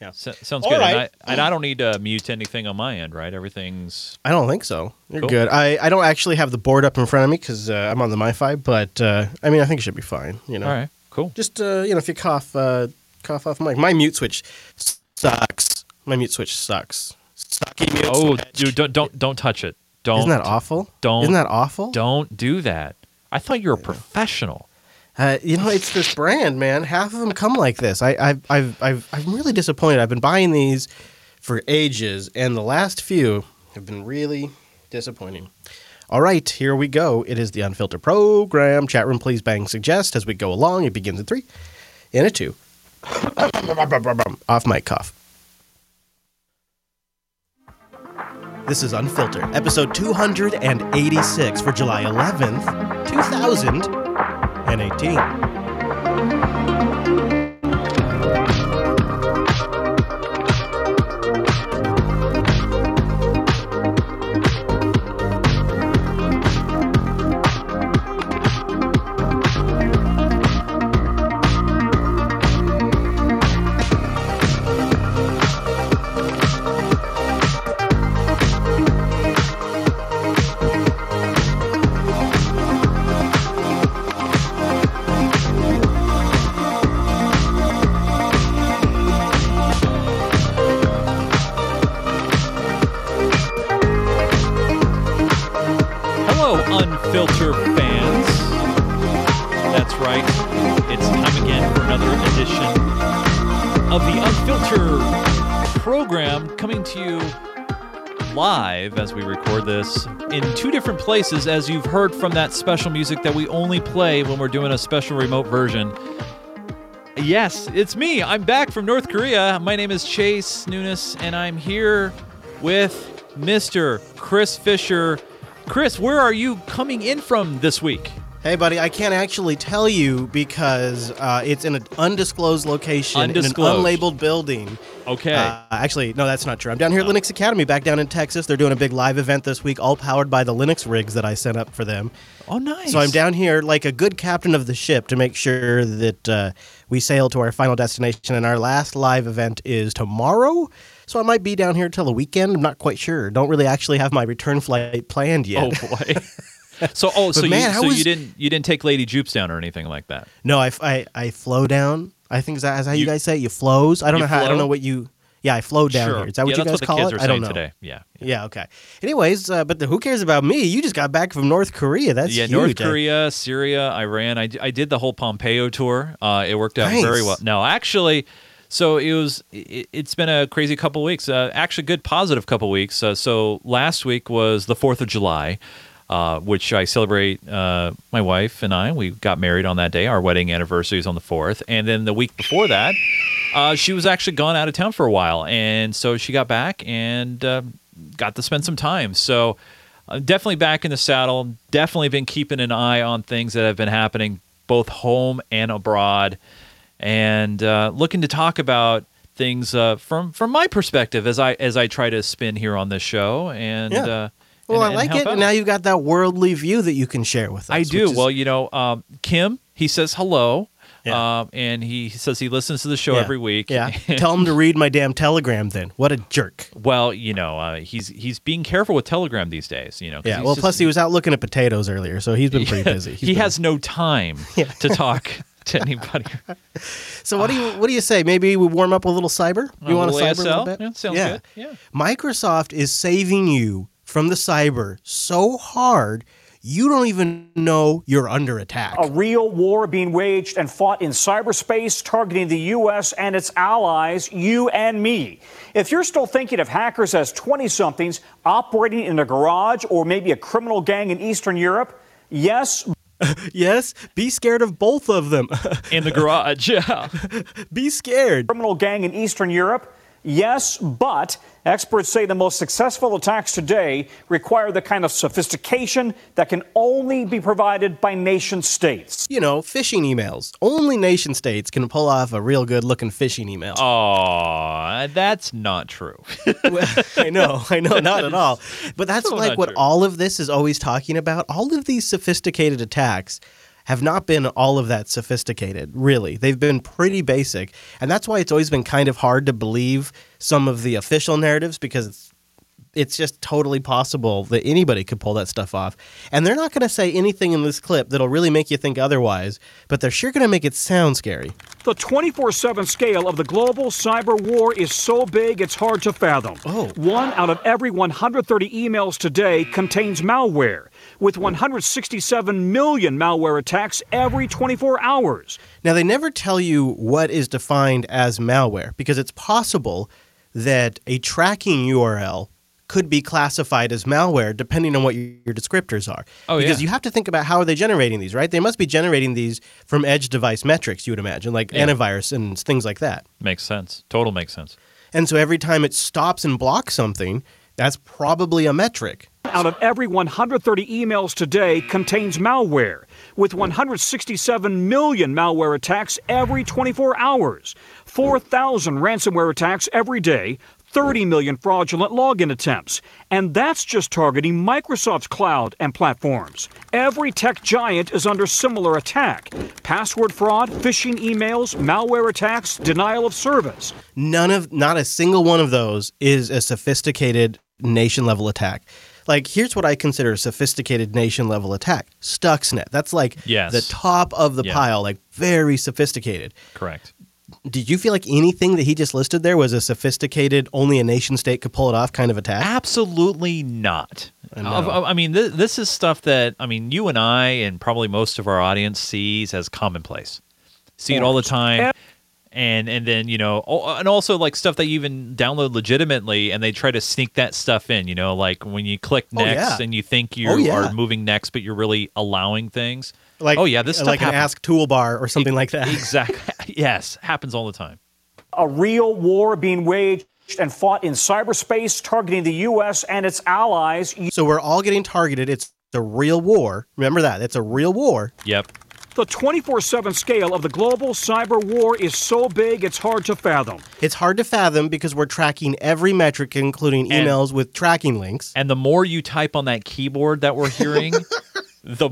Yeah. S- sounds All good. right. And, I, and I don't need to mute anything on my end, right? Everything's I don't think so. You're Cool. good. I, I don't actually have the board up in front of me because uh, I'm on the MiFi, but uh, I mean, I think it should be fine. You know, all right. Cool. just uh, you know, if you cough, uh, cough off mic. My mute switch sucks. My mute switch sucks. Sucky mute Oh, switch. dude, don't don't don't touch it. Don't. Isn't that awful? don't- Isn't that awful? Don't do that. I thought you were a professional. Uh, you know, it's this brand, man. Half of them come like this. I, I've, I've, I've, I'm really disappointed. I've been buying these for ages, and the last few have been really disappointing. All right, here we go. It is the Unfilter Program. Chat room, please bang suggest as we go along. It begins in three and a two. Off mic cough. This is Unfilter, episode 286 for July 11th, 2018. Record this in two different places, as you've heard from that special music that we only play when we're doing a special remote version. Yes, it's me. I'm back from North Korea. My name is Chase Nunes, and I'm here with Mr. Chris Fisher. Chris, where are you coming in from this week? Hey, buddy, I can't actually tell you because uh, it's in an undisclosed location Undisclosed. in an unlabeled building. Okay. Uh, actually, no, that's not true. I'm down here at Linux Academy, back down in Texas. They're doing a big live event this week, all powered by the Linux rigs that I sent up for them. oh, nice. So I'm down here like a good captain of the ship to make sure that uh, we sail to our final destination. And our last live event is tomorrow. So I might be down here till the weekend. I'm not quite sure. Don't really actually have my return flight planned yet. Oh boy. so oh, so, man, you, so was- you didn't you didn't take Lady Jupes down or anything like that. No, I, I, I flow down. I think is that is how you, You- guys say it? you flows. I don't know how. I don't know what you. Yeah, I flow down sure. here. Is that yeah, what you guys what call it? I don't know. today. Yeah. Yeah, okay. Anyways, uh, but the, who cares about me? You just got back from North Korea. That's yeah, huge. North Korea, Syria, Iran. I, I did the whole Pompeo tour. Uh, it worked out Nice. very well. No, actually, so it was. It, it's been a crazy couple weeks. Uh, actually, good positive couple weeks. Uh, so last week was the Fourth of July, uh, which I celebrate. Uh, my wife and I we got married on that day. Our wedding anniversary is on the fourth, and then the week before that, uh, she was actually gone out of town for a while, and so she got back and uh, got to spend some time. So. I'm definitely back in the saddle. Definitely been keeping an eye on things that have been happening both home and abroad, and uh, looking to talk about things uh, from from my perspective as I as I try to spin here on this show. And Yeah. uh, Well, and- I like it. out. And now you've got that worldly view that you can share with us. I do. is- Well, you know, um, Kim, he says hello. Yeah. Um, and he says he listens to the show Yeah. every week. Yeah. Tell him to read my damn telegram. Then what a jerk. well, you know, uh, he's he's being careful with Telegram these days. You know. Yeah. Well, just- plus he was out looking at potatoes earlier, so he's been pretty busy. He's he been- has no time to talk to anybody. So what do you what do you say? Maybe we warm up a little cyber. You want to little cyber a little bit? Yeah, sounds good. Yeah. Microsoft is saving you from the cyber so hard you don't even know you're under attack. A real war being waged and fought in cyberspace, targeting the U.S. and its allies, you and me. If you're still thinking of hackers as 20 somethings operating in a garage or maybe a criminal gang in Eastern Europe, yes, Yes, be scared of both of them. in the garage. Yeah. be scared. criminal gang in Eastern Europe, yes, but experts say the most successful attacks today require the kind of sophistication that can only be provided by nation states. You know, phishing emails. Only nation states can pull off a real good looking phishing email. Oh, that's not true. I know, I know, not at all. But that's So like what true. all of this is always talking about. All of these sophisticated attacks have not been all of that sophisticated, really. They've been pretty basic. And that's why it's always been kind of hard to believe some of the official narratives because it's it's just totally possible that anybody could pull that stuff off. And they're not going to say anything in this clip that'll really make you think otherwise, but they're sure going to make it sound scary. The 24 7 scale of the global cyber war is so big it's hard to fathom. Oh. One out of every 130 emails today contains malware, with 167 million malware attacks every 24 hours. Now, they never tell you what is defined as malware because it's possible that a tracking URL could be classified as malware depending on what your descriptors are. Oh, because yeah. you have to think about how are they generating these, right? They must be generating these from edge device metrics, you would imagine, like Yeah. antivirus and things like that. Makes sense. Total makes sense. And so every time it stops and blocks something, that's probably a metric. Out of every 130 emails today contains malware, with 167 million malware attacks every 24 hours, 4,000 ransomware attacks every day, 30 million fraudulent login attempts. And that's just targeting Microsoft's cloud and platforms. Every tech giant is under similar attack password fraud, phishing emails, malware attacks, denial of service. None of not a single one of those is a sophisticated nation level attack. Like here's what I consider a sophisticated nation level attack. Stuxnet. That's like Yes. the top of the Yeah. pile, like very sophisticated. Correct. Did you feel like anything that he just listed there was a sophisticated, only a nation state could pull it off kind of attack? Absolutely not. I know. Of- of- I mean, th- this is stuff that I mean, you and I, and probably most of our audience sees as commonplace. See it all the time, and and then you know, oh, and also like stuff that you even download legitimately, and they try to sneak that stuff in. You know, like when you click Oh, next yeah. and you think you Oh, yeah. are moving next, but you're really allowing things. Like oh yeah, this stuff like an ask toolbar or something like that. Exactly. yes, happens all the time. A real war being waged and fought in cyberspace, targeting the U.S. and its allies. So we're all getting targeted. It's a real war. Remember that. It's a real war. Yep. The 24 7 scale of the global cyber war is so big it's hard to fathom. It's hard to fathom because we're tracking every metric, including And- emails with tracking links. And the more you type on that keyboard that we're hearing, the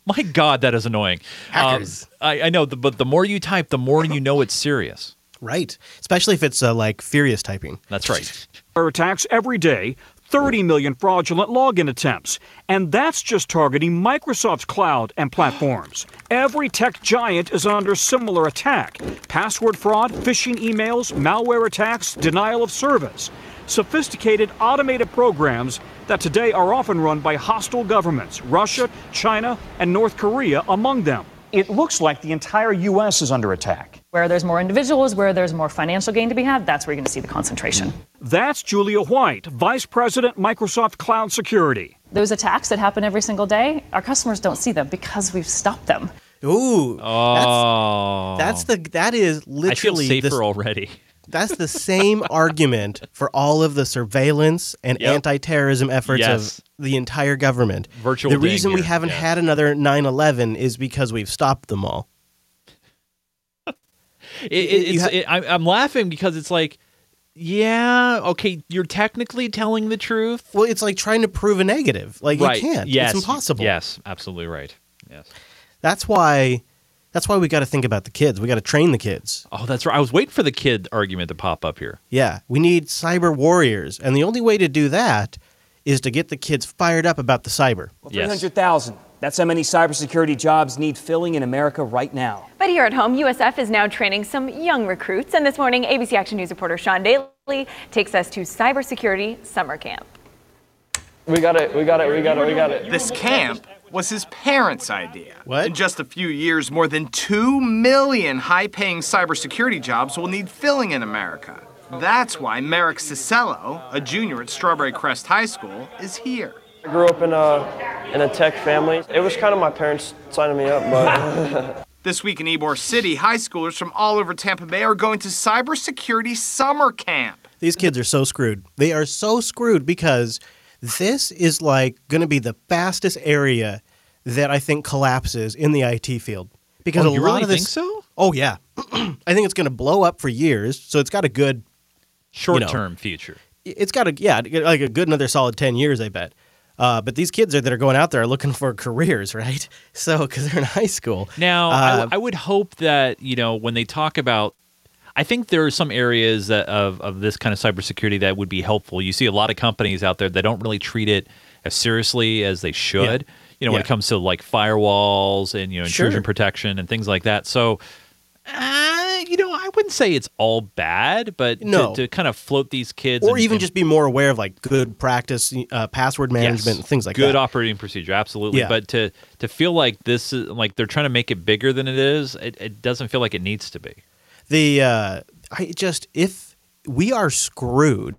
my God, that is annoying. Hackers. Um, I, I know, the, but the more you type, the more you know it's serious. Right. Especially if it's uh, like furious typing. That's right. Terror attacks every day, 30 million fraudulent login attempts. And that's just targeting Microsoft's cloud and platforms. Every tech giant is under similar attack password fraud, phishing emails, malware attacks, denial of service. Sophisticated automated programs that today are often run by hostile governments, Russia, China, and North Korea among them. It looks like the entire U.S. is under attack. Where there's more individuals, where there's more financial gain to be had, that's where you're going to see the concentration. That's Julia White, Vice President, Microsoft Cloud Security. Those attacks that happen every single day, our customers don't see them because we've stopped them. Ooh. Oh, That's, that's the that is I feel literally safer the, already. that's the same argument for all of the surveillance and Yep. anti-terrorism efforts Yes. of the entire government. Virtual The reason we haven't had another 9/11 is because we've stopped them all. It, it, it's, ha- it, I, I'm laughing because it's like, yeah, okay, you're technically telling the truth. Well, it's like trying to prove a negative. Like right. you can't. Yes. It's impossible. Yes, absolutely right. Yes. That's why that's why we got to think about the kids. We got to train the kids. Oh, that's right. I was waiting for the kid argument to pop up here. Yeah, we need cyber warriors, and the only way to do that is to get the kids fired up about the cyber. Well, Yes. 300,000. That's how many cybersecurity jobs need filling in America right now. But here at home, USF is now training some young recruits. And this morning, ABC Action News reporter Sean Daly takes us to cybersecurity summer camp. We got it, we got it, we got it, we got it. This camp was his parents' idea. What? In just a few years, more than 2 million high paying cybersecurity jobs will need filling in America. That's why Merrick Cicello, a junior at Strawberry Crest High School, is here. I grew up in a, in a tech family. It was kind of my parents signing me up, but This week in Ybor City, high schoolers from all over Tampa Bay are going to cybersecurity summer camp. These kids are so screwed. They are so screwed because this is like going to be the fastest area that I think collapses in the IT field. Because Oh, a you lot really of this, think so? Oh yeah, I think it's going to blow up for years. So it's got a good, Short term future. it's got a yeah, like a good another solid ten years, I bet. Uh, but these kids are, that are going out there are looking for careers, right? So because they're in high school. Now, I Uh, I would hope that you know when they talk about. I think there are some areas that of, of this kind of cybersecurity that would be helpful. You see a lot of companies out there that don't really treat it as seriously as they should. You know, when it comes to like firewalls and you know Sure. intrusion protection and things like that. So, uh, you know, I wouldn't say it's all bad, but to- No. to, kind of float these kids, or and- even and- just be more aware of like good practice, uh, password management, Yes. and things like good that. Good operating procedure, absolutely. Yeah. But to to feel like this is like they're trying to make it bigger than it is, it, it doesn't feel like it needs to be. The uh, I just if we are screwed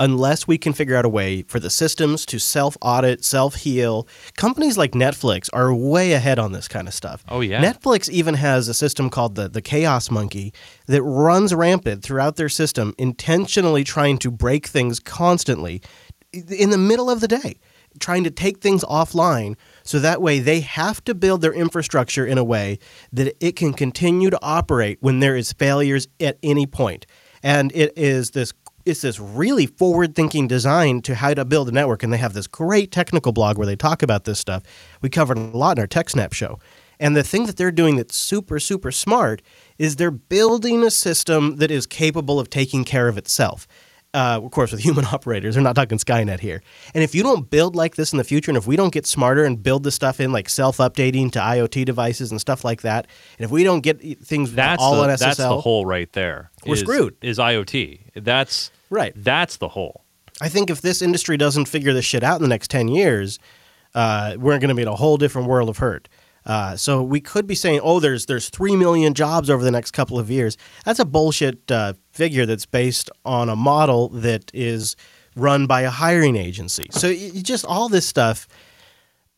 unless we can figure out a way for the systems to self audit, self heal. Companies like Netflix are way ahead on this kind of stuff. Oh, yeah. Netflix even has a system called the the Chaos Monkey that runs rampant throughout their system, intentionally trying to break things constantly in the middle of the day, trying to take things offline so that way they have to build their infrastructure in a way that it can continue to operate when there is failures at any point. And it is this it's this really forward-thinking design to how to build a network and they have this great technical blog where they talk about this stuff. We covered a lot in our TechSnap show. And the thing that they're doing that's super super smart is they're building a system that is capable of taking care of itself uh, of course, with human operators. They're not talking Skynet here. And if you don't build like this in the future, and if we don't get smarter and build this stuff in like self-updating to IoT devices and stuff like that, and if we don't get things That's all the, on SSL, that's the hole right there. We're is- screwed. Is IoT? That's Right. That's the hole. I think if this industry doesn't figure this shit out in the next 10 years, uh, we're going to be in a whole different world of hurt. Uh, so we could be saying, oh, there's there's three million jobs over the next couple of years. That's a bullshit uh, figure that's based on a model that is run by a hiring agency. So y y- just all this stuff,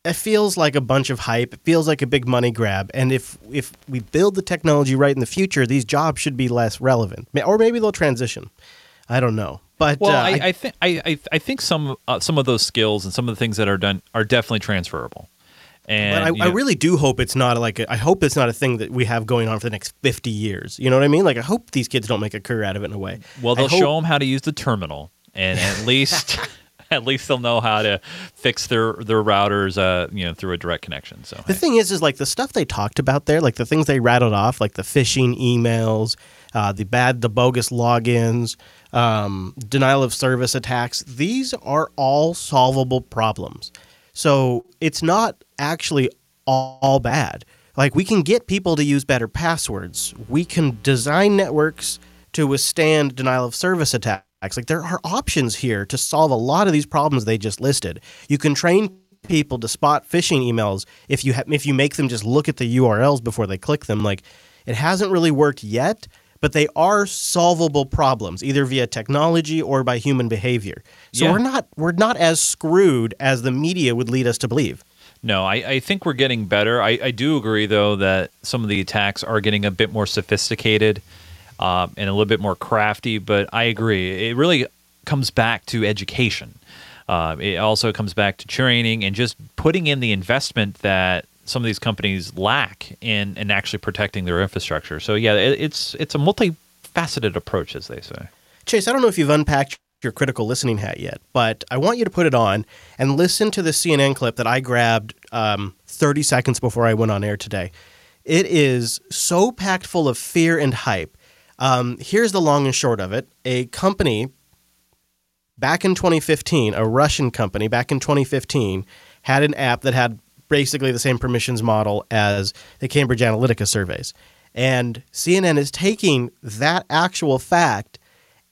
it feels like a bunch of hype. It feels like a big money grab. And if if we build the technology right in the future, these jobs should be less relevant, or maybe they'll transition. I don't know. But Well, uh, I, I think I, I I think some uh, some of those skills and some of the things that are done are definitely transferable. And But I, you I really do hope it's not like a, I hope it's not a thing that we have going on for the next fifty years. You know what I mean? Like I hope these kids don't make a career out of it in a way. well they'll hope- show them how to use the terminal, and at least at least they'll know how to fix their their routers, uh, you know, through a direct connection. So The thing is, is like the stuff they talked about there, like the things they rattled off, like the phishing emails, uh, the bad, the bogus logins, um, denial of service attacks. These are all solvable problems. So it's not actually all, bad. Like we can get people to use better passwords. We can design networks to withstand denial of service attacks. Like there are options here to solve a lot of these problems they just listed. You can train people to spot phishing emails if you ha- if you make them just look at the URLs before they click them. Like it hasn't really worked yet, but they are solvable problems either via technology or by human behavior. So Yeah. we're not we're not as screwed as the media would lead us to believe. No, I, I think we're getting better. I, I do agree, though, that some of the attacks are getting a bit more sophisticated um, and a little bit more crafty. But I agree. It really comes back to education. Uh, it also comes back to training and just putting in the investment that some of these companies lack in, in actually protecting their infrastructure. So, yeah, it, it's it's a multifaceted approach, as they say. Chase, I don't know if you've unpacked your critical listening hat yet, but I want you to put it on and listen to the CNN clip that I grabbed um, 30 seconds before I went on air today. It is so packed full of fear and hype. Um, here's the long and short of it a company back in 2015, a Russian company back in 2015, had an app that had basically the same permissions model as the Cambridge Analytica surveys. And CNN is taking that actual fact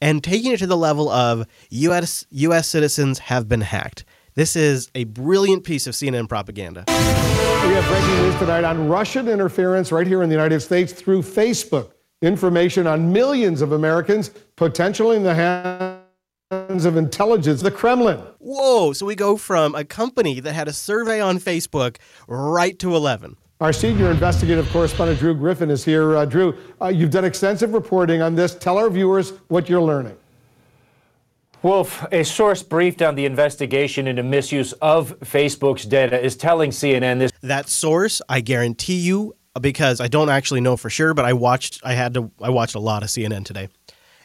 and taking it to the level of US, US citizens have been hacked. This is a brilliant piece of CNN propaganda. We have breaking news tonight on Russian interference right here in the United States through Facebook. Information on millions of Americans potentially in the hands of intelligence, the Kremlin. Whoa, so we go from a company that had a survey on Facebook right to 11. Our senior investigative correspondent Drew Griffin is here. Uh, Drew, uh, you've done extensive reporting on this. Tell our viewers what you're learning. Wolf, a source briefed on the investigation into misuse of Facebook's data is telling CNN this. That source, I guarantee you, because I don't actually know for sure, but I watched I had to I watched a lot of CNN today.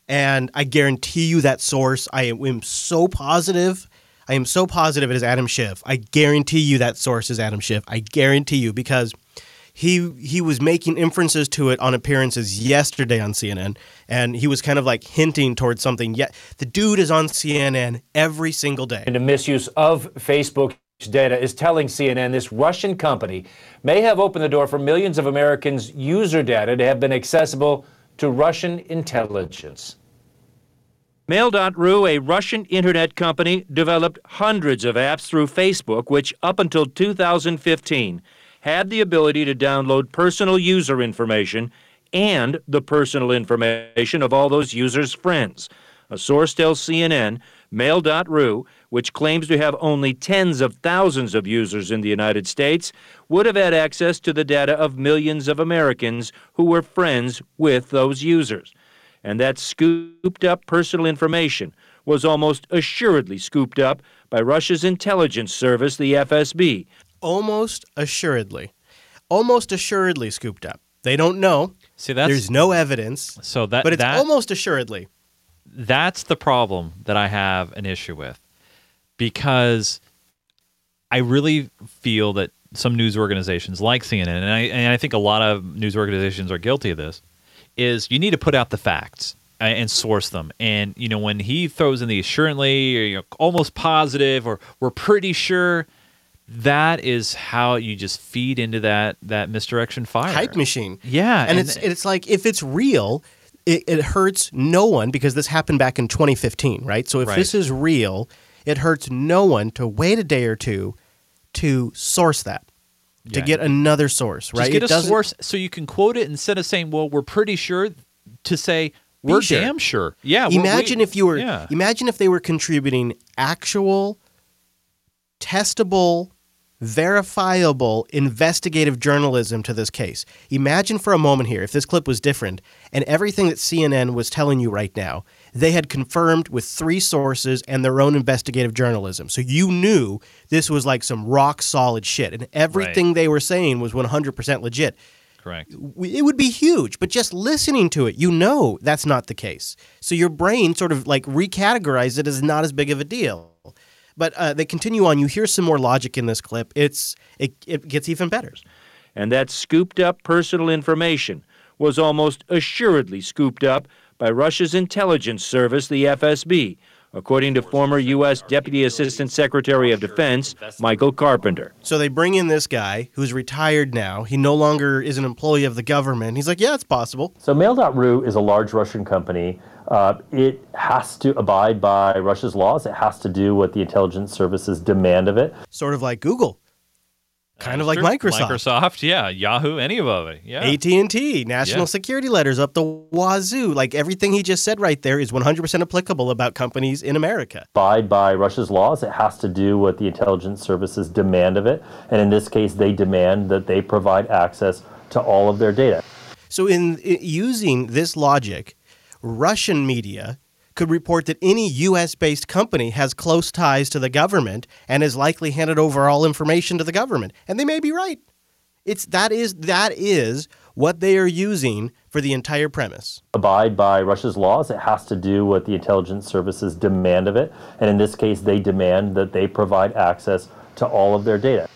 And I guarantee you that source, I am so positive. I am so positive it is Adam Schiff. I guarantee you that source is Adam Schiff. I guarantee you because he he was making inferences to it on appearances yesterday on CNN, and he was kind of like hinting towards something. Yet the dude is on CNN every single day. And the misuse of Facebook data is telling CNN this Russian company may have opened the door for millions of Americans' user data to have been accessible to Russian intelligence. Mail.ru, a Russian internet company, developed hundreds of apps through Facebook, which up until 2015 had the ability to download personal user information and the personal information of all those users' friends. A source tells CNN Mail.ru, which claims to have only tens of thousands of users in the United States, would have had access to the data of millions of Americans who were friends with those users. And that scooped up personal information was almost assuredly scooped up by Russia's intelligence service, the FSB. Almost assuredly, almost assuredly scooped up. They don't know. See, that's There's no evidence, so that but it's that, almost assuredly. that's the problem that I have an issue with because I really feel that some news organizations like CNN, and I, and I think a lot of news organizations are guilty of this, is you need to put out the facts uh, and source them. And, you know, when he throws in the assuredly or you know, almost positive or we're pretty sure, that is how you just feed into that, that misdirection fire. hype machine. Yeah. and, it's it's like if it's real, it, it hurts no one because this happened back in 2015, right? So if Right. this is real, it hurts no one to wait a day or two to source that to get another source, right? Just get It a source so you can quote it instead of saying, "Well, we're pretty sure," to say, "We're sure. damn sure." Yeah. we're- we- Imagine if you were. Yeah. Imagine if they were contributing actual, testable, verifiable investigative journalism to this case. Imagine for a moment here if this clip was different and everything that CNN was telling you right now, they had confirmed with three sources and their own investigative journalism. So you knew this was like some rock solid shit and everything they were saying was 100% legit Correct. it would be huge, but just listening to it, you know that's not the case. So your brain sort of like recategorizes it as not as big of a deal. But uh, they continue on. You hear some more logic in this clip. It's it, it gets even better. and that scooped up personal information was almost assuredly scooped up by Russia's intelligence service, the FSB, according to former U.S. Deputy Assistant Secretary of Defense Michael Carpenter. So they bring in this guy who's retired now. He no longer is an employee of the government. He's like, yeah, it's possible. So Mail.ru is a large Russian company. Uh, it has to abide by Russia's laws. It has to do what the intelligence services demand of it. Sort of like Google, kind of like Sure. Microsoft. Microsoft, yeah, Yahoo, any of it, yeah. AT&T, national Yeah. security letters up the wazoo. Like everything he just said right there is 100% applicable about companies in America. Abide by Russia's laws. It has to do what the intelligence services demand of it. And in this case, they demand that they provide access to all of their data. So, in, i using this logic, Russian media could report that any U.S. based company has close ties to the government and has likely handed over all information to the government, and they may be right. It's that is that is what they are using for the entire premise. Abide by Russia's laws. It has to do what the intelligence services demand of it. And in this case, they demand that they provide access to all of their data.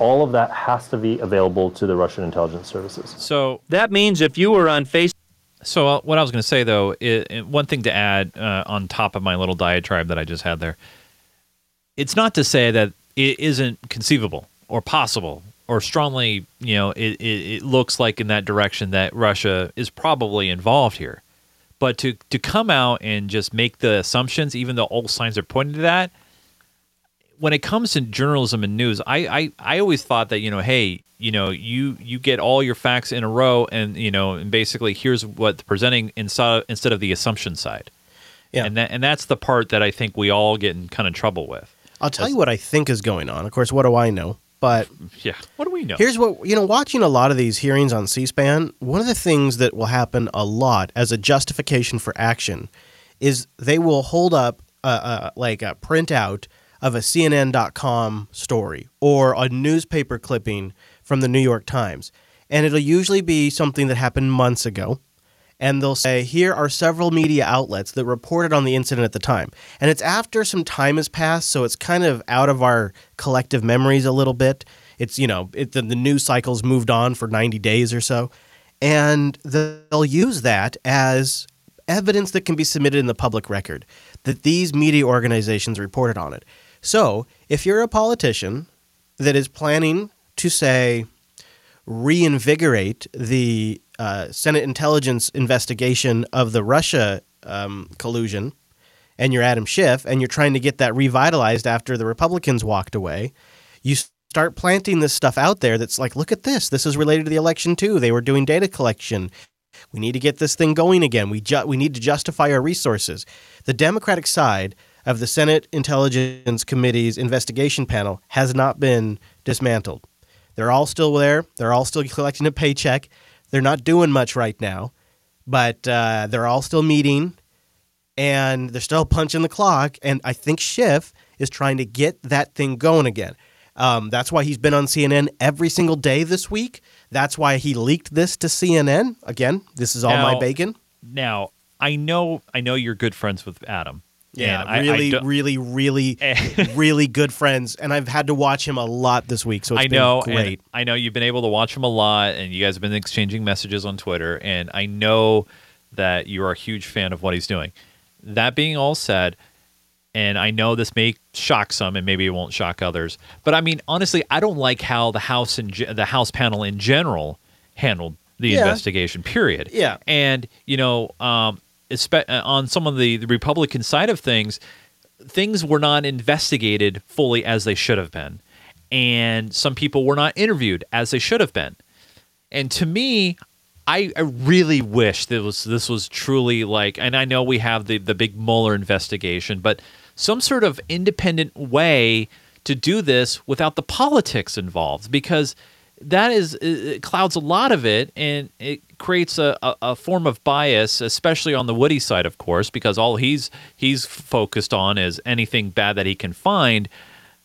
All of that has to be available to the Russian intelligence services. So That means if you were on Facebook, So uh, what I was going to say though, one thing to add uh, on top of my little diatribe that I just had there, it's not to say that it isn't conceivable or possible or strongly, you know, it, it, it looks like in that direction that Russia is probably involved here. But to to come out and just make the assumptions, even though all signs are pointing to that, when it comes to journalism and news, I, I, I always thought that you know, hey, you know, you you get all your facts in a row, and you know, and basically here's what the presenting instead instead of the assumption side. Yeah. and that and that's the part that I think we all get in kind of trouble with. I'll tell you what I think is going on. Of course, what do I know? But Yeah, what do we know? Here's what you know. Watching a lot of these hearings on C-SPAN, one of the things that will happen a lot as a justification for action is they will hold up a, a, like a printout of a CNN.com story or a newspaper clipping from the New York Times, and it'll usually be something that happened months ago. and they'll say, Here are several media outlets that reported on the incident at the time. And it's after some time has passed, so it's kind of out of our collective memories a little bit. It's, you know, it, the, the news cycle's moved on for 90 days or so. And they'll use that as evidence that can be submitted in the public record that these media organizations reported on it. So if you're a politician that is planning to say, reinvigorate the uh, Senate intelligence investigation of the Russia um, collusion, and you're Adam Schiff, and you're trying to get that revitalized after the Republicans walked away, you start planting this stuff out there that's like, look at this. This is related to the election too. They were doing data collection. We need to get this thing going again. We ju- we need to justify our resources. The Democratic side of the Senate Intelligence Committee's investigation panel has not been dismantled. They're all still there. They're all still collecting a paycheck. They're not doing much right now, but uh, they're all still meeting and they're still punching the clock. And I think Schiff is trying to get that thing going again. Um, that's why he's been on CNN every single day this week. That's why he leaked this to CNN. Again, this is all Now- my bacon. Now, I know I know you're good friends with Adam. Yeah, And I- I really, really, really, really good friends, and I've had to watch him a lot this week, so it's I know, been great. I know you've been able to watch him a lot, and you guys have been exchanging messages on Twitter, and I know that you are a huge fan of what he's doing. That being all said, and I know this may shock some, and maybe it won't shock others, but I mean, honestly, I don't like how the House and the House panel in general handled the Yeah. investigation. Period. Yeah. and you know, um, Uh, on some of the, the Republican side of things, things were not investigated fully as they should have been. And some people were not interviewed as they should have been. And to me, I, I really wish that was this was truly like and I know we have the, the big Mueller investigation, but some sort of independent way to do this without the politics involved because that is it clouds a lot of it and it creates a, a, a form of bias especially on the woody side of course because all he's he's focused on is anything bad that he can find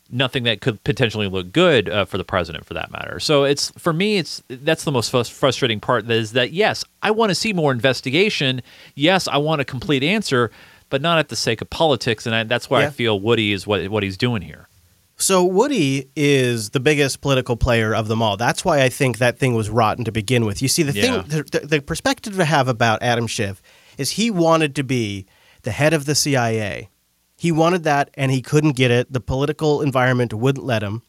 nothing that could potentially look good uh, for the president for that matter. So it's for me it's that's the most frustrating part is that yes i want to see more investigation. Yes i want a complete answer but not at the sake of politics and I, that's why i feel woody is what what he's doing here So Woody is the biggest political player of them all. That's why I think that thing was rotten to begin with. You see, the Yeah. thing, the, the, the perspective to have about Adam Schiff is he wanted to be the head of the CIA. He wanted that, and he couldn't get it. The political environment wouldn't let him.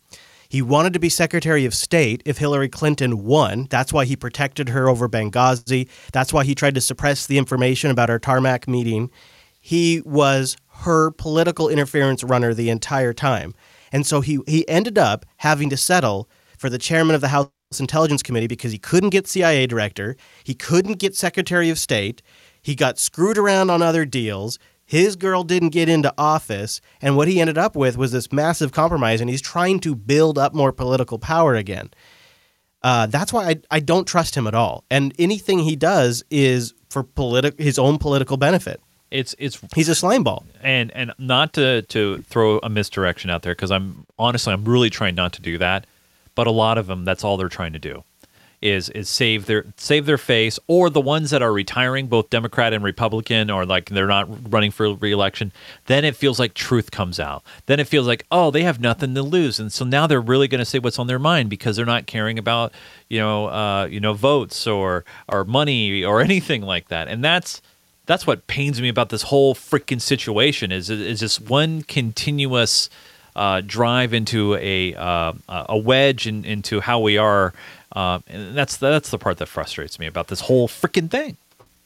He wanted to be Secretary of State if Hillary Clinton won. That's why he protected her over Benghazi. That's why he tried to suppress the information about our tarmac meeting. He was her political interference runner the entire time. And so he, he ended up having to settle for the chairman of the House Intelligence Committee because he couldn't get CIA director, he couldn't get Secretary of State, he got screwed around on other deals. His girl didn't get into office, and what he ended up with was this massive compromise, and he's trying to build up more political power again. Uh, that's why I, I don't trust him at all. And anything he does is for politi- his own political benefit. It's it's He's a slime ball. and and not to to throw a misdirection out there because I'm honestly I'm really trying not to do that, but a lot of them that's all they're trying to do is is save their save their face or the ones that are retiring both Democrat and Republican or like they're not running for reelection then it feels like truth comes out. Then it feels like oh they have nothing to lose. And so now they're really going to say what's on their mind because they're not caring about you know uh, you know votes or or money or anything like that. And that's that's what pains me about this whole freaking situation is is just one continuous uh, drive into a uh, a wedge in, into how we are, uh, and that's that's the part that frustrates me about this whole freaking thing.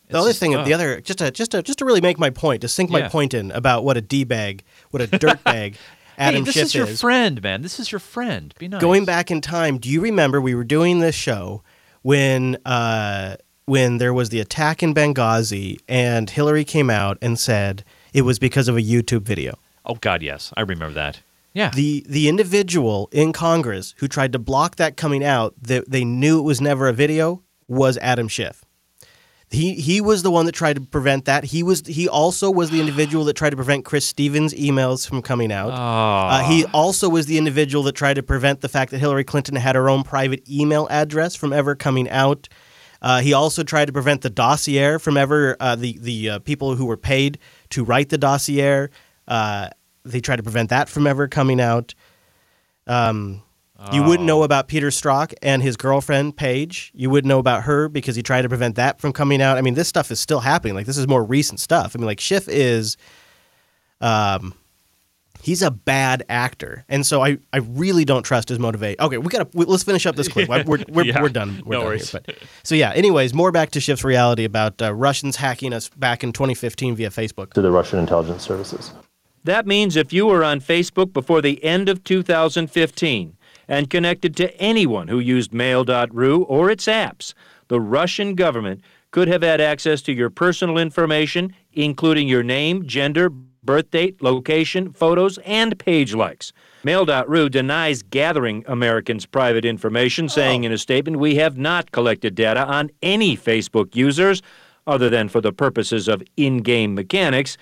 The other thing, the other, just to just to just to really make my point, to sink my point in about what a d bag, what a dirt bag Adam hey, this Schiff is your friend, man. This is your friend. Be nice. Going back in time, do you remember we were doing this show when uh, when there was the attack in Benghazi and Hillary came out and said it was because of a YouTube video? Oh God, yes, I remember that. Yeah. The the individual in Congress who tried to block that coming out that they knew it was never a video was Adam Schiff. He he was the one that tried to prevent that. He was he also was the individual that tried to prevent Chris Stevens' emails from coming out. Uh, he also was the individual that tried to prevent the fact that Hillary Clinton had her own private email address from ever coming out. Uh, he also tried to prevent the dossier from ever uh, the the uh, people who were paid to write the dossier. Uh, they tried to prevent that from ever coming out. Um, You wouldn't know about Peter Strzok and his girlfriend Paige. You wouldn't know about her because he tried to prevent that from coming out. I mean, this stuff is still happening. Like this is more recent stuff. I mean, like Schiff is, um, he's a bad actor, and so I, I really don't trust his motivation. Okay, we gotta we, let's finish up this clip. We're we're, Yeah, we're done. We're no done worries. Here, but so yeah. Anyways, more back to Schiff's reality about uh, Russians hacking us back in 2015 via Facebook. to the Russian intelligence services. That means if you were on Facebook before the end of 2015 and connected to anyone who used Mail.ru or its apps, the Russian government could have had access to your personal information, including your name, gender, birth date, location, photos, and page likes. Mail.ru denies gathering Americans' private information, saying in a statement, We have not collected data on any Facebook users other than for the purposes of in game mechanics.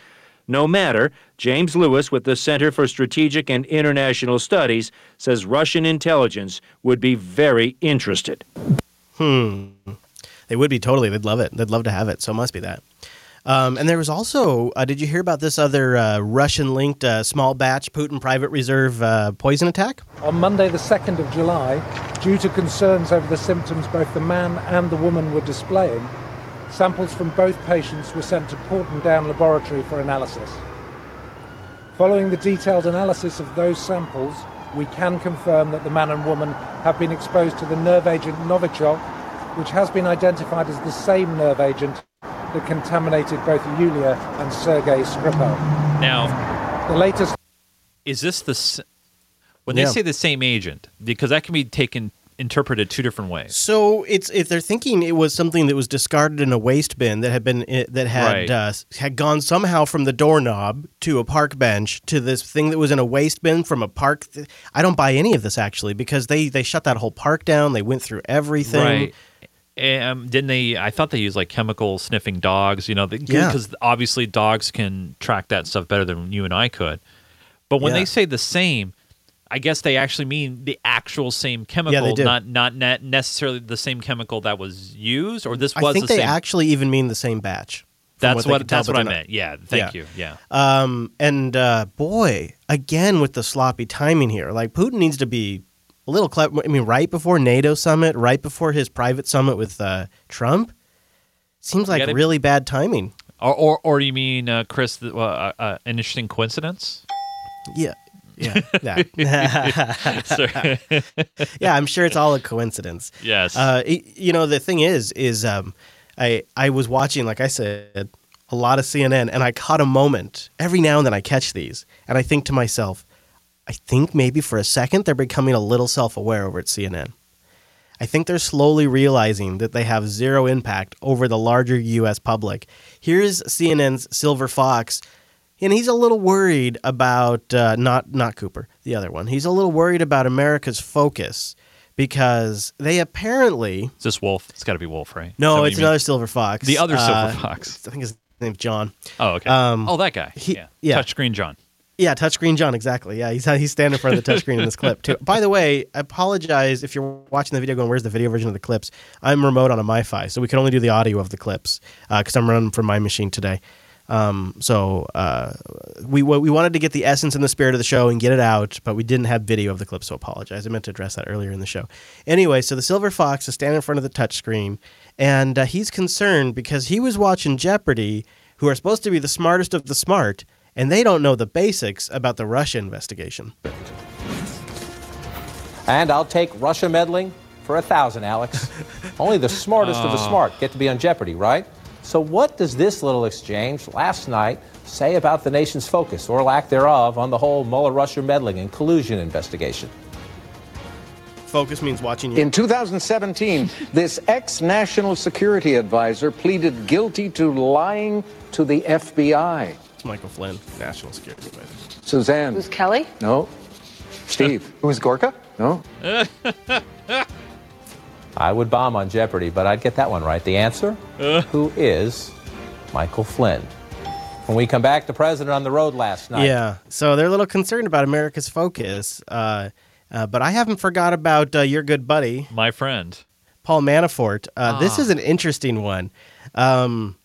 No matter, James Lewis with the Center for Strategic and International Studies says Russian intelligence would be very interested. Hmm. They would be totally. They'd love it. They'd love to have it. So it must be that. Um, and there was also, uh, did you hear about this other uh, Russian linked uh, small batch Putin private reserve uh, poison attack? On Monday, the 2nd of July, due to concerns over the symptoms both the man and the woman were displaying, samples from both patients were sent to Porton Down Laboratory for analysis. Following the detailed analysis of those samples, we can confirm that the man and woman have been exposed to the nerve agent Novichok, which has been identified as the same nerve agent that contaminated both Yulia and Sergei Skripal. Now, The latest is this the when they Yeah. say the same agent because that can be taken interpreted two different ways. So it's if they're thinking it was something that was discarded in a waste bin that had been eh, that had Right. uh, had gone somehow from the doorknob to a park bench to this thing that was in a waste bin from a park. Th- I don't buy any of this actually because they they shut that whole park down. They went through everything. Right. Um, didn't they? I thought they used like chemical sniffing dogs. You know, Yeah. because obviously dogs can track that stuff better than you and I could. But when Yeah. they say the same, I guess they actually mean the actual same chemical, do. not not ne- necessarily the same chemical that was used. Or this I think the they same. actually even mean the same batch. that's they what that's what I not. meant. Yeah. Thank you. Yeah. Um, and uh, boy, again with the sloppy timing here, like Putin needs to be a little clever. I mean, right before NATO summit, right before his private summit with uh, Trump, seems like really bad timing. Or or, or you mean uh, Chris? Uh, uh, an interesting coincidence. Yeah, yeah, yeah. Yeah, I'm sure it's all a coincidence. Yes. Uh, you know, the thing is, is um, I I was watching, like I said, a lot of CNN, and I caught a moment every now and then. I catch these, and I think to myself, I think maybe for a second they're becoming a little self-aware over at CNN. I think they're slowly realizing that they have zero impact over the larger U.S. public. Here's CNN's Silver Fox, and he's a little worried about uh, not not Cooper, the other one. He's a little worried about America's focus because they apparently Is this Wolf? It's got to be Wolf, right? No, it's you mean? another Silver Fox. The other Silver Uh, Fox. I think his name's John. Oh, okay. Um, oh, that guy. he- yeah. yeah. Touchscreen John. Yeah, touchscreen John, exactly. Yeah, he's he's standing in front of the touchscreen in this clip too. By the way, I apologize if you're watching the video going, "Where's the video version of the clips?" I'm remote on a MiFi, so we can only do the audio of the clips because I'm running from my machine today. Um, so uh, we we wanted to get the essence and the spirit of the show and get it out, but we didn't have video of the clip, so apologize. I meant to address that earlier in the show. Anyway, so the Silver Fox is standing in front of the touchscreen, and uh, he's concerned because he was watching Jeopardy, who are supposed to be the smartest of the smart, and they don't know the basics about the Russia investigation. And I'll take Russia meddling for a thousand, Alex. Only the smartest of the Oh. smart get to be on Jeopardy, right? So, what does this little exchange last night say about the nation's focus, or lack thereof, on the whole Mueller Russia meddling and collusion investigation? Focus means watching you. In 2017, this ex national security advisor pleaded guilty to lying to the FBI. It's Michael Flynn, National Security Advisor. Suzanne. Who's Kelly? No. Steve. Who's Gorka? No. I would bomb on Jeopardy, but I'd get that one right. The answer? Who is Michael Flynn? When we come back, the president on the road last night. Yeah, so they're a little concerned about America's focus, uh, uh, but I haven't forgot about uh, your good buddy, My friend. Paul Manafort. Uh, This Ah. is an interesting one. Um,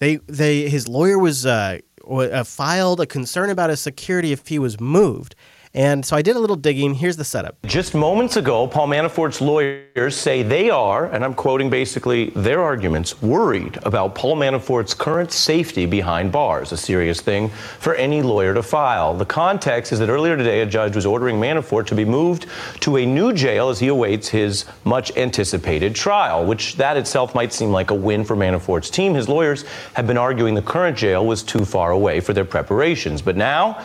they they his lawyer was uh, uh, Uh, filed a concern about his security if he was moved, and so I did a little digging. Here's the setup. Just moments ago, Paul Manafort's lawyers say they are, and I'm quoting basically their arguments, worried about Paul Manafort's current safety behind bars, a serious thing for any lawyer to file. The context is that earlier today, a judge was ordering Manafort to be moved to a new jail as he awaits his much anticipated trial, which that itself might seem like a win for Manafort's team. His lawyers have been arguing the current jail was too far away for their preparations. But now,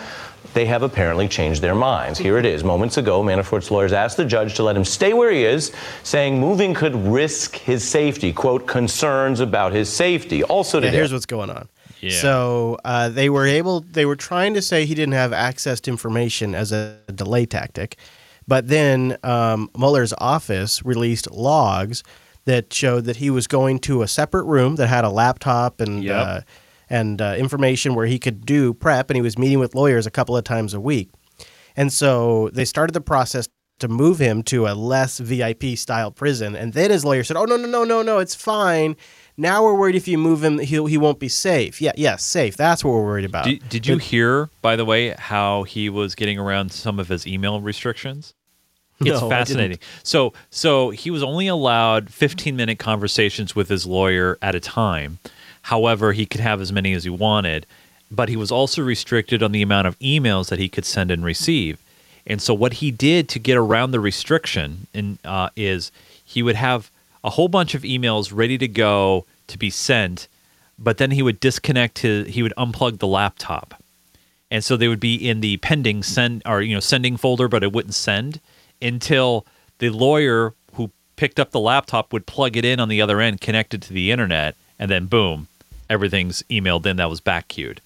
they have apparently changed their minds. Here it is. Moments ago, Manafort's lawyers asked the judge to let him stay where he is, saying moving could risk his safety. Quote, concerns about his safety. Also Yeah, here's what's going on. Yeah. So uh, they were able, they were trying to say he didn't have access to information as a delay tactic, but then um, Mueller's office released logs that showed that he was going to a separate room that had a laptop and Yep. uh, and uh, information where he could do prep, and he was meeting with lawyers a couple of times a week. And so they started the process to move him to a less VIP style prison. And then his lawyer said, "Oh no, no, no, no, no, it's fine. Now we're worried if you move him, he he won't be safe. Yeah, yes, safe. That's what we're worried about." Did, did you But- hear, by the way, how he was getting around some of his email restrictions? It's No, fascinating. So, so he was only allowed 15 minute conversations with his lawyer at a time. However, he could have as many as he wanted, but he was also restricted on the amount of emails that he could send and receive. And so, what he did to get around the restriction in, uh, is he would have a whole bunch of emails ready to go to be sent, but then he would disconnect his, he would unplug the laptop and so they would be in the pending send or you know sending folder but it wouldn't send until the lawyer who picked up the laptop would plug it in on the other end connect it to the internet and then boom everything's emailed in that was back queued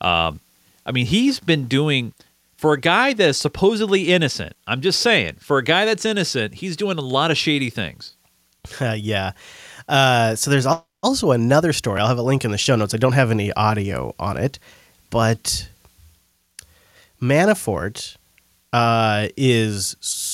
um, i mean he's been doing for a guy that is supposedly innocent i'm just saying for a guy that's innocent he's doing a lot of shady things yeah. Uh, so there's also another story. I'll have a link in the show notes. I don't have any audio on it, but Manafort uh, is so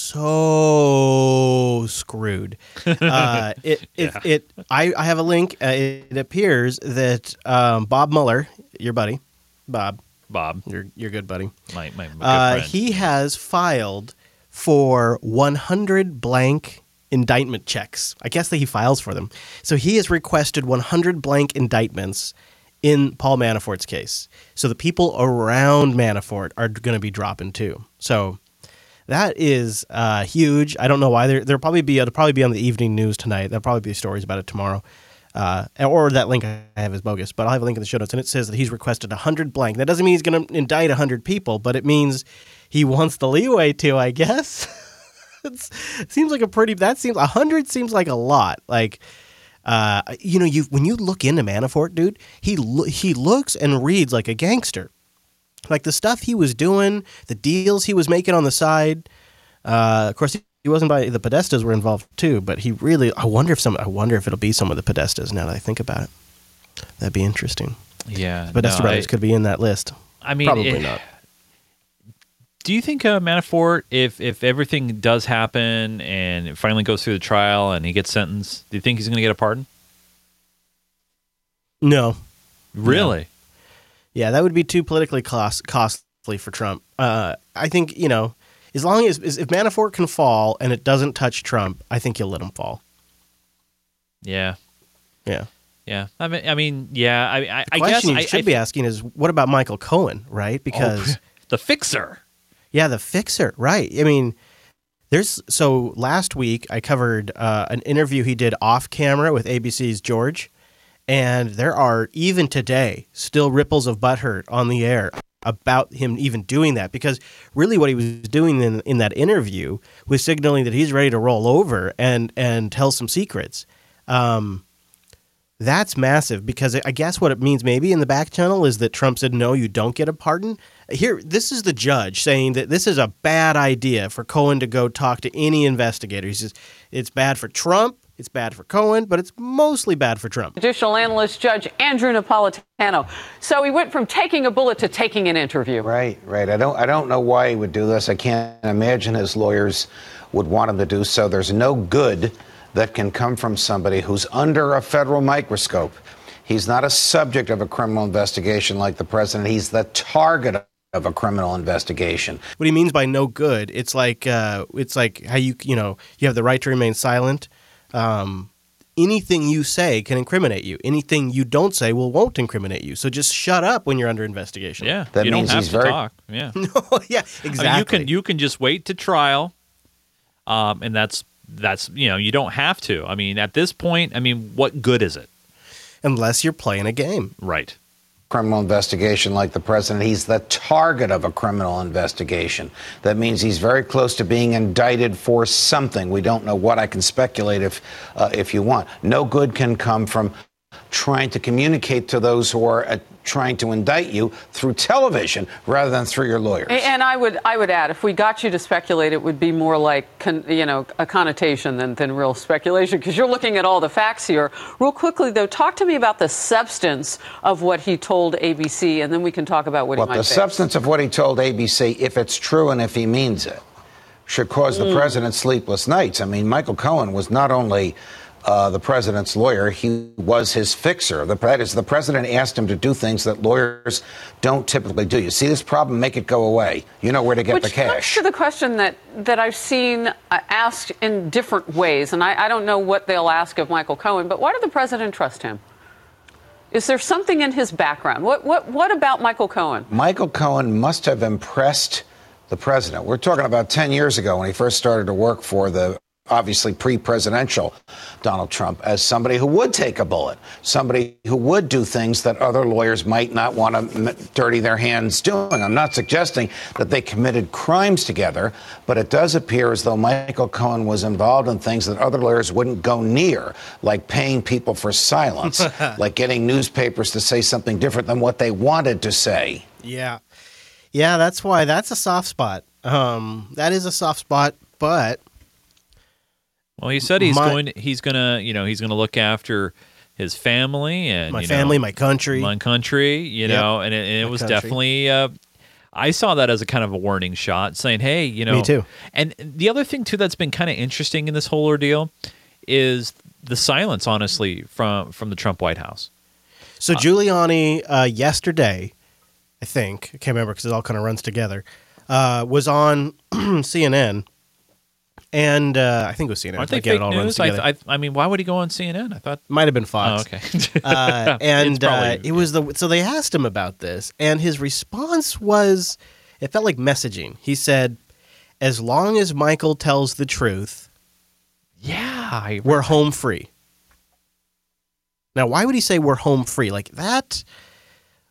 screwed. Uh, it, it, Yeah. it, I, I have a link. Uh, it, appears that um, Bob Mueller, your buddy, Bob, Bob, your your good buddy, my, my, my good uh, he has filed for 100 blank indictment checks. I guess that he files for them. So he has requested 100 blank indictments in Paul Manafort's case. So the people around Manafort are going to be dropping too. So that is uh, huge. I don't know why. There, there'll probably be it'll probably be on the evening news tonight. There'll probably be stories about it tomorrow. Uh, or that link I have is bogus, but I'll have a link in the show notes, and it says that he's requested 100 blank. That doesn't mean he's going to indict 100 people, but it means he wants the leeway to, I guess. It seems like a pretty. That seems 100 seems like a lot. Like, uh, you know, you when you look into Manafort, dude, he lo- he looks and reads like a gangster. Like the stuff he was doing, the deals he was making on the side. Uh, of course, he wasn't by the Podestas were involved too, but he really. I wonder if some. I wonder if it'll be some of the Podestas. Now that I think about it, that'd be interesting. yeah Podesta no, brothers I- could be in that list. I mean, probably it- not. Do you think uh, Manafort, if if everything does happen and it finally goes through the trial and he gets sentenced, do you think he's going to get a pardon? No. Really? Yeah, that would be too politically cost, costly for Trump. Uh, I think you know, as long as as- if Manafort can fall and it doesn't touch Trump, I think he'll let him fall. Yeah, Yeah. yeah. I mean, I mean, yeah. I, I, The I guess question you should I be asking is, what about Michael Cohen, right? Because the fixer. Yeah, the fixer, right? I mean, there's so last week I covered uh, an interview he did off camera with ABC's George, and there are even today still ripples of butthurt on the air about him even doing that because really what he was doing in, in that interview was signaling that he's ready to roll over and and tell some secrets. Um, that's massive because I guess what it means maybe in the back channel is that Trump said, no, you don't get a pardon. Here, this is the judge saying that this is a bad idea for Cohen to go talk to any investigator. He says it's bad for Trump, it's bad for Cohen, but it's mostly bad for Trump. Judicial analyst Judge Andrew Napolitano. So he went from taking a bullet to taking an interview. Right, right. I don't I don't know why he would do this. I can't imagine his lawyers would want him to do so. There's no good that can come from somebody who's under a federal microscope. He's not a subject of a criminal investigation like the president. He's the target of a criminal investigation. What he means by no good, it's like uh, it's like how you you know you have the right to remain silent. Um, anything you say can incriminate you. Anything you don't say will won't incriminate you. So just shut up when you're under investigation. Yeah, That you means don't have he's to very- talk. Yeah, no, yeah, exactly. I mean, you can you can just wait to trial, um, and that's that's you know you don't have to. I mean, at this point, I mean, what good is it? Unless you're playing a game, right? Criminal investigation like the president. He's the target of a criminal investigation. That means he's very close to being indicted for something. We don't know what. I can speculate if, uh, if you want. No good can come from trying to communicate to those who are trying to indict you through television rather than through your lawyers. And I would, I would add, if we got you to speculate, it would be more like, con, you know, a connotation than, than real speculation, because you're looking at all the facts here. Real quickly, though, talk to me about the substance of what he told ABC, and then we can talk about what Well, he might the face. substance of what he told ABC, if it's true and if he means it, should cause the Mm. president sleepless nights. I mean, Michael Cohen was not only uh, the president's lawyer, he was his fixer. The, that is, the president asked him to do things that lawyers don't typically do. You see this problem, make it go away. You know where to get Which the comes cash. to the question that, that I've seen uh, asked in different ways, and I, I don't know what they'll ask of Michael Cohen, but why did the president trust him? Is there something in his background? What, what, what about Michael Cohen? Michael Cohen must have impressed the president. We're talking about 10 years ago when he first started to work for the obviously pre presidential Donald Trump as somebody who would take a bullet, somebody who would do things that other lawyers might not want to m- dirty their hands doing. I'm not suggesting that they committed crimes together, but it does appear as though Michael Cohen was involved in things that other lawyers wouldn't go near, like paying people for silence, like getting newspapers to say something different than what they wanted to say. Yeah. Yeah, that's why that's a soft spot. Um, that is a soft spot, but Well, he said he's My- going. He's gonna, you know, he's gonna look after his family and My you know, family, my country. my country. You Yep. know, and it, and it was country. definitely. Uh, I saw that as a kind of a warning shot, saying, "Hey, you know." Me too. And the other thing too that's been kind of interesting in this whole ordeal is the silence, honestly, from from the Trump White House. So Giuliani uh, yesterday, I think I can't remember because it all kind of runs together, uh, was on CNN, and uh, I think it was CNN. Aren't they Again, fake news? I, together. I, I mean, why would he go on CNN? I thought Might have been Fox. Oh, okay. uh, and uh, it was the so they asked him about this, and his response was, it felt like messaging. He said, "As long as Michael tells the truth, yeah, we're home free." Now, why would he say we're home free like that?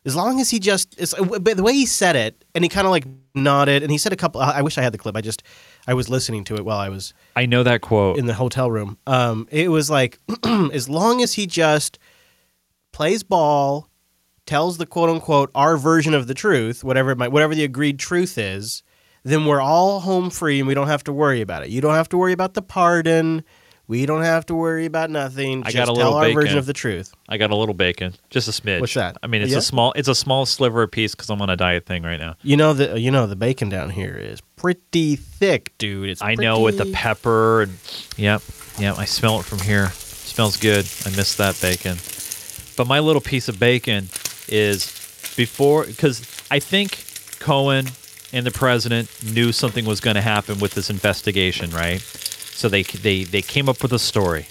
As long as he just, but the way he said it, and he kind of like nodded, and he said a couple. I wish I had the clip. I just, I was listening to it while I was I know that quote. in the hotel room. Um, it was like, as long as he just plays ball, tells the quote unquote our version of the truth, whatever it might, whatever the agreed truth is, then we're all home free and we don't have to worry about it. You don't have to worry about the pardon. We don't have to worry about nothing. I Just got a tell little our bacon. version of the truth. I got a little bacon, just a smidge. What's that? I mean, it's Yeah? a small, it's a small sliver of piece because I'm on a diet thing right now. You know the you know the bacon down here is pretty thick, dude. It's I know with the pretty- pepper and yep, yep. I smell it from here. smells good. I miss that bacon. But my little piece of bacon is before because I think Cohen and the president knew something was going to happen with this investigation, right? So they they they came up with a story,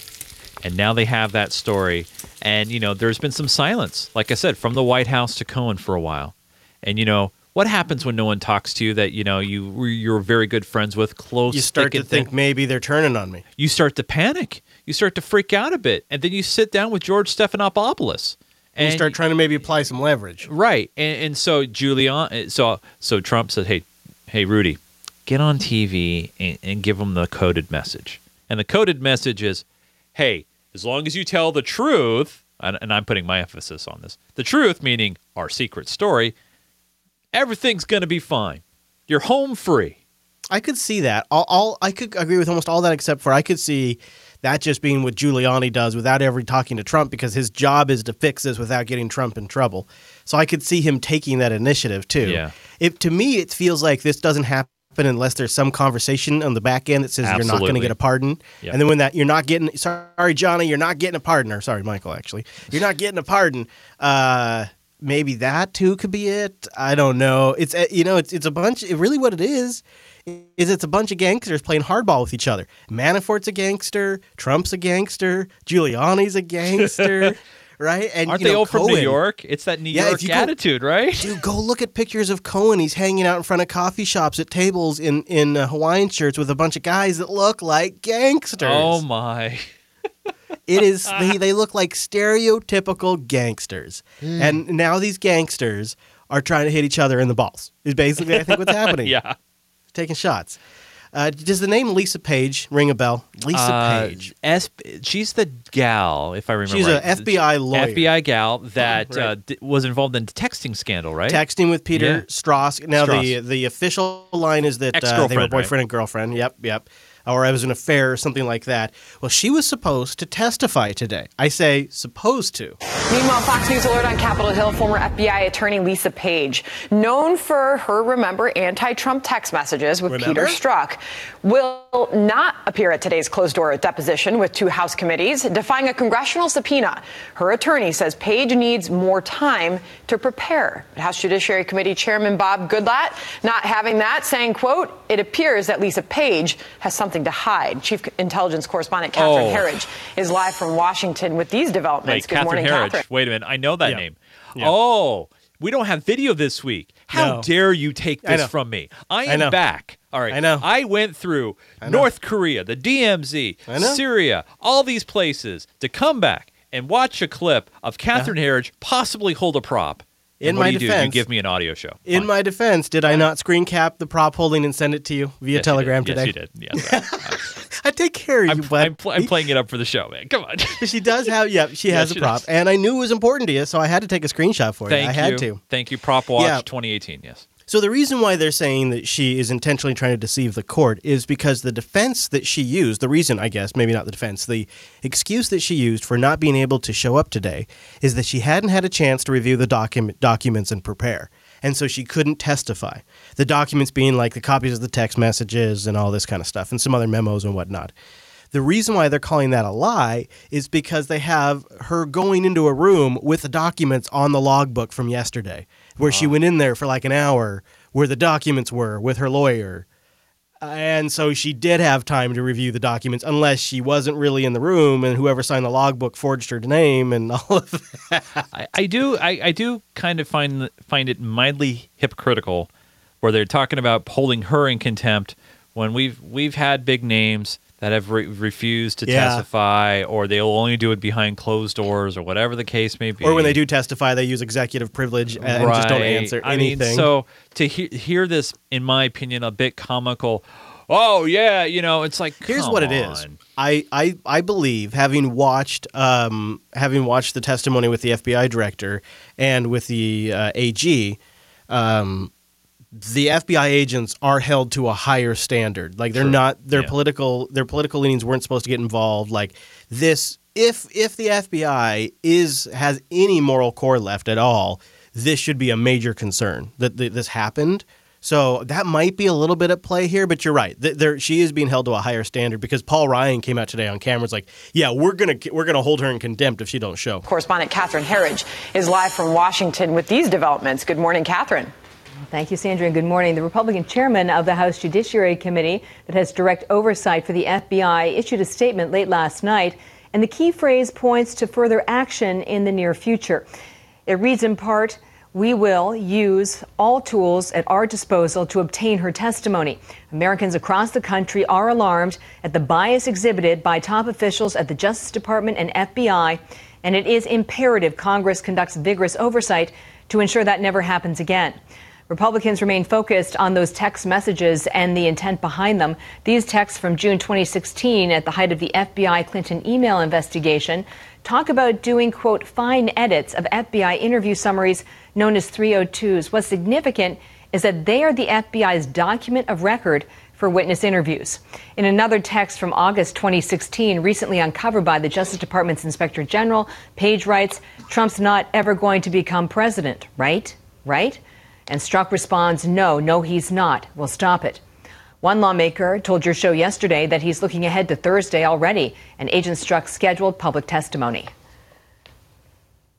and now they have that story. And you know, there's been some silence, like I said, from the White House to Cohen for a while. And you know, what happens when no one talks to you that you know you you're very good friends with, close? You start to think thin? maybe they're turning on me. you start to panic. You start to freak out a bit, and then you sit down with George Stephanopoulos, And you start trying to maybe apply some leverage. right. And, and so Giuliani, so so Trump said, "Hey, hey, Rudy, get on TV and, and give them the coded message." And the coded message is, "Hey, as long as you tell the truth." And, and I'm putting my emphasis on this. The truth, meaning our secret story, everything's going to be fine. You're home free. I could see that. All, all I could agree with almost all that, except for I could see that just being what Giuliani does without ever talking to Trump, because his job is to fix this without getting Trump in trouble. So I could see him taking that initiative too. Yeah. If to me, it feels like this doesn't happen unless there's some conversation on the back end that says you're not going to get a pardon. Yep. And then when that you're not getting sorry Johnny, you're not getting a pardon or sorry Michael actually. You're not getting a pardon. Uh maybe that too could be it. I don't know. It's uh, you know, it's it's a bunch it, really what it is is it's a bunch of gangsters playing hardball with each other. Manafort's a gangster, Trump's a gangster, Giuliani's a gangster, right? And Aren't you they know, all from New York? It's that New Yeah, York you go- attitude, right? Dude, go look at pictures of Cohen. He's hanging out in front of coffee shops at tables in in uh, Hawaiian shirts with a bunch of guys that look like gangsters. Oh my. It is they, they look like stereotypical gangsters. Hmm. And now these gangsters are trying to hit each other in the balls. Is basically I think what's happening. yeah. Taking shots. Uh, does the name Lisa Page ring a bell? Lisa Uh, Page. S- she's the gal, if I remember She's a right. FBI lawyer. FBI gal that Right. uh, d- was involved in the texting scandal, right? Texting with Peter Yeah. Strauss. Now the Strauss. the official line is that uh, they were boyfriend right? and girlfriend. Yep, yep. Or I was in an affair or something like that. Well, she was supposed to testify today. I say supposed to. Meanwhile, Fox News alert on Capitol Hill, former FBI attorney Lisa Page, known for her remember anti-Trump text messages with Remember? Peter Strzok, will not appear at today's closed-door deposition with two House committees, defying a congressional subpoena. Her attorney says Page needs more time to prepare. House Judiciary Committee Chairman Bob Goodlatte not having that, saying, "quote It appears that Lisa Page has something to hide." Chief Intelligence Correspondent Catherine Oh. Herridge is live from Washington with these developments. Wait, Good Catherine morning, Herridge. Catherine. Wait a minute. I know that Yeah. name. Yeah. Oh, we don't have video this week. How No. dare you take this from me? I I am know. back. All right. I know. I went through I. North Korea, the DMZ, Syria, all these places to come back and watch a clip of uh-huh. Catherine Herridge possibly hold a prop. In my you do? You defense- give me an audio show. In my defense, did I not screen cap the prop holding and send it to you via Yes, Telegram did. today? Yes, you did. Yes, I take care of you, I'm, bud. I'm, pl- I'm playing it up for the show, man. Come on. she does have, yeah, she Yeah, has she a prop, does. and I knew it was important to you, so I had to take a screenshot for Thank you. I had you. to. Thank you. Prop Watch Yeah. 2018. Yes. So the reason why they're saying that she is intentionally trying to deceive the court is because the defense that she used, the reason I guess, maybe not the defense, the excuse that she used for not being able to show up today is that she hadn't had a chance to review the document documents and prepare. And so she couldn't testify. The documents being like the copies of the text messages and all this kind of stuff and some other memos and whatnot. The reason why they're calling that a lie is because they have her going into a room with the documents on the logbook from yesterday, where she went in there for like an hour where the documents were with her lawyer. And so she did have time to review the documents, unless she wasn't really in the room and whoever signed the logbook forged her name and all of that. I, I do I, I do kind of find find it mildly hypocritical where they're talking about holding her in contempt when we've we've had big names that have re- refused to Yeah. testify or they'll only do it behind closed doors or whatever the case may be. Or when they do testify, they use executive privilege and just don't Right. answer I anything. mean, so to he- hear this, in my opinion, a bit comical. Oh yeah, you know, it's like Here's what it is. I, I I believe having watched um, having watched the testimony with the FBI director and with the uh, AG, um, the FBI agents are held to a higher standard. Like they're Sure. not their Yeah. political their political leanings weren't supposed to get involved. Like this, if if the FBI is has any moral core left at all, this should be a major concern that th- this happened. So that might be a little bit at play here, but you're right. There, she is being held to a higher standard because Paul Ryan came out today on camera. Was like, "Yeah, we're gonna we're gonna hold her in contempt if she don't show." Correspondent Catherine Herridge is live from Washington with these developments. Good morning, Catherine. Thank you, Sandra, and good morning. The Republican chairman of the House Judiciary Committee that has direct oversight for the FBI issued a statement late last night, and the key phrase points to further action in the near future. It reads in part, we will use all tools at our disposal to obtain her testimony. Americans across the country are alarmed at the bias exhibited by top officials at the Justice Department and FBI, and it is imperative Congress conducts vigorous oversight to ensure that never happens again. Republicans remain focused on those text messages and the intent behind them. These texts from June 2016, at the height of the FBI Clinton email investigation, talk about doing, quote, fine edits of FBI interview summaries known as 302s. What's significant is that they are the FBI's document of record for witness interviews. In another text from August 2016, recently uncovered by the Justice Department's Inspector General, Page writes, Trump's not ever going to become president, right? Right? And Strzok responds, no, no, he's not. We'll stop it. One lawmaker told your show yesterday that he's looking ahead to Thursday already, and Agent Strzok scheduled public testimony.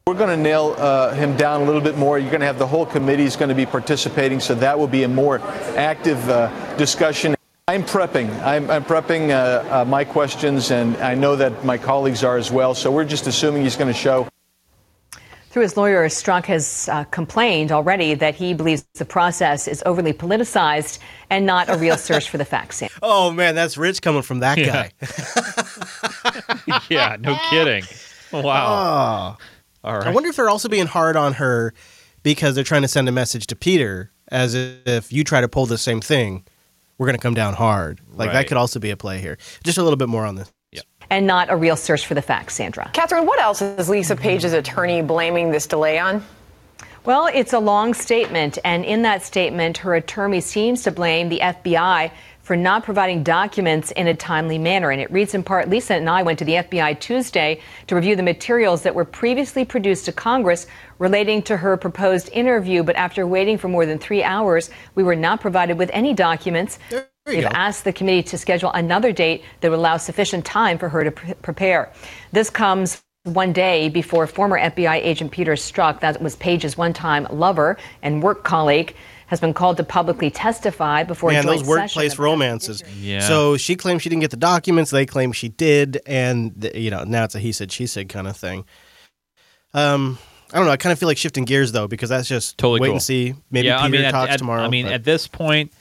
We're going to nail uh, him down a little bit more. You're going to have the whole committee is going to be participating, so that will be a more active uh, discussion. I'm prepping. I'm, I'm prepping uh, uh my questions, and I know that my colleagues are as well. So we're just assuming he's going to show. Through his lawyer, Strzok has uh, complained already that he believes the process is overly politicized and not a real search for the facts. Oh man, that's rich coming from that Yeah. guy. yeah, no kidding. Wow. Oh. All right. I wonder if they're also being hard on her because they're trying to send a message to Peter as if you try to pull the same thing, we're going to come down hard. Like Right. that could also be a play here. Just a little bit more on this. And not a real search for the facts, Sandra. Catherine, what else is Lisa Page's attorney blaming this delay on? Well, it's a long statement, and in that statement, her attorney seems to blame the FBI for not providing documents in a timely manner. And it reads in part Lisa and I went to the FBI Tuesday to review the materials that were previously produced to Congress relating to her proposed interview, but after waiting for more than three hours, we were not provided with any documents. They've asked the committee to schedule another date that would allow sufficient time for her to pre- prepare. This comes one day before former FBI agent Peter Strzok, that was Page's one-time lover and work colleague, has been called to publicly testify before a Man, joint those workplace romances. Yeah. So she claims she didn't get the documents. They claim she did, and th- you know now it's a he said she said kind of thing. Um, I don't know. I kind of feel like shifting gears though because that's just Totally wait cool. and see. Maybe yeah, Peter I mean, at- talks at, tomorrow. I mean, but- at this point,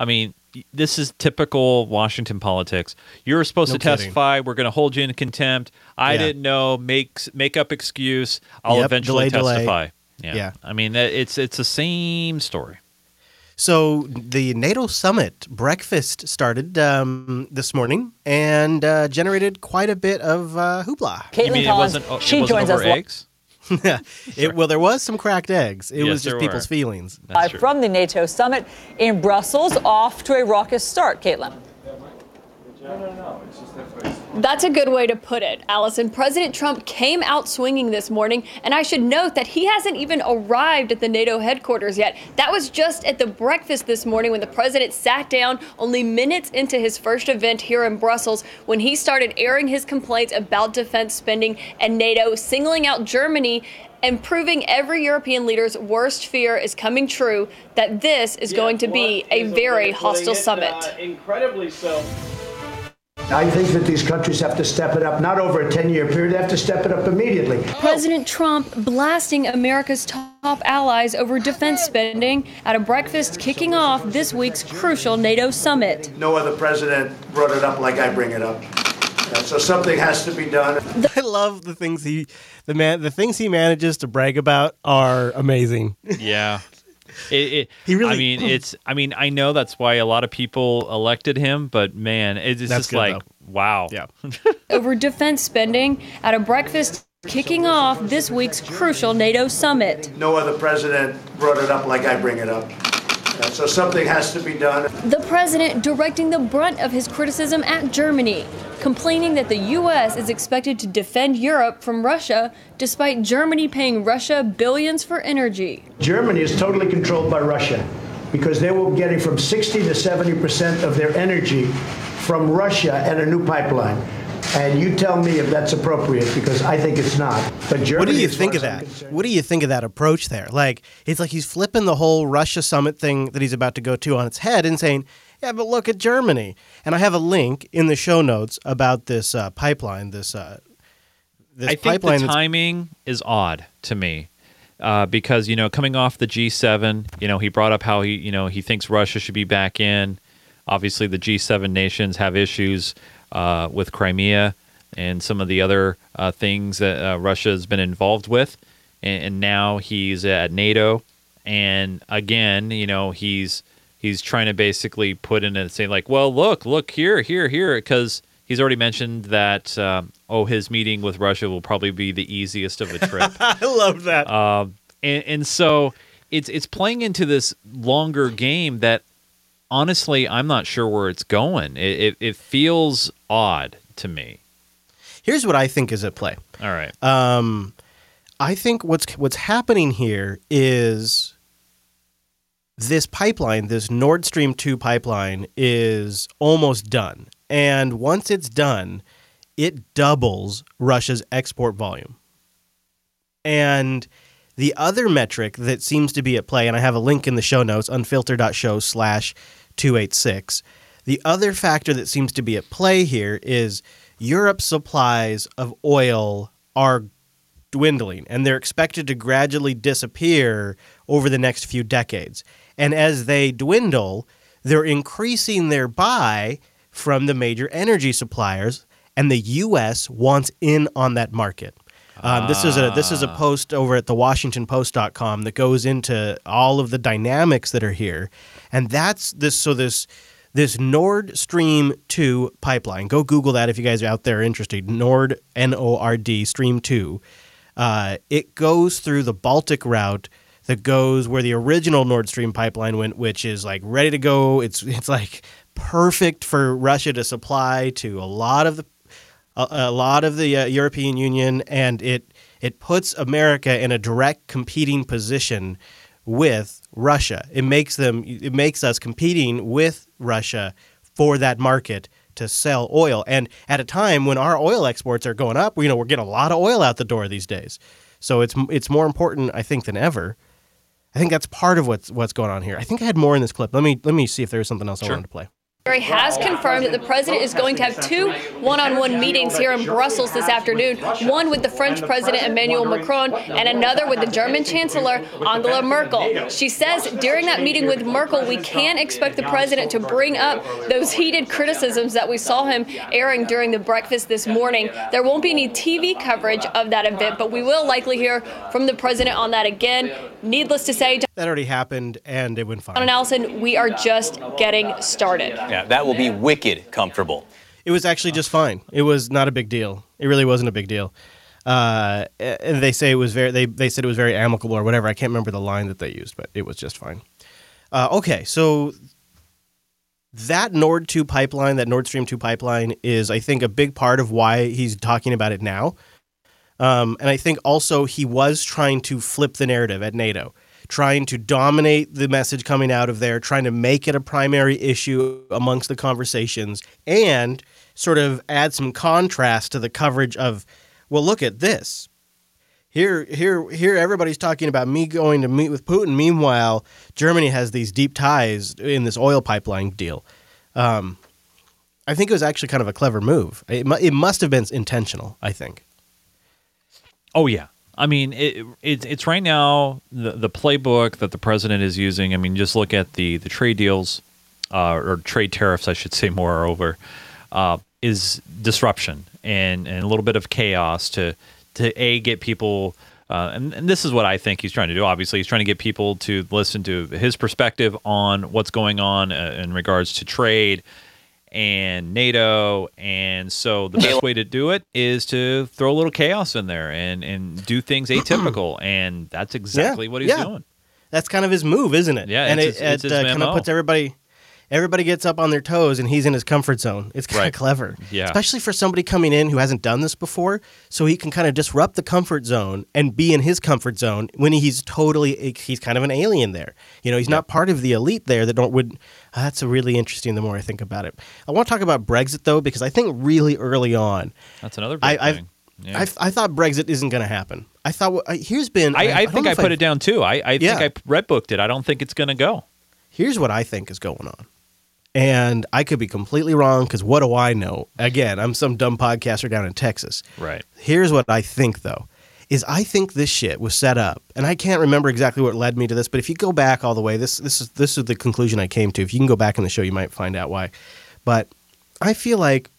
I mean, this is typical Washington politics. You're supposed No to kidding. testify. We're going to hold you in contempt. I Yeah. didn't know. Make make up excuse. I'll Yep, eventually delay, delay. testify. Yeah. Yeah. I mean, it's it's the same story. So the NATO summit breakfast started um, this morning and uh, generated quite a bit of uh, hoopla. You mean it wasn't? oh, it wasn't over eggs? It, well, there was some cracked eggs. It Yes, was just people's were. feelings. Live from the NATO summit in Brussels, off to a raucous start. Kaitlan. That's a good way to put it, Alisyn. President Trump came out swinging this morning, and I should note that he hasn't even arrived at the NATO headquarters yet. That was just at the breakfast this morning when the president sat down only minutes into his first event here in Brussels when he started airing his complaints about defense spending and NATO, singling out Germany and proving every European leader's worst fear is coming true that this is going to be a very hostile summit. incredibly so. I think that these countries have to step it up, not over a 10 year period, they have to step it up immediately. President Trump blasting America's top allies over defense spending at a breakfast kicking off this week's crucial NATO summit. No other president brought it up like I bring it up. Uh, So something has to be done. I love the things he, the man, the things he manages to brag about are amazing. Yeah. It, it, He really- I mean, it's. I mean, I know that's why a lot of people elected him, but man, it's That's just good, like, wow. Yeah. Over defense spending at a breakfast kicking off this week's crucial NATO summit. No other president brought it up like I bring it up. So something has to be done. The president directing the brunt of his criticism at Germany, complaining that the U.S. is expected to defend Europe from Russia despite Germany paying Russia billions for energy. Germany is totally controlled by Russia because they were getting from 60 to 70 percent of their energy from Russia and a new pipeline. And you tell me if that's appropriate because I think it's not. But Germany. what do you think of that? What do you think of that approach there? Like, it's like he's flipping the whole Russia summit thing that he's about to go to on its head and saying, yeah, but look at Germany. And I have a link in the show notes about this uh, pipeline, this, uh, this I think pipeline. the timing is odd to me. Uh, because you know, coming off the G7, you know, he brought up how he, you know, he thinks Russia should be back in. Obviously, the G7 nations have issues uh, with Crimea and some of the other uh, things that uh, Russia has been involved with, and, and now he's at NATO, and again, you know, he's he's trying to basically put in and say like, well, look, look here, here, here, because he's already mentioned that um, oh, his meeting with Russia will probably be the easiest of a trip. I love that. Um, and, and so it's it's playing into this longer game that honestly I'm not sure where it's going. It, it, it feels odd to me. Here's what I think is at play. All right. Um, I think what's what's happening here is this pipeline, this Nord Stream 2 pipeline, is almost done. And once it's done, it doubles Russia's export volume. And the other metric that seems to be at play, and I have a link in the show notes, unfilter.show slash 286. The other factor that seems to be at play here is Europe's supplies of oil are dwindling and they're expected to gradually disappear over the next few decades. And as they dwindle, they're increasing their buy from the major energy suppliers, and the U.S. wants in on that market. Um, this is a this is a post over at the WashingtonPost.com that goes into all of the dynamics that are here, and that's this. So this this Nord Stream two pipeline. Go Google that if you guys are out there interested. Nord N O R D Stream two. Uh, it goes through the Baltic route that goes where the original Nord Stream pipeline went, which is like ready to go. It's it's like perfect for Russia to supply to a lot of the a, a lot of the uh, European Union, and it it puts America in a direct competing position with Russia. It makes them it makes us competing with Russia for that market to sell oil. And at a time when our oil exports are going up, you know, we're getting a lot of oil out the door these days. So it's it's more important, I think, than ever. I think that's part of what's what's going on here. I think I had more in this clip. Let me let me see if there was something else I wanted to play. Secretary has confirmed that the president is going to have two one-on-one meetings here in Brussels this afternoon, one with the French President Emmanuel Macron and another with the German Chancellor Angela Merkel. She says during that meeting with Merkel, we can expect the president to bring up those heated criticisms that we saw him airing during the breakfast this morning. There won't be any TV coverage of that event, but we will likely hear from the president on that again. Needless to say, That already happened, and it went fine. John and Alisyn, we are just getting started. Yeah, that will be wicked comfortable. It was actually just fine. It was not a big deal. It really wasn't a big deal. Uh, and they say it was very. They they said it was very amicable or whatever. I can't remember the line that they used, but it was just fine. Uh, okay, so that Nord two pipeline, that Nord Stream two pipeline, is I think a big part of why he's talking about it now. Um, and I think also he was trying to flip the narrative at NATO, trying to dominate the message coming out of there, trying to make it a primary issue amongst the conversations, and sort of add some contrast to the coverage of, well, look at this. Here, here, here. Everybody's talking about me going to meet with Putin. Meanwhile, Germany has these deep ties in this oil pipeline deal. Um, I think it was actually kind of a clever move. It, it must have been intentional. I think. Oh yeah. I mean, it, it, it's right now the, the playbook that the president is using. I mean, just look at the, the trade deals uh, or trade tariffs, I should say, moreover, uh, is disruption and, and a little bit of chaos to, to A, get people. Uh, and, and this is what I think he's trying to do. Obviously, he's trying to get people to listen to his perspective on what's going on uh, in regards to trade and NATO. And so the best way to do it is to throw a little chaos in there and, and do things atypical. and that's exactly Yeah, what he's yeah. doing. That's kind of his move, isn't it? Yeah, and it's it, his- it uh, kind of puts everybody. Everybody gets up on their toes, and he's in his comfort zone. It's kind of Right. clever, Yeah. Especially for somebody coming in who hasn't done this before, so he can kind of disrupt the comfort zone and be in his comfort zone when he's totally he's kind of an alien there. You know, he's not part of the elite there that don't would. Uh, that's a really interesting. The more I think about it, I want to talk about Brexit though because I think really early on, That's another big I, thing. Yeah. I've, I thought Brexit isn't going to happen. I thought I- here's been. I, I, think I put it down too. I, I Yeah. think I red booked it. I don't think it's going to go. Here's what I think is going on. And I could be completely wrong because what do I know? Again, I'm some dumb podcaster down in Texas. Right. Here's what I think though is I think this shit was set up. And I can't remember exactly what led me to this, but if you go back all the way, this this is this is the conclusion I came to. If you can go back in the show, you might find out why. But I feel like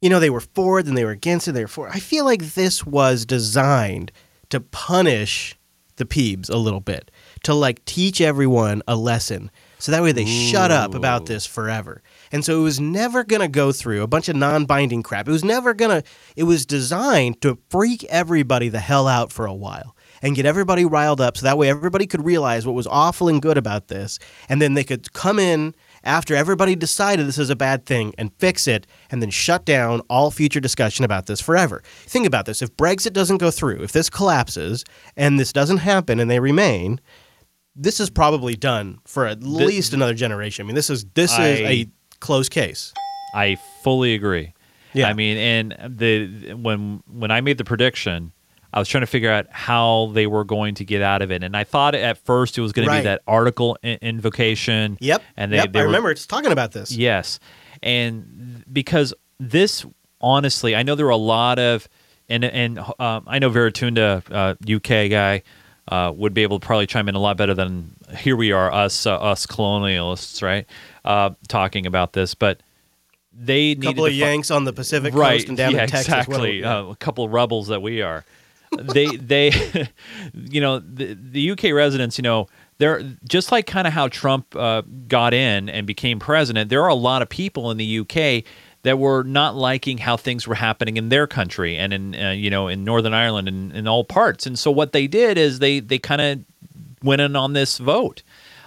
you know, they were for it and they were against it, they were for it. I feel like this was designed to punish the peebs a little bit, to like teach everyone a lesson. So that way they shut up about this forever. And so it was never going to go through a bunch of non binding crap. It was never going to, it was designed to freak everybody the hell out for a while and get everybody riled up so that way everybody could realize what was awful and good about this. And then they could come in after everybody decided this is a bad thing and fix it and then shut down all future discussion about this forever. Think about this. If Brexit doesn't go through, if this collapses and this doesn't happen and they remain, this is probably done for at least another generation. I mean, this is this is I- a closed case. I fully agree. Yeah. I mean, and the when when I made the prediction, I was trying to figure out how they were going to get out of it, and I thought at first it was going to Right. be that article in- invocation. Yep. And they, yep. they I were- remember it's talking about this. Yes, and because this, honestly, I know there were a lot of, and and um, I know Veratunda, uh, UK guy, uh, would be able to probably chime in a lot better than here we are, us uh, us colonialists, right, uh, talking about this, but they A couple of Yanks on the Pacific right, coast and down yeah, in Texas. exactly, What- uh, a couple of rebels that we are. they they you know the the UK residents you know they're just like kind of how Trump uh, got in and became president there are a lot of people in the UK that were not liking how things were happening in their country and in uh, you know in Northern Ireland and in all parts and so what they did is they they kind of went in on this vote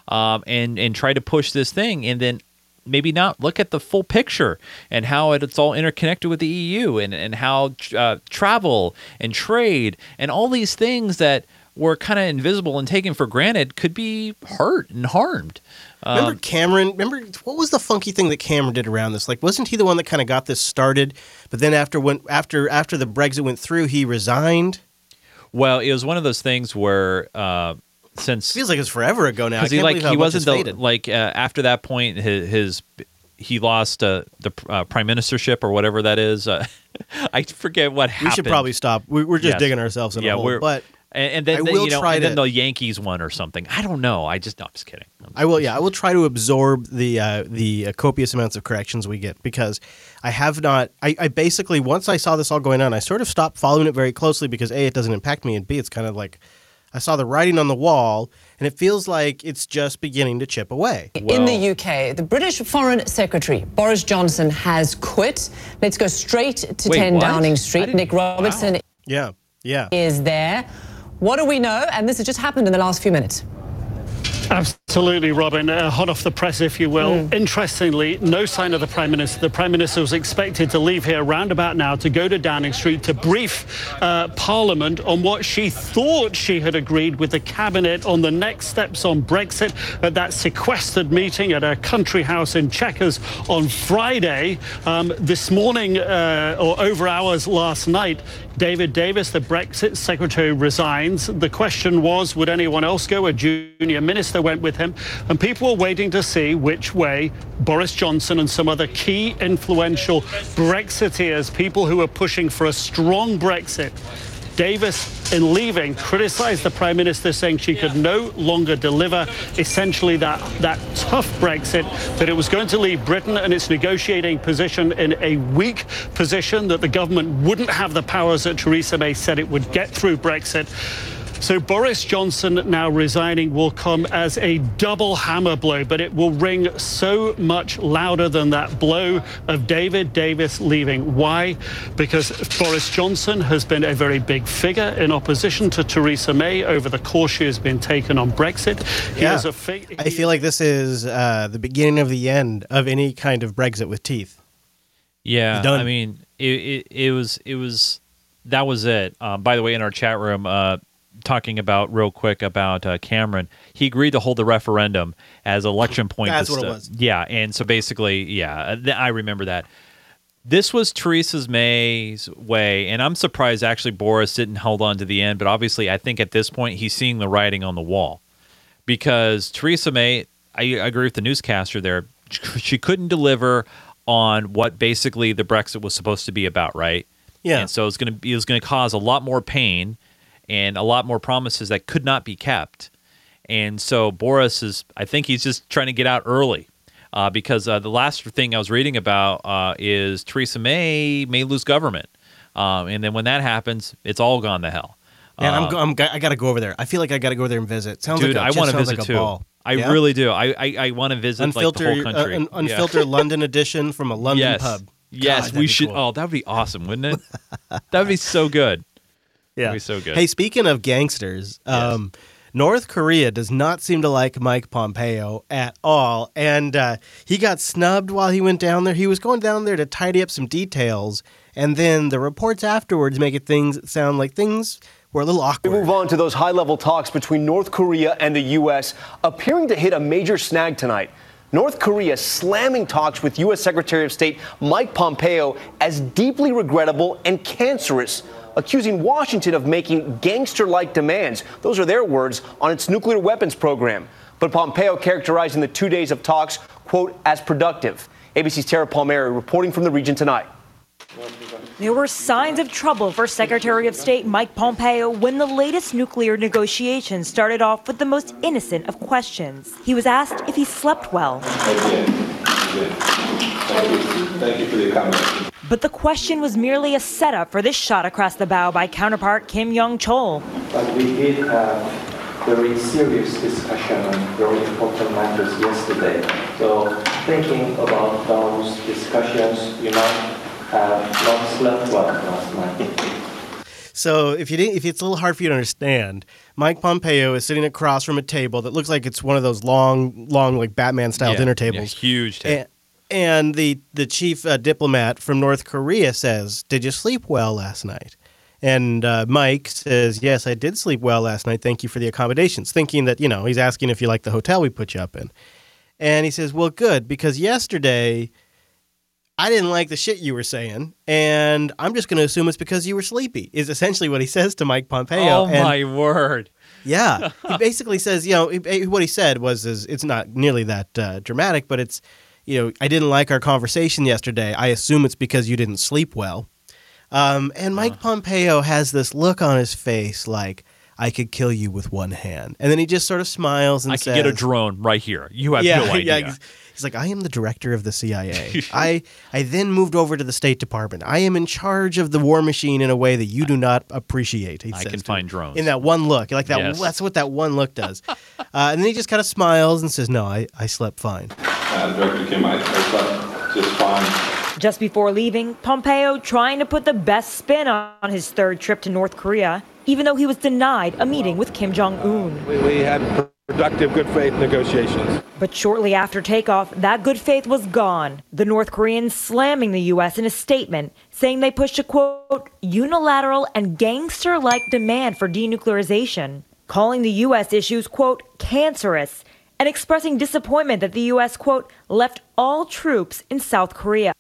um, and and tried to push this thing and then maybe not look at the full picture and how it's all interconnected with the EU and, and how uh, travel and trade and all these things that were kind of invisible and taken for granted could be hurt and harmed. Remember Um, Cameron? Remember what was the funky thing that Cameron did around this? Like, wasn't he the one that kind of got this started? But then after when after after the Brexit went through, he resigned. well, it was one of those things where uh, since Feels like it's forever ago now. Because he like he wasn't the like uh, after that point his, his he lost uh, the uh, prime ministership or whatever that is. Uh, I forget what happened. We should probably stop. We- We're just Yes. digging ourselves in yeah, a hole. We're, but and, and then I the- will you know, try and then the Yankees won or something. I don't know. I just no, I'm just kidding. I will. Yeah, I will try to absorb the uh, the uh, copious amounts of corrections we get because I have not. I, I basically once I saw this all going on, I sort of stopped following it very closely because a it doesn't impact me, and b it's kind of like I saw the writing on the wall, and it feels like it's just beginning to chip away. In the UK, the British Foreign Secretary Boris Johnson has quit. Let's go straight to Wait, 10 what? Downing Street. Nic Robertson Yeah, yeah. is there. What do we know? And this has just happened in the last few minutes. Absolutely, Robin. Uh, hot off the press, if you will. Interestingly, no sign of the Prime Minister. The Prime Minister was expected to leave here round about now to go to Downing Street to brief uh, Parliament on what she thought she had agreed with the Cabinet on the next steps on Brexit at that sequestered meeting at a country house in Chequers on Friday. Um, this morning, uh, or over hours last night, David Davis, the Brexit Secretary, resigns. The question was, would anyone else go? A junior minister went with him. And people were waiting to see which way Boris Johnson and some other key influential Brexiteers, people who were pushing for a strong Brexit, Davis, in leaving, criticized the Prime Minister, saying she could no longer deliver essentially that, that tough Brexit, that it was going to leave Britain and its negotiating position in a weak position, that the government wouldn't have the powers that Theresa May said it would get through Brexit. So Boris Johnson now resigning will come as a double hammer blow, but it will ring so much louder than that blow of David Davis leaving. Why? Because Boris Johnson has been a very big figure in opposition to Theresa May over the course she has been taken on Brexit. He Yeah. is a fig- I feel like this is uh, the beginning of the end of any kind of Brexit with teeth. Yeah, done. I mean, it, it, it was it was that was it. Um, by the way, in our chat room, uh, talking about real quick about uh, Cameron, he agreed to hold the referendum as election point. That's what it was. Yeah, and so basically, yeah, th- I remember that. This was Theresa's May's way, and I'm surprised actually Boris didn't hold on to the end. But obviously, I think at this point he's seeing the writing on the wall because Theresa May, I, I agree with the newscaster there. She couldn't deliver on what basically the Brexit was supposed to be about, right? Yeah. And so it's going to be it was going to cause a lot more pain and a lot more promises that could not be kept. And so Boris is, I think he's just trying to get out early. Uh, because uh, the last thing I was reading about uh, is Theresa May may lose government, um, and then when that happens, it's all gone to hell. Man, Uh, I'm, go- I'm, go- I got to go over there. I feel like I got to go over there and visit. Sounds dude, like a, I want to visit like a too. ball. I Yeah? really do. I I, I want to visit like the unfiltered, whole country. uh, an Yeah. London edition from a London yes. pub. Yes, God, we should. cool. Oh, that would be awesome, wouldn't it? that would be so good. Yeah, That'd be so good. Hey, speaking of gangsters, um, North Korea does not seem to like Mike Pompeo at all, and uh, he got snubbed while he went down there. He was going down there to tidy up some details, and then the reports afterwards make it things sound like things were a little awkward. We move on to those high level talks between North Korea and the U.S., appearing to hit a major snag tonight. North Korea slamming talks with U.S. Secretary of State Mike Pompeo as deeply regrettable and cancerous, accusing Washington of making gangster like demands. Those are their words on its nuclear weapons program. But Pompeo characterizing the two days of talks, quote, as productive. ABC's Tara Palmieri reporting from the region tonight. There were signs of trouble for Secretary of State Mike Pompeo when the latest nuclear negotiations started off with the most innocent of questions. He was asked if he slept well. Thank you for the accommodation. But the question was merely a setup for this shot across the bow by counterpart Kim Young Chol. But we did have very serious discussion on very important matters yesterday. So thinking about those discussions, you might have not slept well last night. So if you didn't, if it's a little hard for you to understand, Mike Pompeo is sitting across from a table that looks like it's one of those long, long like Batman style Yeah, dinner yeah, tables. huge table. And, and the the chief uh, diplomat from North Korea says, "Did you sleep well last night?" And uh, Mike says, "Yes, I did sleep well last night. Thank you for the accommodations." Thinking that you know he's asking if you like the hotel we put you up in. And he says, "Well, good because yesterday." I didn't like the shit you were saying, and I'm just going to assume it's because you were sleepy. Is essentially what he says to Mike Pompeo. Oh And- my word! yeah, he basically says, you know, what he said was, is it's not nearly that uh, dramatic, but it's, you know, I didn't like our conversation yesterday. I assume it's because you didn't sleep well. Um, and Mike Pompeo has this look on his face like, I could kill you with one hand, and then he just sort of smiles and I says, could get a drone right here. You have yeah, no idea. Yeah, he's- he's like, I am the director of the CIA. I I then moved over to the State Department. I am in charge of the war machine in a way that you do not appreciate. He I says can find him. drones. in that one look. Like that. Yes. That's what that one look does. uh, and then he just kind of smiles and says, "No, I, I slept fine." Uh, Director Kim, I, I slept just fine. Just before leaving, Pompeo trying to put the best spin on his third trip to North Korea, even though he was denied a meeting with Kim Jong Un. We, we had productive, good faith negotiations. But shortly after takeoff, that good faith was gone. The North Koreans slamming the U.S. in a statement, saying they pushed a quote, unilateral and gangster like demand for denuclearization, calling the U.S. issues, quote, cancerous, and expressing disappointment that the U.S., quote, left all troops in South Korea.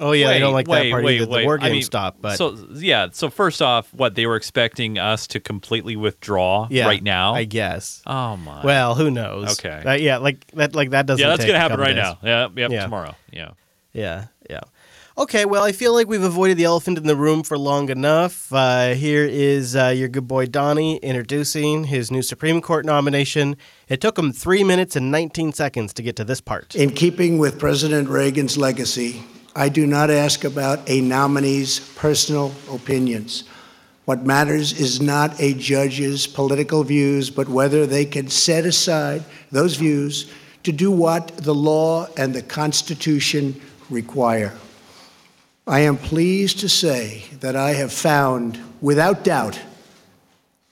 Oh yeah, I don't like wait, that part wait, either. wait. The war I game mean, stopped, but so yeah. So first off, what they were expecting us to completely withdraw yeah, right now? I guess. Oh my. Well, who knows? Okay. Uh, yeah, like that. Like that doesn't. yeah, that's take gonna happen right days. now. Yeah, yep, Yeah. tomorrow. Yeah. Yeah, yeah. Okay, well, I feel like we've avoided the elephant in the room for long enough. Uh, here is uh, your good boy Donnie introducing his new Supreme Court nomination. It took him three minutes and 19 seconds to get to this part. In keeping with President Reagan's legacy, I do not ask about a nominee's personal opinions. What matters is not a judge's political views, but whether they can set aside those views to do what the law and the Constitution require. I am pleased to say that I have found, without doubt,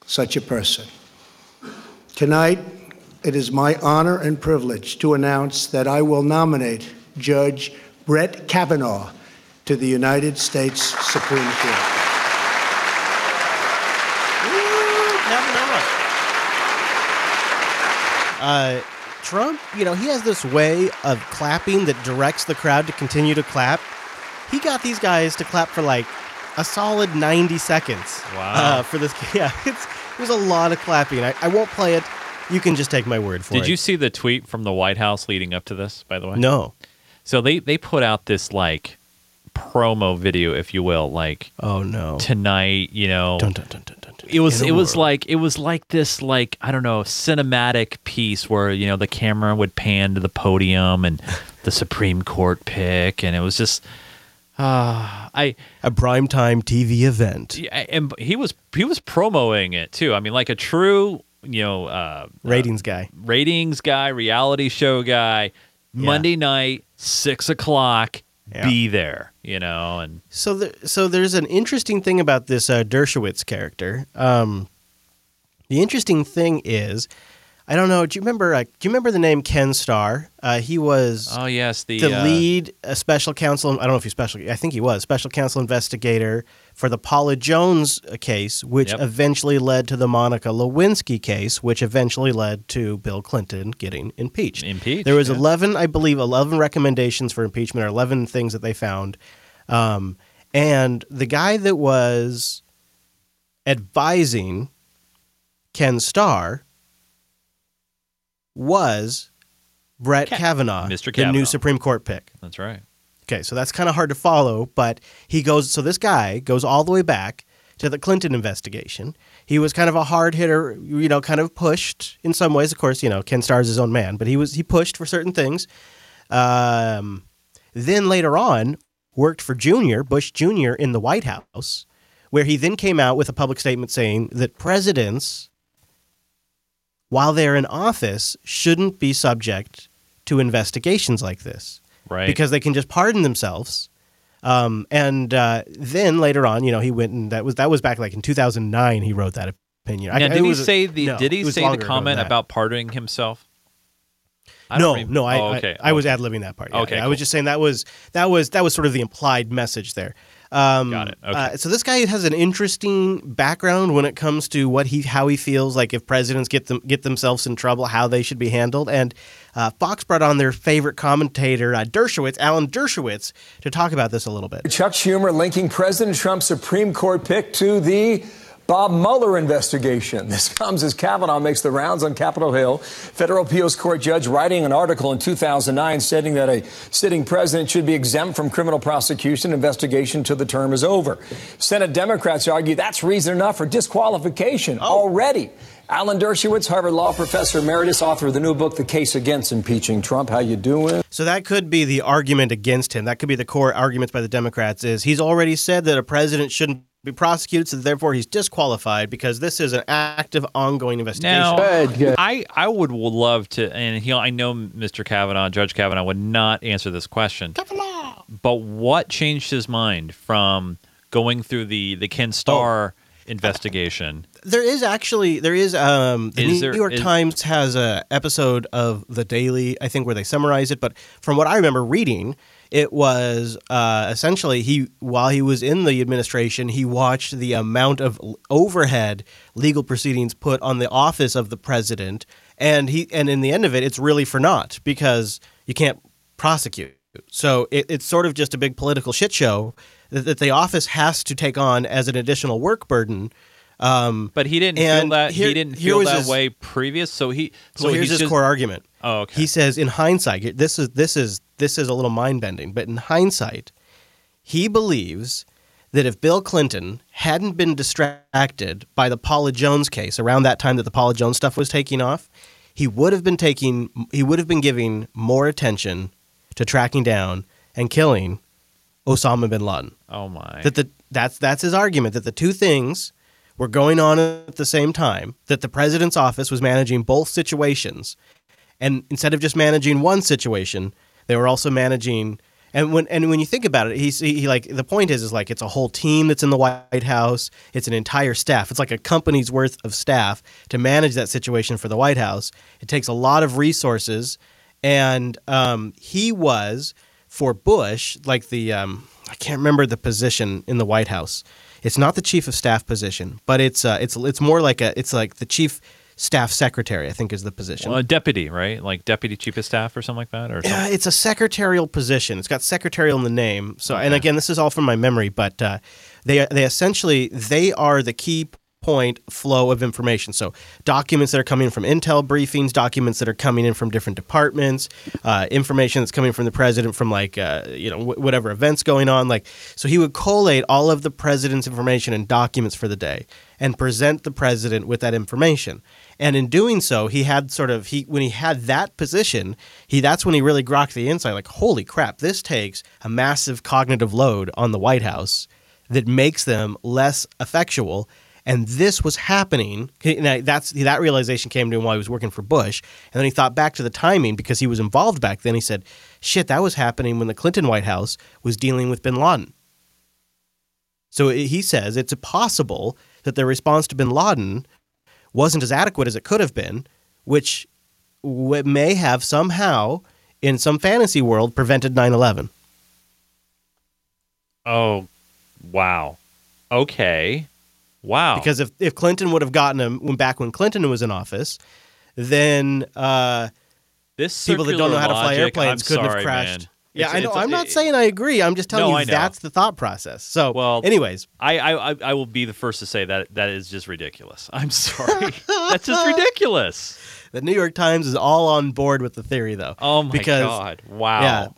such a person. Tonight, it is my honor and privilege to announce that I will nominate Judge Brett Kavanaugh to the United States Supreme Court. Uh, Trump, you know, he has this way of clapping that directs the crowd to continue to clap. He got these guys to clap for like a solid 90 seconds. Wow. Uh, for this, yeah, it's, there's a lot of clapping. I, I won't play it. You can just take my word for it. Did you see the tweet from the White House leading up to this? By the way, No. So they they put out this like promo video, if you will, like oh no tonight, you know. Dun, dun, dun, It was it was world. like it was like this like I don't know cinematic piece where you know the camera would pan to the podium and the Supreme Court pick and it was just uh, I a primetime TV event. yeah, and he was he was promoting it too. I mean, like a true you know uh, Ratings guy, ratings guy, reality show guy. Monday night, six o'clock, be there. You know, and So, there, so there's an interesting thing about this uh, Dershowitz character. Um, the interesting thing is, I don't know. Do you remember? Uh, do you remember the name Ken Starr? Uh, he was Oh yes, the, the uh, lead uh, special counsel. I don't know if he's special. I think he was special counsel investigator for the Paula Jones uh, case, which Yep. eventually led to the Monica Lewinsky case, which eventually led to Bill Clinton getting impeached. Impeached, There was yeah. eleven, I believe, eleven recommendations for impeachment, or eleven things that they found. Um, and the guy that was advising Ken Starr was Brett Kavanaugh, Mr. Kavanaugh, the new Supreme Court pick. That's right. Okay, so that's kind of hard to follow, but he goes. So this guy goes all the way back to the Clinton investigation. He was kind of a hard hitter, you know, kind of pushed in some ways. Of course, you know, Ken Starr's his own man, but he was he pushed for certain things. Um, then later on, worked for Junior Bush Junior in the White House, where he then came out with a public statement saying that presidents, while they're in office, shouldn't be subject to investigations like this Right. because they can just pardon themselves. Um, and uh, then later on, you know, he went and that was that was back like in 2009. He wrote that opinion. Now, it did he was- say the no, did he say the longer ago than comment about pardoning himself? I no, no, I, oh, okay. I, I was ad libbing that part. yeah. Okay, I was just saying that was that was that was sort of the implied message there. Um, Got it. Okay. Uh, so this guy has an interesting background when it comes to what he how he feels like if presidents get them get themselves in trouble, how they should be handled. And uh, Fox brought on their favorite commentator, uh, Dershowitz, Alan Dershowitz, to talk about this a little bit. Chuck Schumer linking President Trump's Supreme Court pick to the Bob Mueller investigation. This comes as Kavanaugh makes the rounds on Capitol Hill. Federal appeals court judge writing an article in 2009 stating that a sitting president should be exempt from criminal prosecution investigation till the term is over. Senate Democrats argue that's reason enough for disqualification oh. already. Alan Dershowitz, Harvard Law professor emeritus, author of the new book, The Case Against Impeaching Trump. How you doing? So that could be the argument against him. That could be the core arguments by the Democrats is he's already said that a president shouldn't be prosecuted, so therefore he's disqualified because this is an active, ongoing investigation. Now, I I would love to, and he, I know Mr. Kavanaugh, Judge Kavanaugh, would not answer this question. But what changed his mind from going through the the Ken Starr investigation? There is actually there is um the Is New there- York is- Times has a episode of the Daily I think where they summarize it, but from what I remember reading, it was uh, essentially he while he was in the administration, he watched the amount of overhead legal proceedings put on the office of the president, and he and in the end of it, it's really for naught because you can't prosecute. So it, it's sort of just a big political shit show that, that the office has to take on as an additional work burden. Um, But he didn't feel that here- he didn't feel that his- way previous. So he so well, here's he's his just- core argument. Oh, okay. He says, in hindsight, this is this is this is a little mind bending, but in hindsight, he believes that if Bill Clinton hadn't been distracted by the Paula Jones case around that time that the Paula Jones stuff was taking off, he would have been taking he would have been giving more attention to tracking down and killing Osama bin Laden. Oh my! That the that's that's his argument that the two things were going on at the same time. That the president's office was managing both situations, and instead of just managing one situation, they were also managing. And when and when you think about it, he's he, he like the point is is like it's a whole team that's in the White House. It's an entire staff. It's like a company's worth of staff to manage that situation for the White House. It takes a lot of resources, and um, he was for Bush like the um, I can't remember the position in the White House. It's not the chief of staff position, but it's uh, it's it's more like a it's like the chief staff secretary. I think is the position. Well, a deputy, right? Like deputy chief of staff or something like that, or Yeah, it's a secretarial position. It's got secretarial in the name. So, and again, this is all from my memory, but uh, they they essentially they are the key point flow of information. So, documents that are coming from intel briefings, documents that are coming in from different departments, uh, information that's coming from the president from like uh, you know wh- whatever events going on. Like, so he would collate all of the president's information and documents for the day and present the president with that information. And in doing so, he had sort of he when he had that position, he that's when he really grokked the insight. Like, holy crap, this takes a massive cognitive load on the White House that makes them less effectual. And this was happening. and That's that realization came to him while he was working for Bush. And then he thought back to the timing because he was involved back then. He said, "Shit, that was happening when the Clinton White House was dealing with Bin Laden." So he says it's possible that the response to bin Laden wasn't as adequate as it could have been which may have somehow, in some fantasy world, prevented 9 11. Oh, wow. Okay. Wow. Because if, if Clinton would have gotten him when back when Clinton was in office, then uh, this people that don't know how to fly logic, airplanes couldn't sorry, have crashed. man. Yeah, It's- I know. I'm not it- saying I agree. I'm just telling No, you that's the thought process. So, Well, anyways, I, I I- will be the first to say that that is just ridiculous. I'm sorry. That's just ridiculous. The New York Times is all on board with the theory, though. Oh my because, God. Wow. Yeah,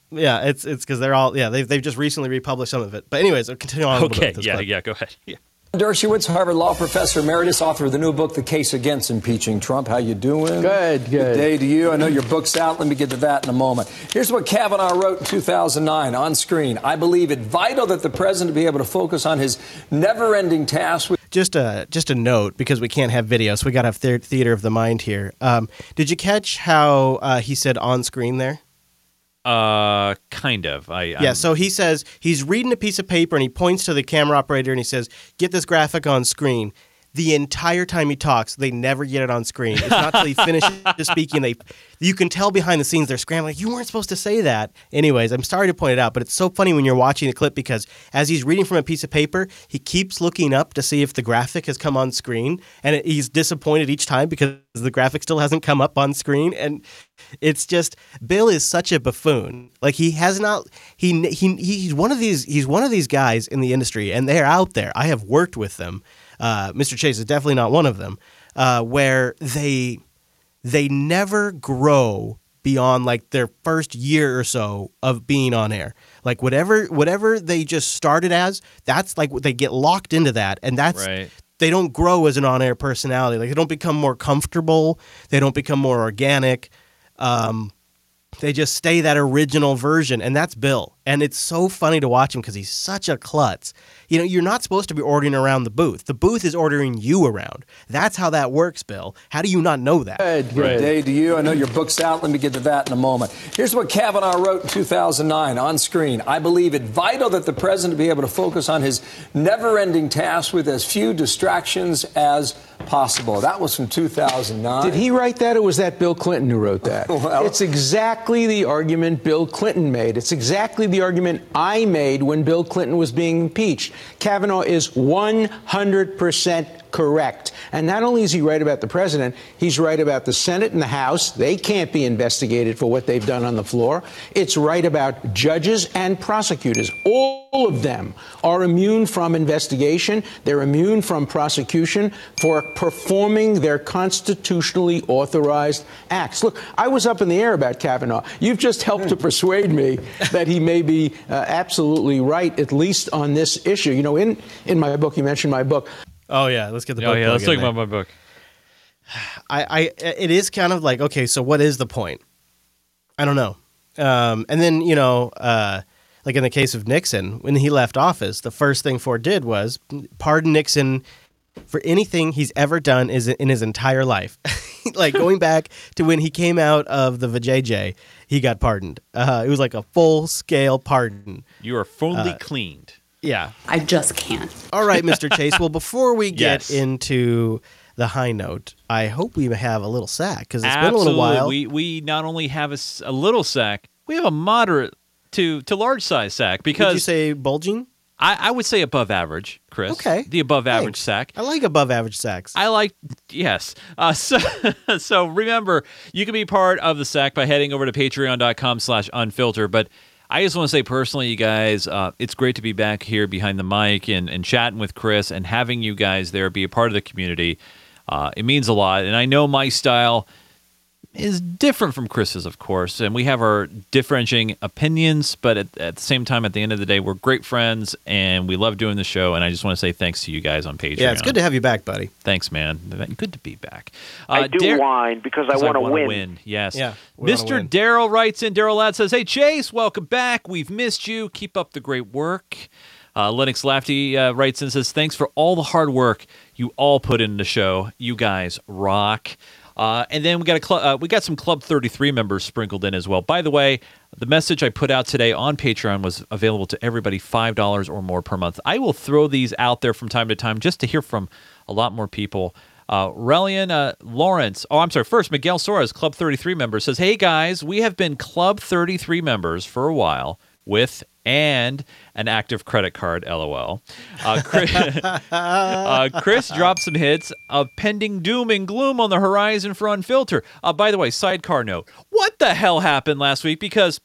yeah. It's it's because they're all yeah. They've they've just recently republished some of it. But anyways, I'll continue on. a little bit Okay. Yeah. clip. Yeah. Go ahead. Yeah. Dershowitz, Harvard Law Professor Emeritus, author of the new book, The Case Against Impeaching Trump. How you doing? Good, good. Good day to you. I know your book's out. Let me get to that in a moment. Here's what Kavanaugh wrote in 2009 on screen. I believe it vital that the president be able to focus on his never-ending task with Just a just a note because we can't have video, so we got to have theater of the mind here. Um, did you catch how uh, he said on screen there? Uh, kind of. I yeah, I'm- so he says he's reading a piece of paper and he points to the camera operator and he says, "Get this graphic on screen." The entire time he talks, they never get it on screen. It's not till he finishes speaking. They, you can tell behind the scenes they're scrambling. You weren't supposed to say that. Anyways, I'm sorry to point it out, but it's so funny when you're watching the clip because as he's reading from a piece of paper, he keeps looking up to see if the graphic has come on screen, and it, he's disappointed each time because the graphic still hasn't come up on screen. And it's just Bill is such a buffoon. Like he has not. He he he's one of these. He's one of these guys in the industry, and they're out there. I have worked with them. Uh, Mr. Chase is definitely not one of them. Uh, where they they never grow beyond like their first year or so of being on air. Like whatever whatever they just started as, that's like what they get locked into that, and that's Right. they don't grow as an on-air personality. Like they don't become more comfortable. They don't become more organic. Um, they just stay that original version, and that's Bill. And it's so funny to watch him because he's such a klutz. You know, you're not supposed to be ordering around the booth. The booth is ordering you around. That's how that works, Bill. How do you not know that? Good, good day to you. I know your book's out. Let me get to that in a moment. Here's what Kavanaugh wrote in 2009 on screen. I believe it vital that the president be able to focus on his never-ending task with as few distractions as possible. That was from 2009. Did he write that, or was that Bill Clinton who wrote that? Well- it's exactly the argument Bill Clinton made. It's exactly the argument I made when Bill Clinton was being impeached. Kavanaugh is 100% correct. And not only is he right about the president, he's right about the Senate and the House. They can't be investigated for what they've done on the floor. It's right about judges and prosecutors. All of them are immune from investigation. They're immune from prosecution for performing their constitutionally authorized acts. Look, I was up in the air about Kavanaugh. You've just helped to persuade me that he may be uh, absolutely right, at least on this issue. You know, in, in my book, you mentioned my book. Oh yeah, let's get the Oh book. yeah. Let's talk about my book. I, I it is kind of like okay, so what is the point? I don't know. Um, and then you know, uh, like in the case of Nixon, when he left office, the first thing Ford did was pardon Nixon for anything he's ever done is in his entire life. like going back to when he came out of the vajayjay, he got pardoned. Uh, it was like a full scale pardon. You are fully Uh, cleaned. Yeah. I just can't. All right, Mr. Chase. Well, before we get Yes. into the high note, I hope we have a little sack because it's Absolutely. been a little while. We we not only have a, a little sack, we have a moderate to to large size sack because Would you say bulging? I, I would say above average, Chris. Okay. The above average Thanks. sack. I like above average sacks. I like yes. Uh, so so remember, you can be part of the sack by heading over to patreon.com slash unfilter. But I just want to say personally, you guys, uh, it's great to be back here behind the mic and, and chatting with Chris and having you guys there be a part of the community. Uh, it means a lot. And I know my style is different from Chris's, of course, and we have our differentiating opinions, but at, at the same time, at the end of the day, we're great friends and we love doing the show. And I just want to say thanks to you guys on Patreon. yeah, it's good to have you back, buddy. Thanks, man. Good to be back. I do Dar- whine because I want to wanna win. Yes. Yeah, Mr. Daryl writes in. Daryl Ladd says, "Hey Chase, welcome back. We've missed you. Keep up the great work." Uh, Lennox Lafty uh, writes in and says, "Thanks for all the hard work you all put in the show. You guys rock." Uh, and then we got a cl- uh, we got some Club 33 members sprinkled in as well. By the way, the message I put out today on Patreon was available to everybody five dollars or more per month. I will throw these out there from time to time just to hear from a lot more people. Uh, Relian uh, Lawrence, oh, I'm sorry. First, Miguel Soares, Club 33 member, says, Hey guys, we have been Club 33 members for a while with and an active credit card, lol. Uh, Chris, uh, Chris dropped some hits of pending doom and gloom on the horizon for Unfilter. Uh, by the way, sidecar note what the hell happened last week? Because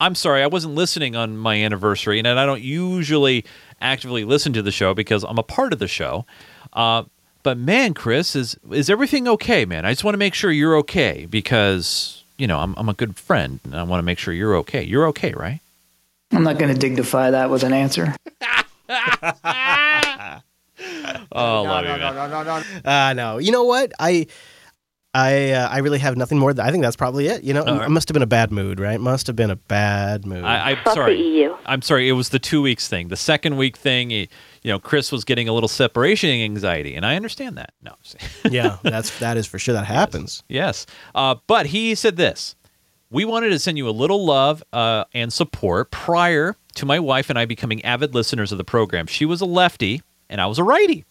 I'm sorry, I wasn't listening on my anniversary, and I don't usually actively listen to the show because I'm a part of the show. Uh, but man, Chris, is is everything okay, man? I just want to make sure you're okay because you know I'm I'm a good friend, and I want to make sure you're okay. You're okay, right? I'm not going to dignify that with an answer. Oh, no, love no, you, no, man. no, no, no. Uh, no. You know what? I, I, uh, I really have nothing more. Th- I think that's probably it. You know, All right. it must have been a bad mood, right? Must have been a bad mood. I, I'm sorry. I'm sorry. It was the two weeks thing. The second week thing, you know, Chris was getting a little separation anxiety, and I understand that. No, yeah, that's that is for sure. That happens. Yes. Uh, but he said this We wanted to send you a little love uh, and support prior to my wife and I becoming avid listeners of the program. She was a lefty, and I was a righty.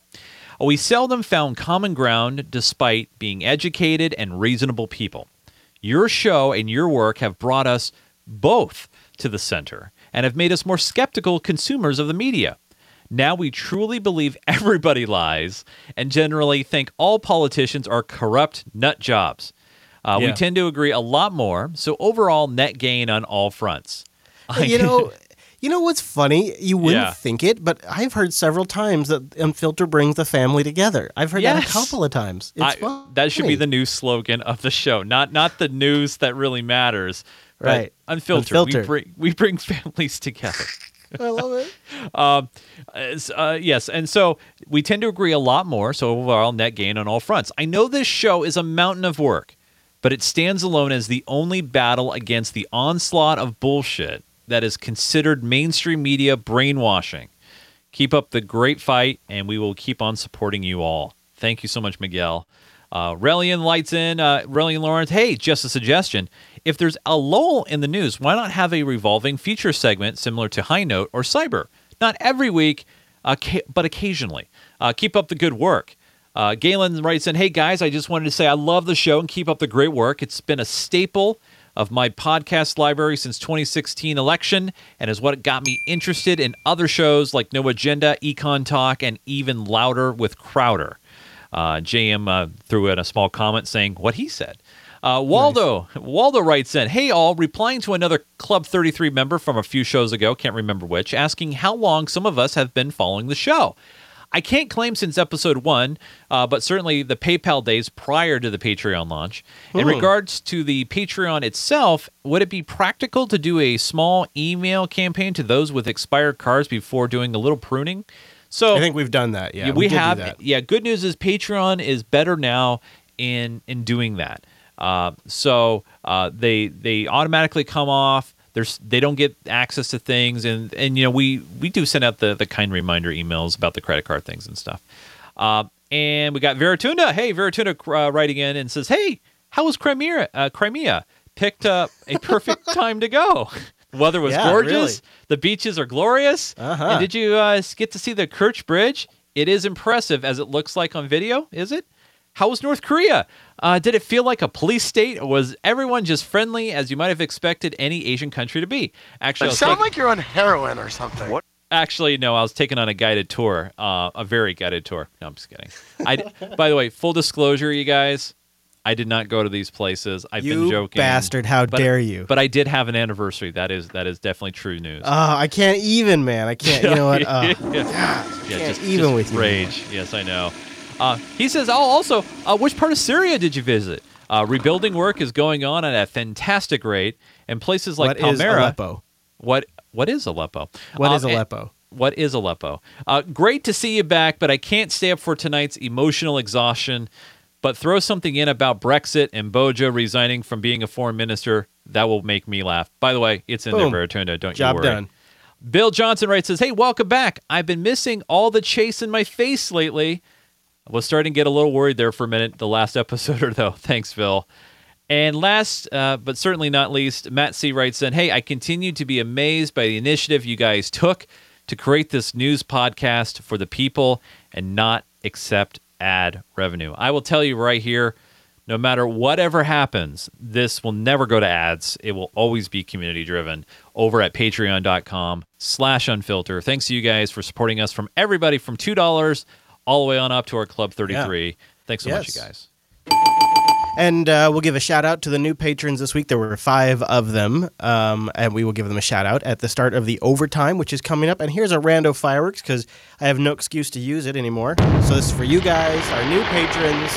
We seldom found common ground despite being educated and reasonable people. Your show and your work have brought us both to the center and have made us more skeptical consumers of the media. Now we truly believe everybody lies and generally think all politicians are corrupt nut jobs. Uh, We tend to agree a lot more, so overall net gain on all fronts. you know, you know what's funny? You wouldn't Yeah. think it, but I've heard several times that Unfilter brings the family together. I've heard that a couple of times. It's I- funny. that should be the new slogan of the show. Not not the news that really matters. but Right. Unfiltered. Unfiltered. We bring we bring families together. I love it. Um, uh, yes, and so we tend to agree a lot more. So overall, net gain on all fronts. I know this show is a mountain of work, but it stands alone as the only battle against the onslaught of bullshit that is considered mainstream media brainwashing. Keep up the great fight, and we will keep on supporting you all. Thank you so much, Miguel. Uh, Relian lights in. Uh, Relian Lawrence, hey, just a suggestion. If there's a lull in the news, why not have a revolving feature segment similar to High Note or Cyber? Not every week, uh, ca- but occasionally. Uh, keep up the good work. Uh, Galen writes in, hey guys, I just wanted to say I love the show and keep up the great work. It's been a staple of my podcast library since 2016 election and is what got me interested in other shows like No Agenda, Econ Talk, and even Louder with Crowder. Uh, JM uh, threw in a small comment saying what he said. Uh, Waldo Waldo writes in, "Hey all, replying to another Club 33 member from a few shows ago, can't remember which, asking how long some of us have been following the show. I can't claim since episode one, uh, but certainly the PayPal days prior to the Patreon launch. In Hmm. regards to the Patreon itself, would it be practical to do a small email campaign to those with expired cards before doing a little pruning? So I think we've done that. Yeah, we, do have. Yeah, good news is Patreon is better now in in doing that. Uh, so uh, they they automatically come off. There's they don't get access to things, and and you know we we do send out the the kind reminder emails about the credit card things and stuff. Uh, and we got Veratunda. Hey, Veratunda uh, writing in and says, "Hey, how was Crimea? Uh, Crimea picked up a perfect time to go. The weather was Yeah, gorgeous. really. The beaches are glorious. Uh-huh. And did you uh, get to see the Kerch Bridge? It is impressive as it looks like on video. Is it? How was North Korea? Uh, did it feel like a police state, or was everyone just friendly as you might have expected any Asian country to be? Actually, I You sound taking- like you're on heroin or something. What? Actually, no. I was taken on a guided tour, uh, a very guided tour. No, I'm just kidding. I, by the way, full disclosure, you guys, I did not go to these places. I've You been joking, bastard, how But- dare you. But I did have an anniversary. That is that is definitely true news. Oh, I can't even, man. I can't. You know what? Uh, yeah, can't just even just with you. rage. Yes, I know. Uh, he says, "Oh, also, uh, which part of Syria did you visit? Uh, rebuilding work is going on at a fantastic rate, and places like What is Palmyra. Aleppo? What what is Aleppo? What Uh, is and- Aleppo? what is Aleppo? Uh, great to see you back, but I can't stay up for tonight's emotional exhaustion. But throw something in about Brexit and Bojo resigning from being a foreign minister. That will make me laugh. By the way, it's in Boom. there, Veratunda. Don't Job you worry. done. Bill Johnson writes says, "Hey, welcome back. I've been missing all the chase in my face lately. I was starting to get a little worried there for a minute. The last episode or though. Thanks, Phil." And last, uh, but certainly not least, Matt C writes in, "Hey, I continue to be amazed by the initiative you guys took to create this news podcast for the people and not accept ad revenue. I will tell you right here, no matter whatever happens, this will never go to ads. It will always be community driven over at patreon.com slash unfilter. Thanks to you guys for supporting us from everybody from $2 all the way on up to our Club 33. Thanks so much, you guys. And uh, we'll give a shout out to the new patrons this week. There were five of them, um, and we will give them a shout out at the start of the overtime, which is coming up. And here's a rando fireworks because I have no excuse to use it anymore. So this is for you guys, our new patrons.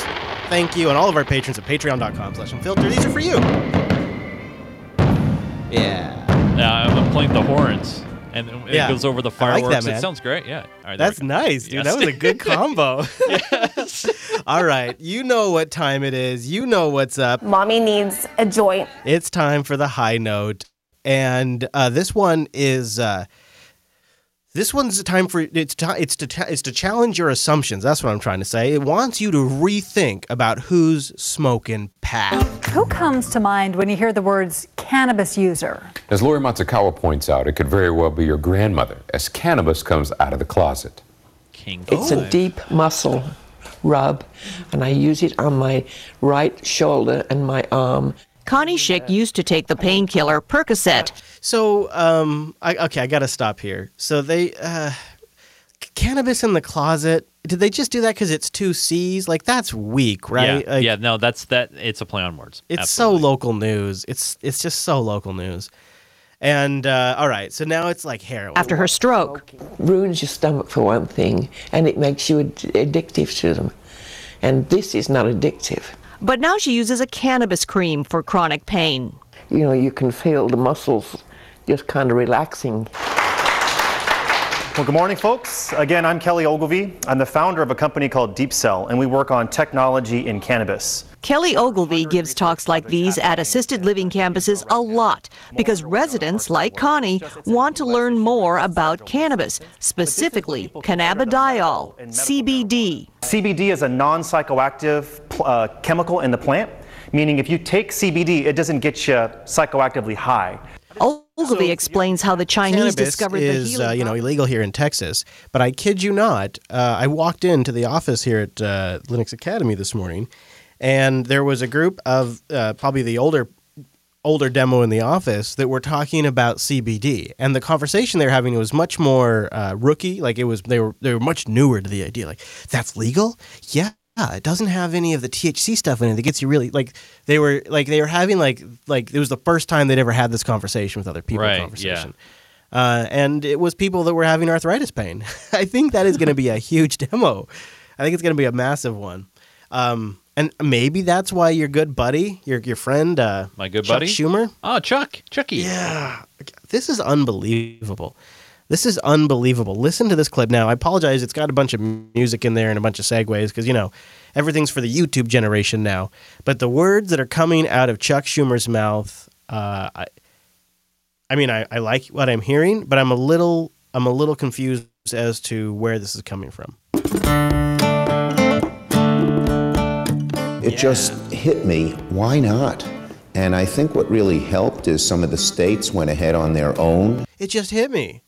Thank you, and all of our patrons at patreon.com/slash unfilter. These are for you. Yeah. Now I'm playing the horns, and it Yeah. goes over the I like that, fireworks. It sounds great. Yeah. All right, That's nice, dude. Yes. That was a good combo. Yes. All right. You know what time it is. You know what's up. Mommy needs a joint. It's time for the high note. And uh, this one is. Uh, this one's a time for it's to, it's to it's to challenge your assumptions. That's what I'm trying to say. It wants you to rethink about who's smoking pat. Who comes to mind when you hear the words cannabis user? As Lori Matsukawa points out, it could very well be your grandmother as cannabis comes out of the closet. King It's a deep muscle rub, and I use it on my right shoulder and my arm. Connie Schick used to take the painkiller Percocet. So, um, I, okay, I got to stop here. So they, uh, c- cannabis in the closet. Did they just do that because it's two C's? Like that's weak, right? Yeah, Like, yeah, no, that's that. It's a play on words. It's Absolutely. so local news. It's it's just so local news. And uh, all right, so now it's like heroin. After her stroke, Ruins your stomach for one thing, and it makes you ad- addictive to them. And this is not addictive. But now she uses a cannabis cream for chronic pain. You know, you can feel the muscles just kind of relaxing. Well, good morning, folks. Again, I'm Kelly Ogilvy. I'm the founder of a company called Deep Cell, and we work on technology in cannabis. Kelly Ogilvy gives talks like these at assisted living campuses a lot because residents like Connie want to learn more about cannabis, specifically cannabidiol, CBD. CBD is a non psychoactive uh, chemical in the plant, meaning if you take CBD, it doesn't get you psychoactively high. Ogilvy explains how the Chinese discovered the is healing. uh, you know illegal here in Texas, but I kid you not. Uh, I walked into the office here at uh, Linux Academy this morning, and there was a group of uh, probably the older older demo in the office that were talking about CBD, and the conversation they were having was much more uh, rookie. Like it was they were they were much newer to the idea. Like that's legal, yeah. Yeah, it doesn't have any of the THC stuff in it that gets you really like they were like they were having like like it was the first time they'd ever had this conversation with other people Right, conversation. Uh, and it was people that were having arthritis pain. I think that is going to be a huge demo. I think it's going to be a massive one. Um, and maybe that's why your good buddy, your your friend, uh, My good Chuck buddy? Schumer. Oh, Chuck, Chucky. Yeah, this is unbelievable. This is unbelievable. Listen to this clip now. I apologize. It's got a bunch of music in there and a bunch of segues because you know everything's for the YouTube generation now. But the words that are coming out of Chuck Schumer's mouth, uh, I, I mean, I, I like what I'm hearing, but I'm a little I'm a little confused as to where this is coming from. It just hit me. Why not? And I think what really helped is some of the states went ahead on their own. It just hit me.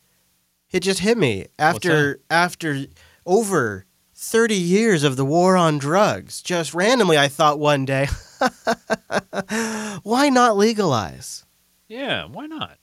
It just hit me after after over 30 years of the war on drugs. Just randomly I thought one day, why not legalize? Yeah, why not?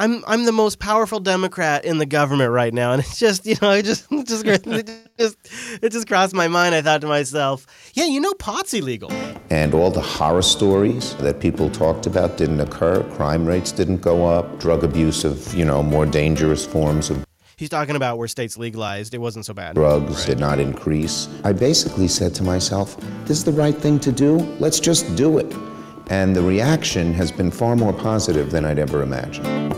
I'm I'm the most powerful Democrat in the government right now, and it's just you know it just it just it just it just crossed my mind. I thought to myself, yeah, you know, pot's illegal. And all the horror stories that people talked about didn't occur. Crime rates didn't go up. Drug abuse of, you know, more dangerous forms of He's talking about where states legalized. It wasn't so bad. drugs did not increase. I basically said to myself, this is the right thing to do. Let's just do it. And the reaction has been far more positive than I'd ever imagined.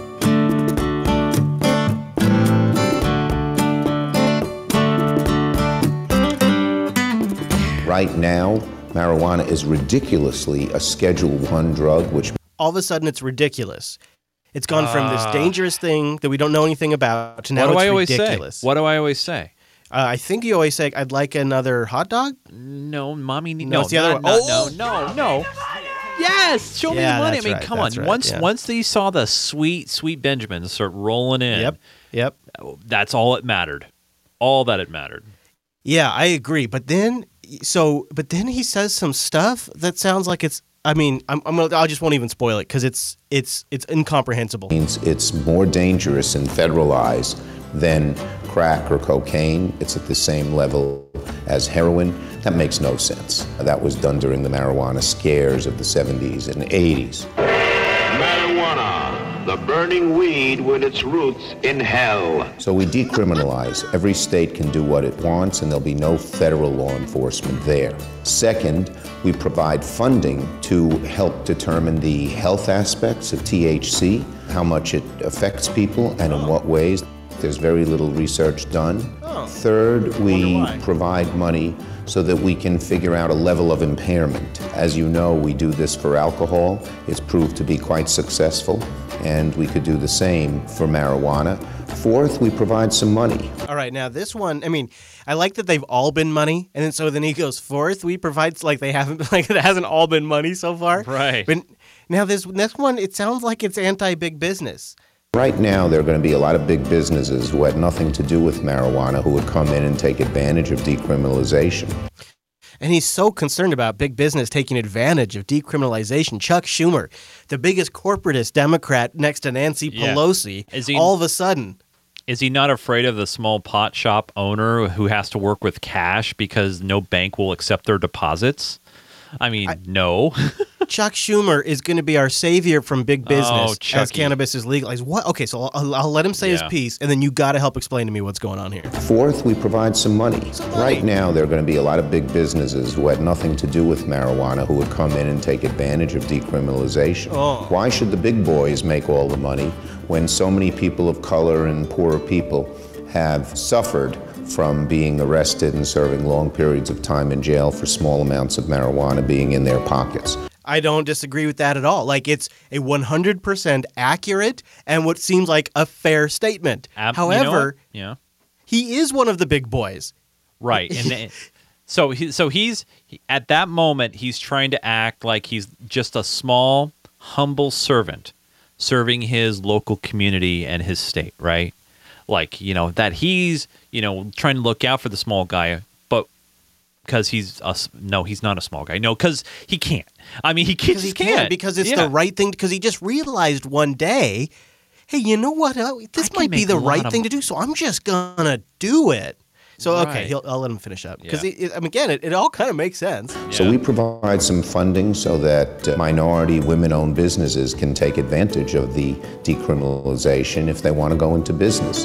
Right now, marijuana is ridiculously a Schedule One drug, which All of a sudden, it's ridiculous. It's gone from this Ah. dangerous thing that we don't know anything about to now what do it's I always ridiculous. say? What do I always say? Uh, I think you always say, "I'd like another hot dog." No, mommy. Need, No, no, it's the other not- one. not- Oh! no, no, no. Yes, show me the money. I mean, right, come on. right, once yeah. once they saw the sweet, sweet Benjamins start rolling in. Yep. Yep. That's all it mattered. All that it mattered. Yeah, I agree. But then, so, but then he says some stuff that sounds like it's. I mean, I'm, I'm I just won't even spoil it because it's it's it's incomprehensible. means it's more dangerous in federal eyes than crack or cocaine. It's at the same level as heroin. That makes no sense. That was done during the marijuana scares of the 70s and 80s. Marijuana, the burning weed with its roots in hell. So we decriminalize. Every state can do what it wants, and there'll be no federal law enforcement there. Second, we provide funding to help determine the health aspects of THC, how much it affects people, and in what ways. There's very little research done. Oh. Third, we provide money so that we can figure out a level of impairment. As you know, we do this for alcohol. It's proved to be quite successful, and we could do the same for marijuana. Fourth, we provide some money. All right, now this one, I mean, I like that they've all been money, and then so then he goes fourth. We provide like they haven't like it hasn't all been money so far, Right. But now this next one, it sounds like it's anti-big business. Right now, there are going to be a lot of big businesses who had nothing to do with marijuana who would come in and take advantage of decriminalization. And he's so concerned about big business taking advantage of decriminalization. Chuck Schumer, the biggest corporatist Democrat next to Nancy Yeah. Pelosi, Is he- all of a sudden, Is he not afraid of the small pot shop owner who has to work with cash because no bank will accept their deposits? I mean, no. Chuck Schumer is going to be our savior from big oh, business Oh, as cannabis is legalized. What? Okay, so I'll, I'll let him say Yeah. his piece, and then you got to help explain to me what's going on here. Fourth, we provide some money. Right now, there are going to be a lot of big businesses who had nothing to do with marijuana who would come in and take advantage of decriminalization. Oh. Why should the big boys make all the money when so many people of color and poorer people have suffered from being arrested and serving long periods of time in jail for small amounts of marijuana being in their pockets? I don't disagree with that at all. Like it's a 100% accurate and what seems like a fair statement. Ab- you know? However, yeah. he is one of the big boys. Right. And then- so he, so he's at that moment he's trying to act like he's just a small humble servant serving his local community and his state, right? Like, you know, that he's, you know, trying to look out for the small guy, but because he's a, no, he's not a small guy. No, cuz he can't. I mean, he can't. Because he just can can't because it's Yeah. the right thing because he just realized one day, hey, you know what? Uh, This can might be the right thing mo- to do, so I'm just going to do it. So okay, Right. he'll, I'll let him finish up because Yeah. I mean, again, it, it all kind of makes sense. So we provide some funding so that uh, minority women-owned businesses can take advantage of the decriminalization if they want to go into business.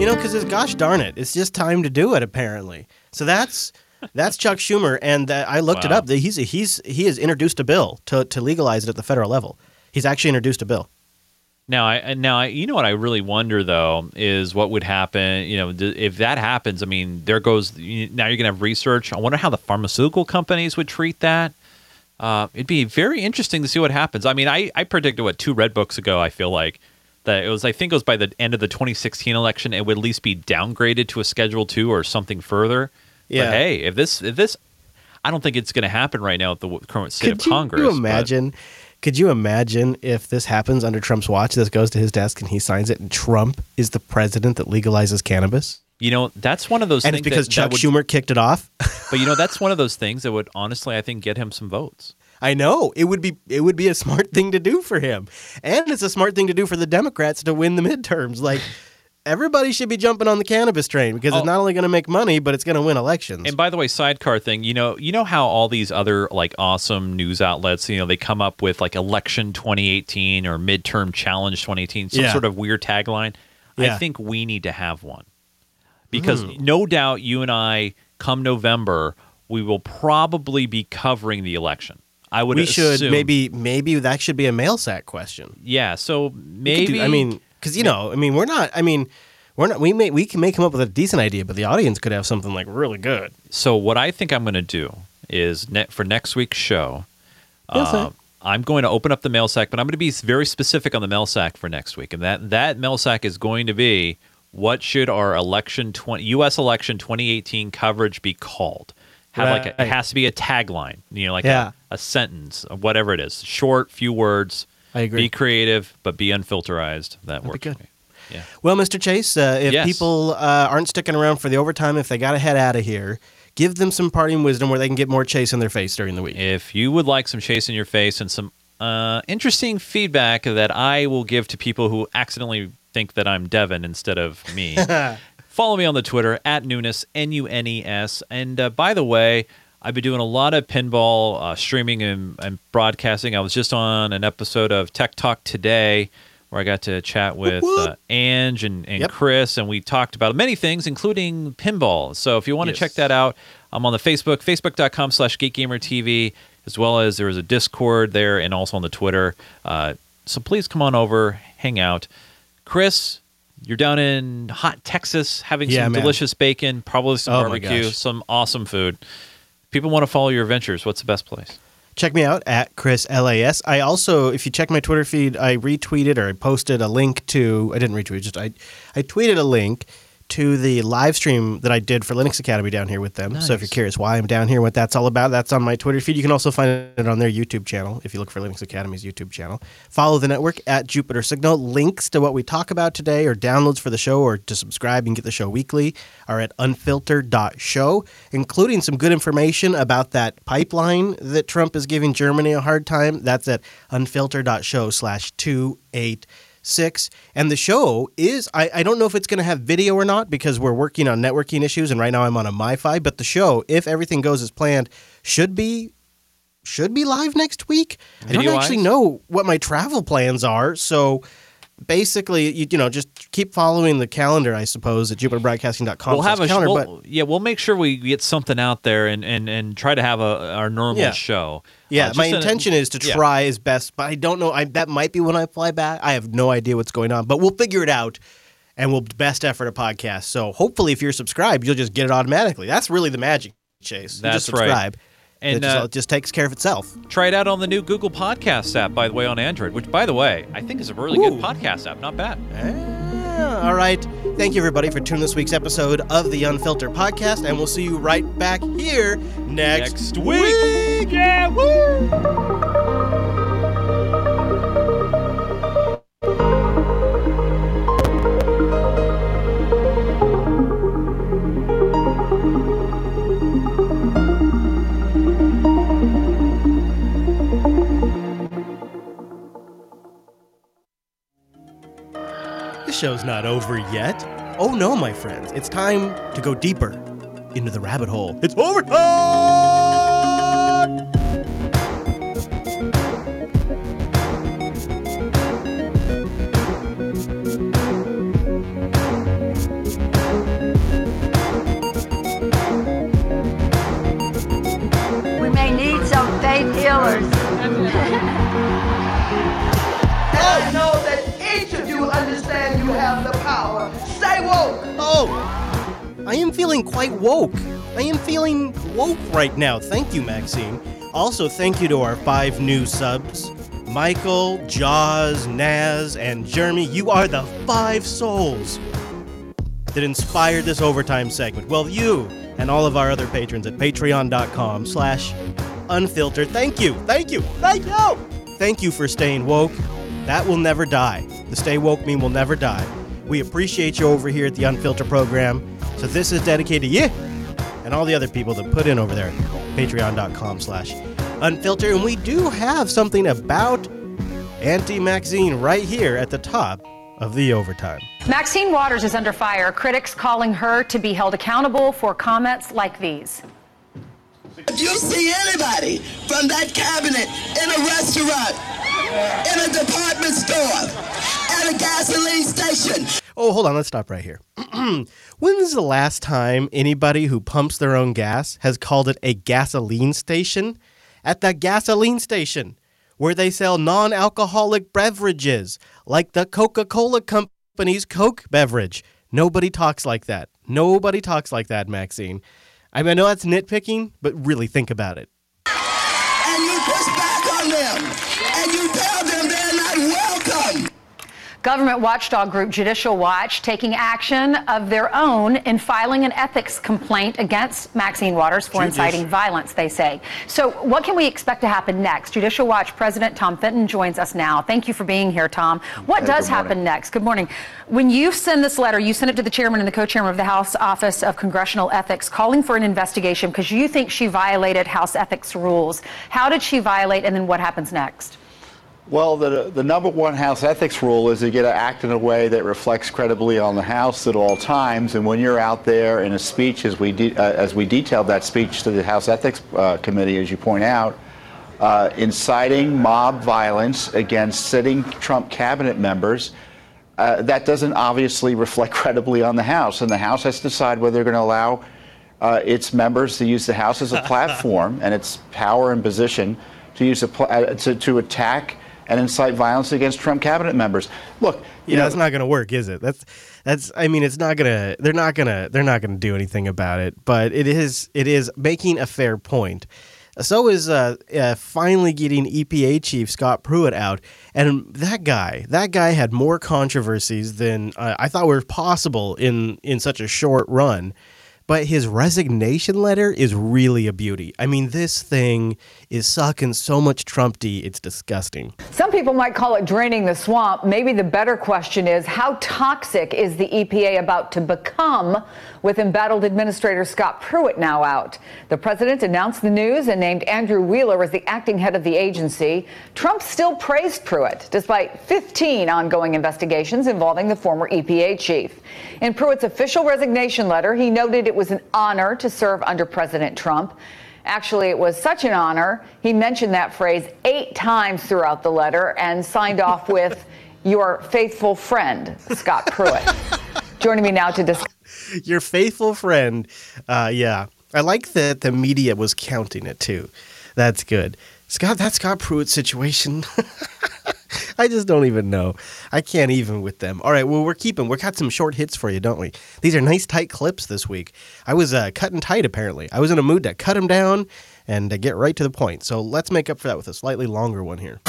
You know, because gosh darn it, it's just time to do it. Apparently, so that's that's Chuck Schumer, and that I looked it up. That he's he's he has introduced a bill to to legalize it at the federal level. He's actually introduced a bill. Now, I now I, you know what I really wonder though is what would happen. You know, d- if that happens, I mean, there goes you- now. You're gonna have research. I wonder how the pharmaceutical companies would treat that. Uh, it'd be very interesting to see what happens. I mean, I, I predicted what two red books ago. I feel like that it was. I think it was by the end of the 2016 election, it would at least be downgraded to a Schedule Two or something further. Yeah. But hey, if this if this, I don't think it's going to happen right now at the current state Could of you, Congress. you but- imagine? Could you imagine if this happens under Trump's watch? This goes to his desk and he signs it, and Trump is the president that legalizes cannabis. You know, that's one of those and things it's because that, Chuck that would, Schumer kicked it off. But you know, that's one of those things that would honestly, I think, get him some votes. I know it would be it would be a smart thing to do for him, and it's a smart thing to do for the Democrats to win the midterms. Like everybody should be jumping on the cannabis train because Oh. it's not only going to make money, but it's going to win elections. And by the way, sidecar thing, you know, you know how all these other like awesome news outlets, you know, they come up with like election 2018 or midterm challenge 2018, some Yeah. sort of weird tagline. I Yeah. think we need to have one because Hmm. no doubt you and I, come November, we will probably be covering the election. I would we should assume. maybe maybe that should be a mail sack question. yeah. So We could maybe do- I mean, because you know, I mean, we're not. I mean, we're not. We may we can may come up with a decent idea, but the audience could have something like really good. So what I think I'm going to do is ne- for next week's show, uh. I'm going to open up the mail sack, but I'm going to be very specific on the mail sack for next week, and that that mail sack is going to be what should our election 20, U.S. election 2018 coverage be called? Have like a, it has to be a tagline, you know, like Yeah. a, a sentence, or whatever it is, short, few words. I agree. Be creative, but be unfilterized. That be works. good. for me. Yeah. Well, Mr. Chase, uh, if Yes. people uh, aren't sticking around for the overtime, if they got to head out of here, give them some parting wisdom where they can get more chase in their face during the week. If you would like some chase in your face and some uh, interesting feedback that I will give to people who accidentally think that I'm Devin instead of me, follow me on the Twitter at Nunes, N U N E S. And uh, by the way, I've been doing a lot of pinball uh, streaming and, and broadcasting. I was just on an episode of Tech Talk today where I got to chat with uh, Ange and, and Yep. Chris, and we talked about many things, including pinball. So if you want to Yes. check that out, I'm on the Facebook, facebook.com slash geekgamertv, as well as there is a Discord there and also on the Twitter. Uh, so please come on over, hang out. Chris, you're down in hot Texas having Yeah, some man. delicious bacon, probably some Oh barbecue, some awesome food. People want to follow your adventures. What's the best place? Check me out at Chris LAS. I also, if you check my Twitter feed, I retweeted or I posted a link to. I didn't retweet, just I, I tweeted a link to the live stream that I did for Linux Academy down here with them. So if you're curious why I'm down here, what that's all about, that's on my Twitter feed. You can also find it on their YouTube channel if you look for Linux Academy's YouTube channel. Follow the network at Jupiter Signal. Links to what we talk about today or downloads for the show or to subscribe and get the show weekly are at unfilter.show, including some good information about that pipeline that Trump is giving Germany a hard time. That's at unfilter.show slash 286. And the show is, I, I don't know if it's going to have video or not because we're working on networking issues. And right now I'm on a MiFi, but the show, if everything goes as planned, should be should be live next week. I don't actually know what my travel plans are, so basically, you, you know, just keep following the calendar, I suppose, at jupiterbroadcasting.com. we'll have a calendar, we'll, but yeah. We'll make sure we get something out there and and, and try to have a our normal Yeah. show. yeah, Uh, my a- intention is to yeah. try as best, but I don't know. I, that might be when I fly back. I have no idea what's going on, but we'll figure it out. And we'll best effort a podcast. So hopefully, if you're subscribed, you'll just get it automatically. That's really the magic, Chase. You That's just right. And, it just, uh, just takes care of itself. Try it out on the new Google Podcast app, by the way, on Android. Which, by the way, I think is a really good podcast app. Not bad. All right. Thank you, everybody, for tuning this week's episode of the Unfilter Podcast, and we'll see you right back here next, Next week. Yeah, woo! Show's not over yet. Oh no, my friends. It's time to go deeper into the rabbit hole. It's overtime! We may need some faith healers. And I know that power. Stay woke. Oh, I am feeling quite woke. I am feeling woke right now. Thank you, Maxine. Also, thank you to our five new subs Michael, Jaws, Naz, and Jeremy. You are the five souls that inspired this overtime segment. Well, you and all of our other patrons at patreon.com slash unfilter. Thank you. Thank you. Thank you. Thank you for staying woke. That will never die. The Stay Woke meme will never die. We appreciate you over here at the Unfilter program. So this is dedicated to you and all the other people that put in over there at patreon.com slash unfilter. And we do have something about Auntie Maxine right here at the top of the overtime. Maxine Waters is under fire, critics calling her to be held accountable for comments like these. If you see anybody from that cabinet in a restaurant, in a department store, at a gasoline station, Oh, hold on. Let's stop right here. When's the last time anybody who pumps their own gas has called it a gasoline station? At the gasoline station, where they sell non alcoholic beverages, like the Coca Cola Company's Coke beverage. Nobody talks like that. Nobody talks like that, Maxine. I, mean, I know that's nitpicking, but really think about it. and you push back on them, Government watchdog group Judicial Watch taking action of their own in filing an ethics complaint against Maxine Waters for Judici- inciting violence, they say. So, what can we expect to happen next? Judicial Watch President Tom Fitton joins us now. Thank you for being here, Tom. What Hey, does happen next? Good morning. When you send this letter, you send it to the chairman and the co chairman of the House Office of Congressional Ethics calling for an investigation because you think she violated House ethics rules. How did she violate, and then what happens next? Well, the, the number one House ethics rule is you get to act in a way that reflects credibly on the House at all times. And when you're out there in a speech, as we, de- uh, as we detailed that speech to the House Ethics uh, Committee, as you point out, uh, inciting mob violence against sitting Trump cabinet members, uh, that doesn't obviously reflect credibly on the House. And the House has to decide whether they're going to allow uh, its members to use the House as a platform and its power and position to use a pl- uh, to, to attack and incite violence against Trump cabinet members. Look, you Yeah, that's not going to work, is it? That's that's. I mean, it's not gonna. They're not gonna. They're not gonna do anything about it. But it is. It is making a fair point. So is uh, uh, finally getting EPA chief Scott Pruitt out, and that guy. That guy had more controversies than uh, I thought were possible in in such a short run. But his resignation letter is really a beauty. I mean, this thing is sucking so much Trump D, it's disgusting. Some people might call it draining the swamp. Maybe the better question is how toxic is the EPA about to become with embattled Administrator Scott Pruitt now out? The president announced the news and named Andrew Wheeler as the acting head of the agency. Trump still praised Pruitt despite 15 ongoing investigations involving the former EPA chief. In Pruitt's official resignation letter, he noted it was an honor to serve under President Trump. Actually, it was such an honor. He mentioned that phrase eight times throughout the letter and signed off with your faithful friend, Scott Pruitt. Joining me now to discuss. Your faithful friend. Uh, yeah. I like that the media was counting it too. That's good. Scott, that Scott Pruitt situation. I just don't even know. I can't even with them. All right, well, we're keeping. We got some short hits for you, don't we? These are nice, tight clips this week. I was uh, cutting tight, apparently. I was in a mood to cut them down and get right to the point. So let's make up for that with a slightly longer one here.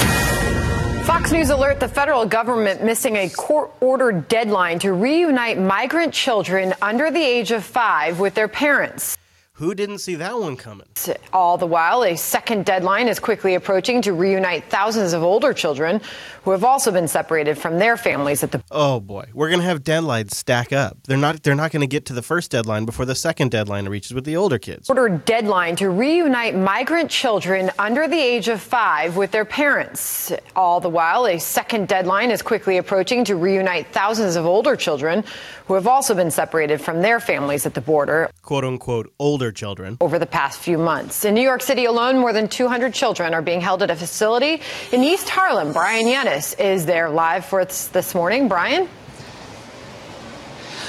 Fox News alert the federal government missing a court ordered deadline to reunite migrant children under the age of five with their parents. Who didn't see that one coming? All the while, a second deadline is quickly approaching to reunite thousands of older children who have also been separated from their families at the Oh boy, we're gonna have deadlines stack up. They're not. They're not gonna get to the first deadline before the second deadline reaches with the older kids. ordered deadline to reunite migrant children under the age of five with their parents. All the while, a second deadline is quickly approaching to reunite thousands of older children who have also been separated from their families at the border Quote unquote older children. over the past few months. In New York City alone, more than 200 children are being held at a facility in East Harlem. Bryan Llenas is there live for us this morning. Brian?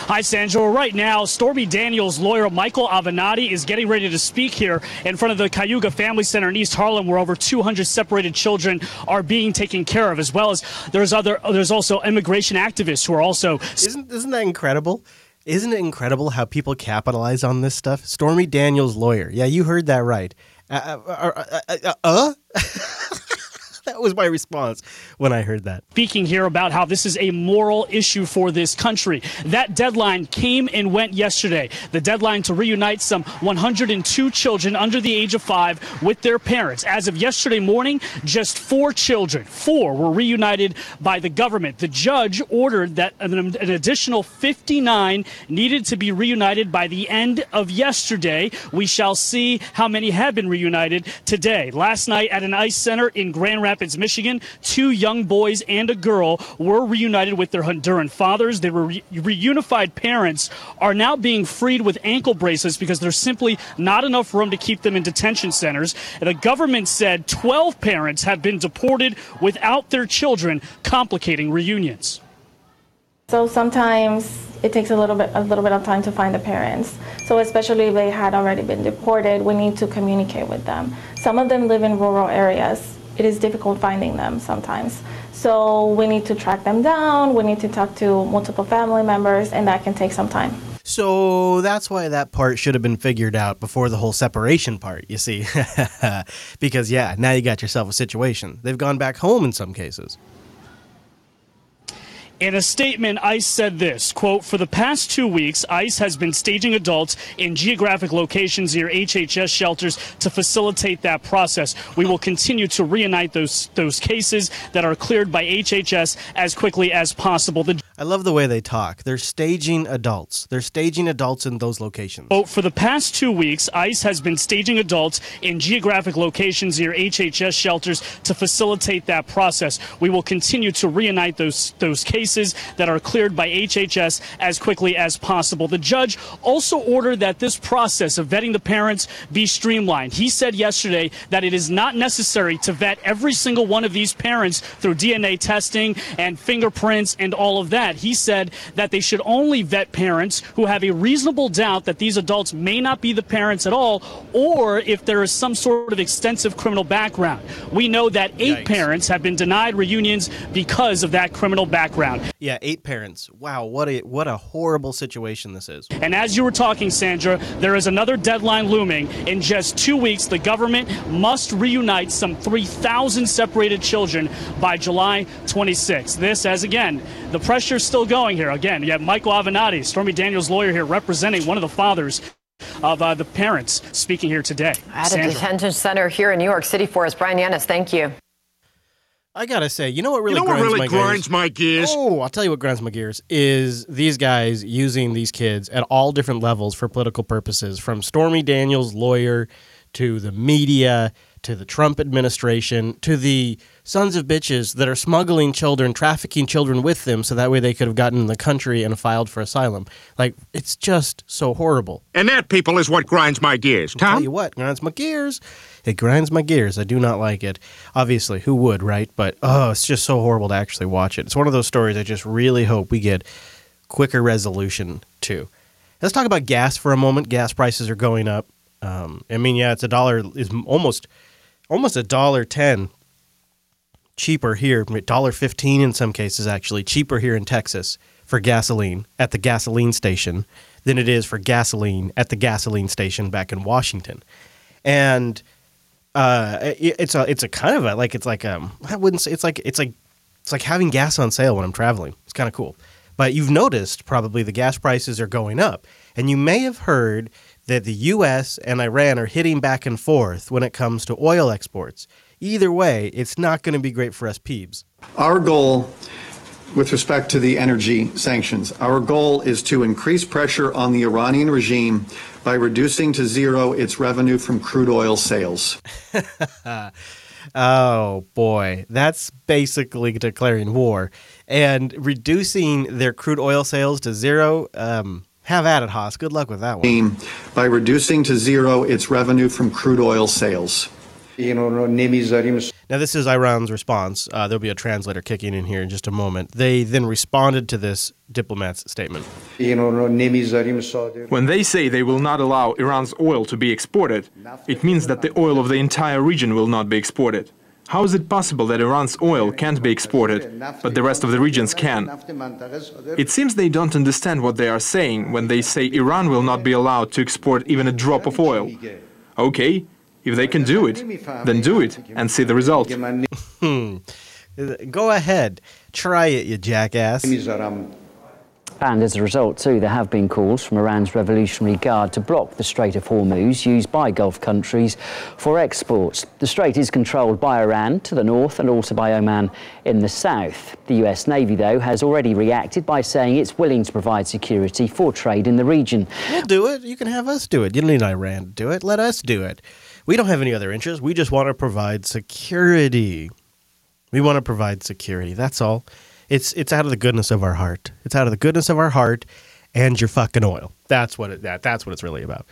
Hi, Sandra. Right now, Stormy Daniels' lawyer Michael Avenatti is getting ready to speak here in front of the Cayuga Family Center in East Harlem, where over 200 separated children are being taken care of, as well as there's other there's also immigration activists who are also. Isn't isn't that incredible? Isn't it incredible how people capitalize on this stuff? Stormy Daniels' lawyer. Yeah, you heard that right. Uh, uh, uh, uh, uh? that was my response when I heard that. speaking here about how this is a moral issue for this country. That deadline came and went yesterday. The deadline to reunite some 102 children under the age of five with their parents. As of yesterday morning, just four children, four were reunited by the government. The judge ordered that an, additional 59 needed to be reunited by the end of yesterday. We shall see how many have been reunited today. Last night at an ICE center in Grand Rapids, Michigan, two young boys and a girl were reunited with their Honduran fathers. Their re- reunified parents are now being freed with ankle bracelets because there's simply not enough room to keep them in detention centers. The government said 12 parents have been deported without their children, complicating reunions. So sometimes it takes a little bit a little bit of time to find the parents. So especially if they had already been deported, we need to communicate with them. Some of them live in rural areas. It is difficult finding them sometimes. So we need to track them down, we need to talk to multiple family members and that can take some time. So that's why that part should have been figured out before the whole separation part, you see. because, yeah, now you got yourself a situation. They've gone back home in some cases. In a statement, ICE said this quote, For the past two weeks, ICE has been staging adults in geographic locations near HHS shelters to facilitate that process. We will continue to reunite those those cases that are cleared by HHS as quickly as possible. The I love the way they talk. They're staging adults. They're staging adults in those locations. Quote, For the past two weeks, ICE has been staging adults in geographic locations near HHS shelters to facilitate that process. We will continue to reunite those, those cases that are cleared by HHS as quickly as possible. The judge also ordered that this process of vetting the parents be streamlined. He said yesterday that it is not necessary to vet every single one of these parents through DNA testing and fingerprints and all of that. He said that they should only vet parents who have a reasonable doubt that these adults may not be the parents at all, or if there is some sort of extensive criminal background. We know that eight Yikes. parents have been denied reunions because of that criminal background. Yeah, eight parents. Wow, what a what a horrible situation this is. And as you were talking, Sandra, there is another deadline looming. In just two weeks, the government must reunite some 3,000 separated children by July 26th. This, as again, the pressure's still going here. Again, you have Michael Avenatti, Stormy Daniels' lawyer here, representing one of the fathers of uh, the parents, speaking here today. At a Sandra. detention center here in New York City for us, Bryan Llenas, thank you. I gotta say, you know what really You know what grinds really my grinds my gears? Oh, I'll tell you what grinds my gears is these guys using these kids at all different levels for political purposes, from Stormy Daniels' lawyer to the media to the Trump administration to the sons of bitches that are smuggling children, trafficking children with them, so that way they could have gotten in the country and filed for asylum. Like it's just so horrible. And that, people, is what grinds my gears. I'll Tell you what, grinds my gears. It grinds my gears. I do not like it. Obviously, who would, right? But oh, it's just so horrible to actually watch it. It's one of those stories I just really hope we get quicker resolution to. Let's talk about gas for a moment. Gas prices are going up. Um, I mean, yeah, it's a dollar is almost almost a dollar ten cheaper here, dollar fifteen in some cases actually cheaper here in Texas for gasoline at the gasoline station than it is for gasoline at the gasoline station back in Washington. And uh, it- it's a it's a kind of a like it's like um I wouldn't say it's like it's like it's like having gas on sale when I'm traveling. It's kind of cool. But you've noticed probably the gas prices are going up, and you may have heard that the U.S. and Iran are hitting back and forth when it comes to oil exports. Either way, it's not going to be great for us peebs. Our goal with respect to the energy sanctions, our goal is to increase pressure on the Iranian regime by reducing to zero its revenue from crude oil sales. oh boy, that's basically declaring war and reducing their crude oil sales to zero. Um, have at it, Haas. Good luck with that one. By reducing to zero its revenue from crude oil sales. Now, this is Iran's response. Uh, there'll be a translator kicking in here in just a moment. They then responded to this diplomat's statement. When they say they will not allow Iran's oil to be exported, it means that the oil of the entire region will not be exported. How is it possible that Iran's oil can't be exported, but the rest of the regions can? It seems they don't understand what they are saying when they say Iran will not be allowed to export even a drop of oil. Okay, if they can do it, then do it and see the result. Go ahead. Try it, you jackass. And as a result, too, there have been calls from Iran's Revolutionary Guard to block the Strait of Hormuz used by Gulf countries for exports. The strait is controlled by Iran to the north and also by Oman in the south. The US Navy, though, has already reacted by saying it's willing to provide security for trade in the region. We'll do it. You can have us do it. You don't need Iran to do it. Let us do it. We don't have any other interests. We just want to provide security. We want to provide security. That's all. It's it's out of the goodness of our heart. It's out of the goodness of our heart and your fucking oil. That's what it, that that's what it's really about.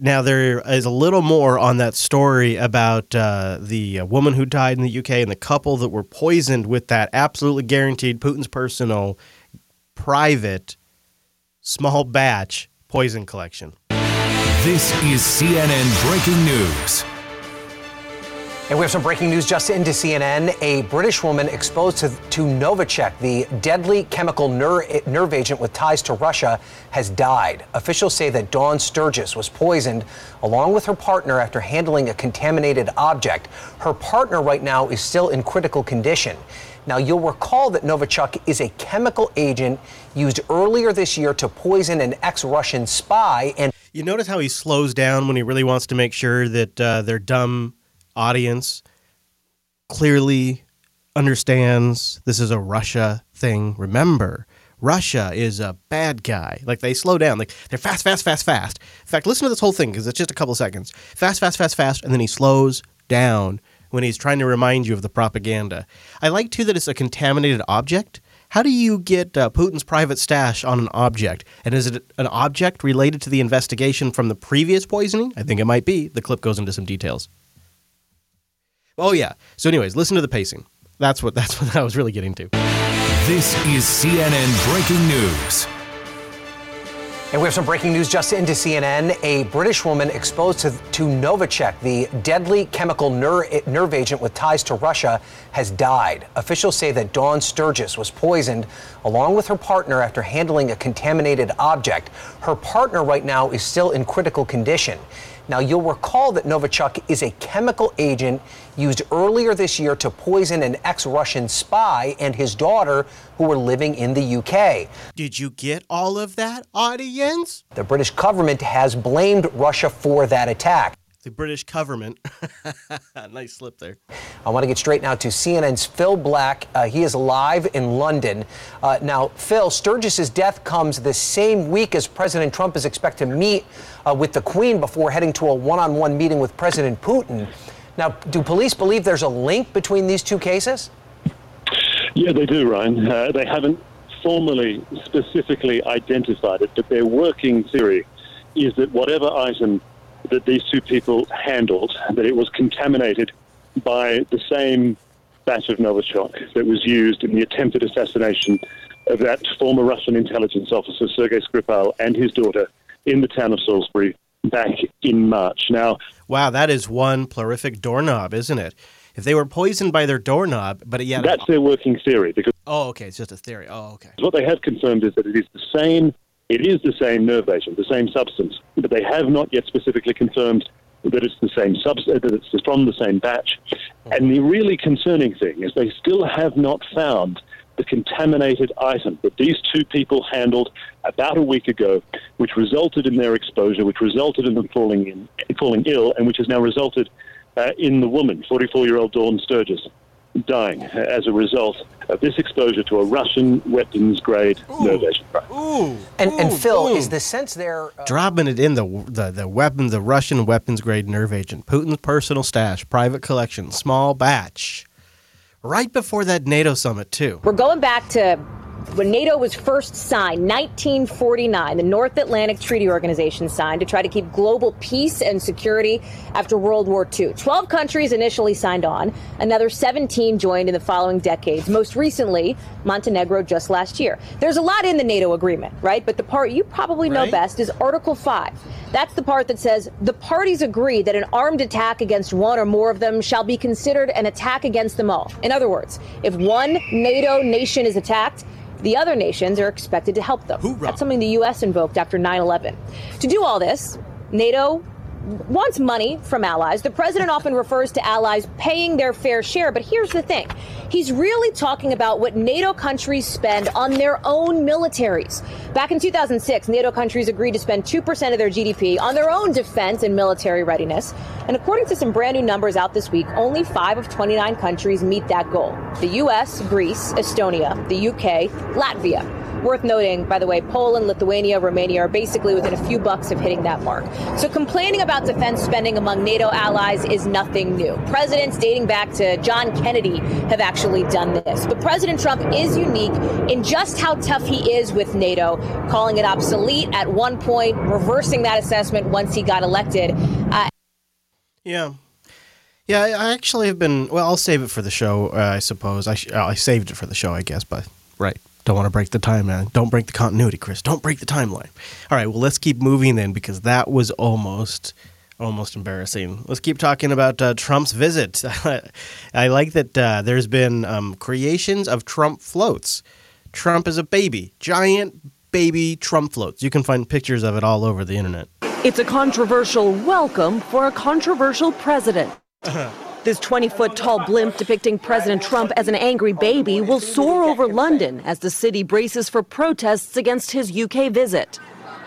Now there is a little more on that story about uh, the uh, woman who died in the UK and the couple that were poisoned with that absolutely guaranteed Putin's personal, private, small batch poison collection. This is CNN Breaking News. And we have some breaking news just into CNN. A British woman exposed to, to Novichok, the deadly chemical nerve, nerve agent with ties to Russia, has died. Officials say that Dawn Sturgess was poisoned along with her partner after handling a contaminated object. Her partner right now is still in critical condition. Now, you'll recall that Novichok is a chemical agent used earlier this year to poison an ex Russian spy. And You notice how he slows down when he really wants to make sure that uh, their dumb audience clearly understands this is a Russia thing. Remember, Russia is a bad guy. Like they slow down. Like they're fast, fast, fast, fast. In fact, listen to this whole thing because it's just a couple seconds. Fast, fast, fast, fast, and then he slows down when he's trying to remind you of the propaganda. I like too that it's a contaminated object. How do you get uh, Putin's private stash on an object? And is it an object related to the investigation from the previous poisoning? I think it might be. The clip goes into some details. Oh yeah. So, anyways, listen to the pacing. That's what that's what I was really getting to. This is CNN breaking news. And we have some breaking news just into CNN. A British woman exposed to, to Novichok, the deadly chemical nerve, nerve agent with ties to Russia, has died. Officials say that Dawn Sturgess was poisoned along with her partner after handling a contaminated object. Her partner right now is still in critical condition. Now, you'll recall that Novichok is a chemical agent used earlier this year to poison an ex Russian spy and his daughter who were living in the UK. Did you get all of that, audience? The British government has blamed Russia for that attack. The British government. nice slip there. I want to get straight now to CNN's Phil Black. Uh, he is live in London. Uh, now, Phil, Sturgess's death comes the same week as President Trump is expected to meet uh, with the Queen before heading to a one on one meeting with President Putin. Now, do police believe there's a link between these two cases? Yeah, they do, Ryan. Uh, they haven't formally, specifically identified it, but their working theory is that whatever item that these two people handled, that it was contaminated by the same batch of Novichok that was used in the attempted assassination of that former Russian intelligence officer, Sergei Skripal, and his daughter in the town of Salisbury back in March. Now, wow, that is one plurific doorknob, isn't it? If they were poisoned by their doorknob, but yeah, that's their working theory because oh, okay, it's just a theory. Oh, okay. What they have confirmed is that it is the same. It is the same nerve agent, the same substance, but they have not yet specifically confirmed that it's the same substance, that it's from the same batch. And the really concerning thing is they still have not found the contaminated item that these two people handled about a week ago, which resulted in their exposure, which resulted in them falling in, falling ill, and which has now resulted uh, in the woman, 44-year-old Dawn Sturgess, dying as a result of this exposure to a Russian weapons-grade nerve agent. Ooh, And, and ooh, Phil, ooh. is the sense there? Uh, dropping it in the the the weapon, the Russian weapons grade nerve agent, Putin's personal stash, private collection, small batch, right before that NATO summit too. We're going back to when NATO was first signed, 1949, the North Atlantic Treaty Organization signed to try to keep global peace and security after World War II. 12 countries initially signed on, another 17 joined in the following decades, most recently, Montenegro just last year. There's a lot in the NATO agreement, right? But the part you probably know Right. best is Article 5. That's the part that says the parties agree that an armed attack against one or more of them shall be considered an attack against them all. In other words, if one NATO nation is attacked, the other nations are expected to help them. That's something the U.S. invoked after 9 11. To do all this, NATO wants money from allies. The president often refers to allies paying their fair share, but here's the thing. He's really talking about what NATO countries spend on their own militaries. Back in 2006, NATO countries agreed to spend 2% of their GDP on their own defense and military readiness. And according to some brand new numbers out this week, only 5 of 29 countries meet that goal. The US, Greece, Estonia, the UK, Latvia. Worth noting, by the way, Poland, Lithuania, Romania are basically within a few bucks of hitting that mark. So complaining about defense spending among NATO allies is nothing new. Presidents dating back to John Kennedy have actually done this. But President Trump is unique in just how tough he is with NATO, calling it obsolete at one point, reversing that assessment once he got elected. Uh, Yeah. Yeah, I I actually have been. Well, I'll save it for the show, uh, I suppose. I, sh- uh, I saved it for the show, I guess, but right. Don't want to break the timeline. Don't break the continuity, Chris. Don't break the timeline. All right, well, let's keep moving then because that was almost almost embarrassing. Let's keep talking about uh, Trump's visit. I like that uh, there's been um, creations of Trump floats. Trump is a baby, giant baby Trump floats. You can find pictures of it all over the internet. It's a controversial welcome for a controversial president. This 20 foot tall blimp depicting President Trump as an angry baby will soar over London as the city braces for protests against his UK visit.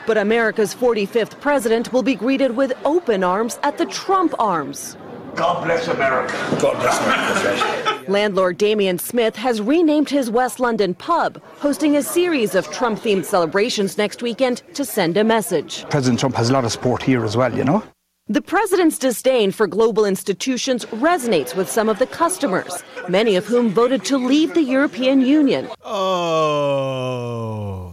But America's 45th president will be greeted with open arms at the Trump Arms. God bless America. God bless America. Landlord Damian Smith has renamed his West London pub, hosting a series of Trump themed celebrations next weekend to send a message. President Trump has a lot of support here as well, you know? The president's disdain for global institutions resonates with some of the customers, many of whom voted to leave the European Union. Oh.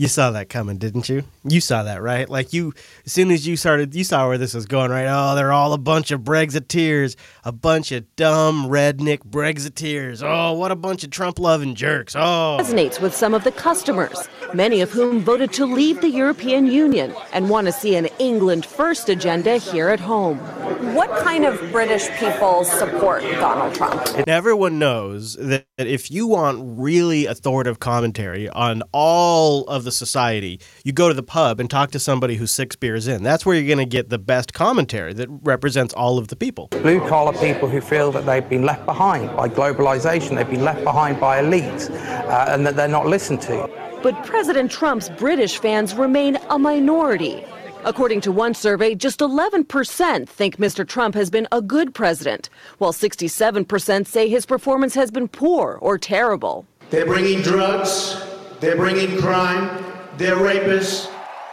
You saw that coming, didn't you? You saw that, right? Like you, as soon as you started, you saw where this was going, right? Oh, they're all a bunch of Brexiteers, a bunch of dumb redneck Brexiteers. Oh, what a bunch of Trump-loving jerks. Oh, resonates with some of the customers, many of whom voted to leave the European Union and want to see an England first agenda here at home. What kind of British people support Donald Trump? And everyone knows that if you want really authoritative commentary on all of the society, you go to the pub and talk to somebody who's six beers in. That's where you're going to get the best commentary that represents all of the people. Blue collar people who feel that they've been left behind by globalization, they've been left behind by elites, uh, and that they're not listened to. But President Trump's British fans remain a minority. According to one survey, just 11% think Mr. Trump has been a good president, while 67% say his performance has been poor or terrible. They're bringing drugs, they're bringing crime, they're rapists.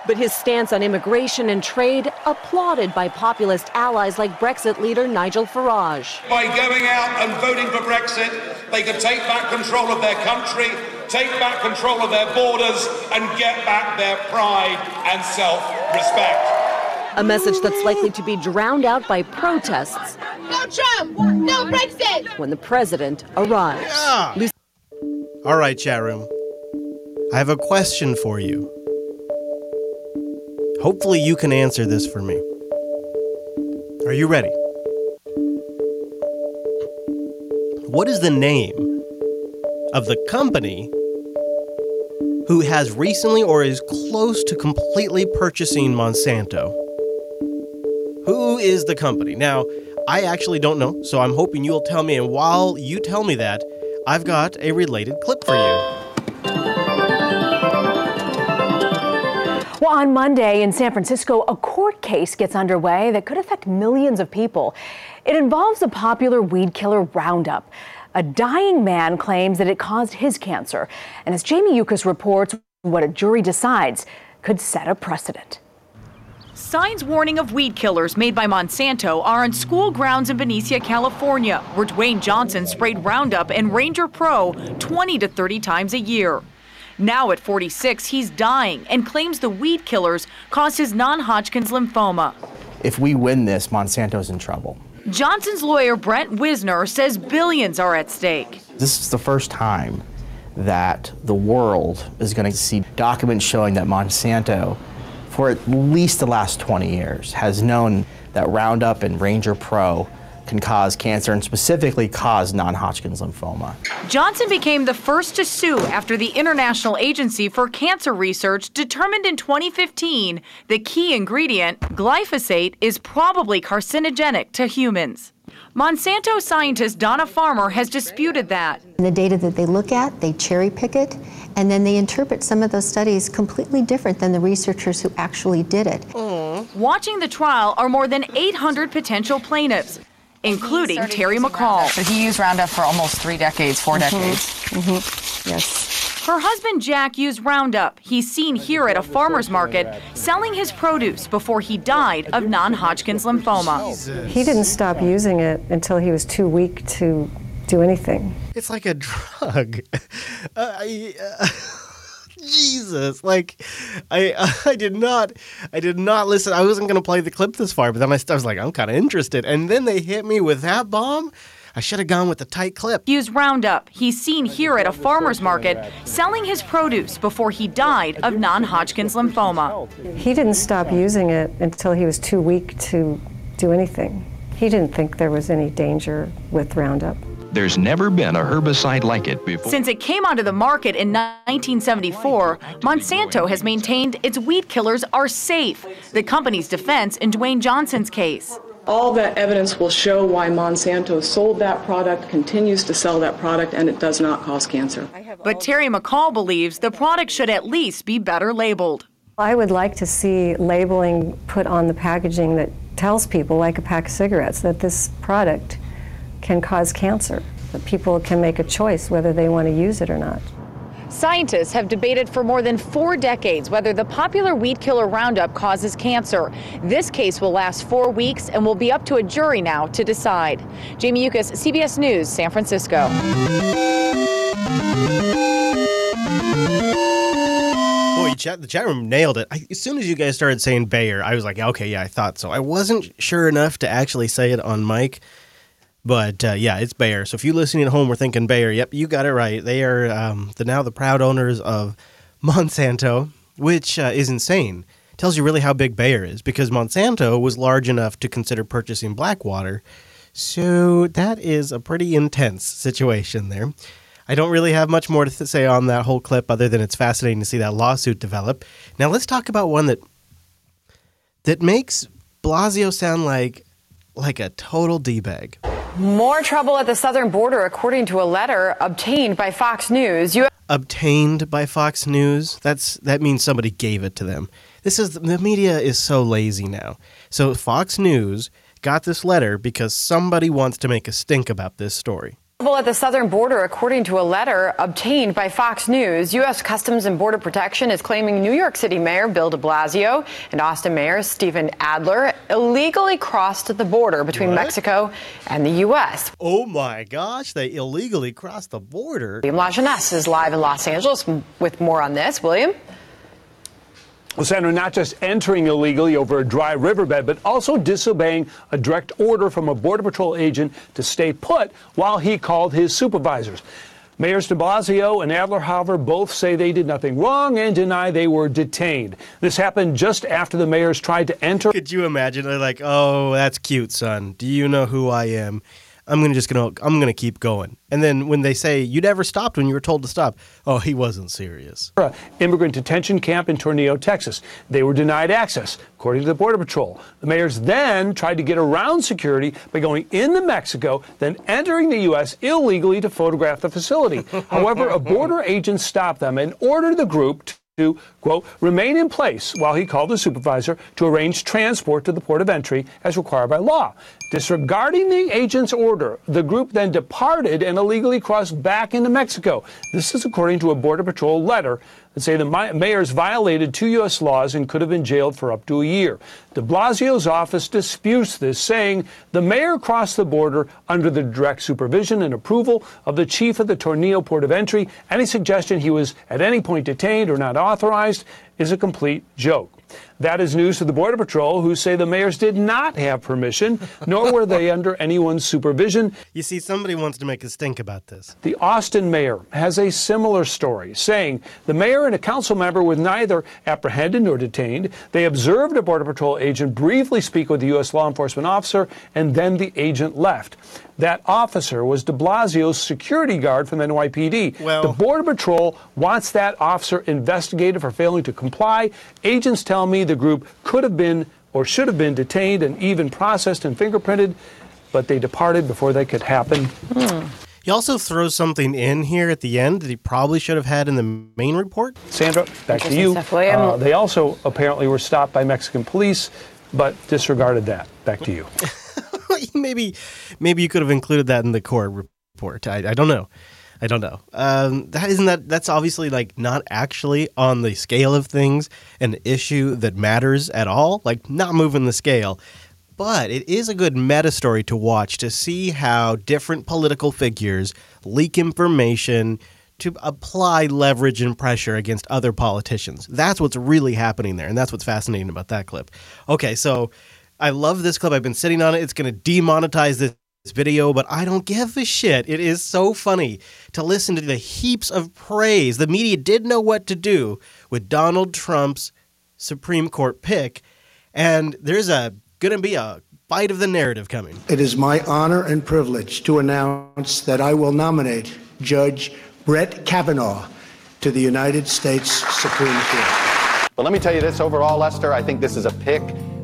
But his stance on immigration and trade applauded by populist allies like Brexit leader Nigel Farage. By going out and voting for Brexit, they could take back control of their country, take back control of their borders, and get back their pride and self respect. A message that's likely to be drowned out by protests. No Trump! No Brexit! When the president arrives. Yeah. All right, chat room. I have a question for you. Hopefully, you can answer this for me. Are you ready? What is the name of the company who has recently or is close to completely purchasing Monsanto? Who is the company? Now, I actually don't know, so I'm hoping you'll tell me. And while you tell me that, I've got a related clip for you. Well, on Monday in San Francisco, a court case gets underway that could affect millions of people. It involves the popular weed killer Roundup. A dying man claims that it caused his cancer. And as Jamie Yuccas reports, what a jury decides could set a precedent. Signs warning of weed killers made by Monsanto are on school grounds in Benicia, California, where Dwayne Johnson sprayed Roundup and Ranger Pro 20 to 30 times a year. Now at 46, he's dying and claims the weed killers caused his non Hodgkin's lymphoma. If we win this, Monsanto's in trouble. Johnson's lawyer, Brent Wisner, says billions are at stake. This is the first time that the world is going to see documents showing that Monsanto, for at least the last 20 years, has known that Roundup and Ranger Pro can cause cancer and specifically cause non Hodgkin's lymphoma. Johnson became the first to sue after the International Agency for Cancer Research determined in 2015 the key ingredient, glyphosate, is probably carcinogenic to humans. Monsanto scientist Donna Farmer has disputed that. The data that they look at, they cherry pick it, and then they interpret some of those studies completely different than the researchers who actually did it. Watching the trial are more than 800 potential plaintiffs, including Teri McCall. But he used Roundup for almost three decades, 4 Mhm. decades. Mm-hmm. Yes. Her husband Jack used Roundup. He's seen here at a farmer's market selling his produce before he died of non Hodgkin's lymphoma. He didn't stop using it until he was too weak to do anything. It's like a drug. Uh, I, uh, Jesus, like I I did not I did not listen. I wasn't gonna play the clip this far, but then I, I was like, I'm kind of interested, and then they hit me with that bomb. I should have gone with the tight clip. Used Roundup. He's seen here at a farmer's market selling his produce before he died of non Hodgkin's lymphoma. He didn't stop using it until he was too weak to do anything. He didn't think there was any danger with Roundup. There's never been a herbicide like it before. Since it came onto the market in 1974, Monsanto has maintained its weed killers are safe. The company's defense in Dwayne Johnson's case. All that evidence will show why Monsanto sold that product, continues to sell that product, and it does not cause cancer. But Teri McCall believes the product should at least be better labeled. I would like to see labeling put on the packaging that tells people, like a pack of cigarettes, that this product can cause cancer, that people can make a choice whether they want to use it or not. Scientists have debated for more than four decades whether the popular weed killer Roundup causes cancer. This case will last four weeks and will be up to a jury now to decide. Jamie Yuccas, CBS News, San Francisco. Boy, chat, the chat room nailed it. I, as soon as you guys started saying Bayer, I was like, okay, yeah, I thought so. I wasn't sure enough to actually say it on mic, but uh, yeah, it's Bayer. So if you're listening at home we're thinking Bayer, yep, you got it right. They are um, the now the proud owners of Monsanto, which uh, is insane. Tells you really how big Bayer is because Monsanto was large enough to consider purchasing Blackwater. So that is a pretty intense situation there. I don't really have much more to say on that whole clip other than it's fascinating to see that lawsuit develop. Now let's talk about one that that makes Blasio sound like like a total d-bag. More trouble at the southern border, according to a letter obtained by Fox News. You Obtained by Fox News. That's that means somebody gave it to them. This is the media is so lazy now. So Fox News got this letter because somebody wants to make a stink about this story. At the southern border, according to a letter obtained by Fox News. U.S. Customs and Border Protection is claiming New York City Mayor Bill de Blasio and Austin Mayor Stephen Adler illegally crossed the border between What? Mexico and the U.S. Oh my gosh, they illegally crossed the border. William Lajeunesse is live in Los Angeles with more on this. William? Sandra, not just entering illegally over a dry riverbed, but also disobeying a direct order from a Border Patrol agent to stay put while he called his supervisors. Mayors de Blasio and Adler, however, both say they did nothing wrong and deny they were detained. This happened just after the mayors tried to enter. Could you imagine? They're like, "Oh, that's cute, son. Do you know who I am? I'm gonna just gonna I'm gonna keep going." And then when they say you never stopped when you were told to stop, oh, he wasn't serious. immigrant detention camp in Tornillo, Texas. They were denied access, according to the Border Patrol. The mayors then tried to get around security by going into Mexico, then entering the U.S. illegally to photograph the facility. However, a border agent stopped them and ordered the group to, quote, remain in place while he called the supervisor to arrange transport to the port of entry as required by law. Disregarding the agent's order, the group then departed and illegally crossed back into Mexico. This is according to a Border Patrol letter that say the mayors violated two U.S. laws and could have been jailed for up to a year. De Blasio's office disputes this, saying the mayor crossed the border under the direct supervision and approval of the chief of the Tornillo Port of Entry. Any suggestion he was at any point detained or not authorized is a complete joke. That is news to the Border Patrol, who say the mayors did not have permission, nor were they under anyone's supervision. You see, somebody wants to make a stink about this. The Austin mayor has a similar story, saying the mayor and a council member were neither apprehended nor detained. They observed a Border Patrol agent briefly speak with a U.S. law enforcement officer, and then the agent left. That officer was de Blasio's security guard from NYPD. the Border Patrol wants that officer investigated for failing to comply. Agents tell me the group could have been or should have been detained and even processed and fingerprinted, but they departed before that could happen. He also throws something in here at the end that he probably should have had in the main report. Sandra, back to you. Uh, they also apparently were stopped by Mexican police, but disregarded that. Back to you. maybe, maybe you could have included that in the court report. I, I don't know. I don't know. Um, that isn't that. That's obviously like not actually on the scale of things an issue that matters at all. Like not moving the scale. But it is a good meta story to watch to see how different political figures leak information to apply leverage and pressure against other politicians. That's what's really happening there, and that's what's fascinating about that clip. Okay, so I love this clip. I've been sitting on it. It's going to demonetize this video, but I don't give a shit. It is so funny to listen to the heaps of praise. The media did know what to do with Donald Trump's Supreme Court pick, and there's a going to be a bite of the narrative coming. It is my honor and privilege to announce that I will nominate Judge Brett Kavanaugh to the United States Supreme Court. But let me tell you this overall, Lester, I think this is a pick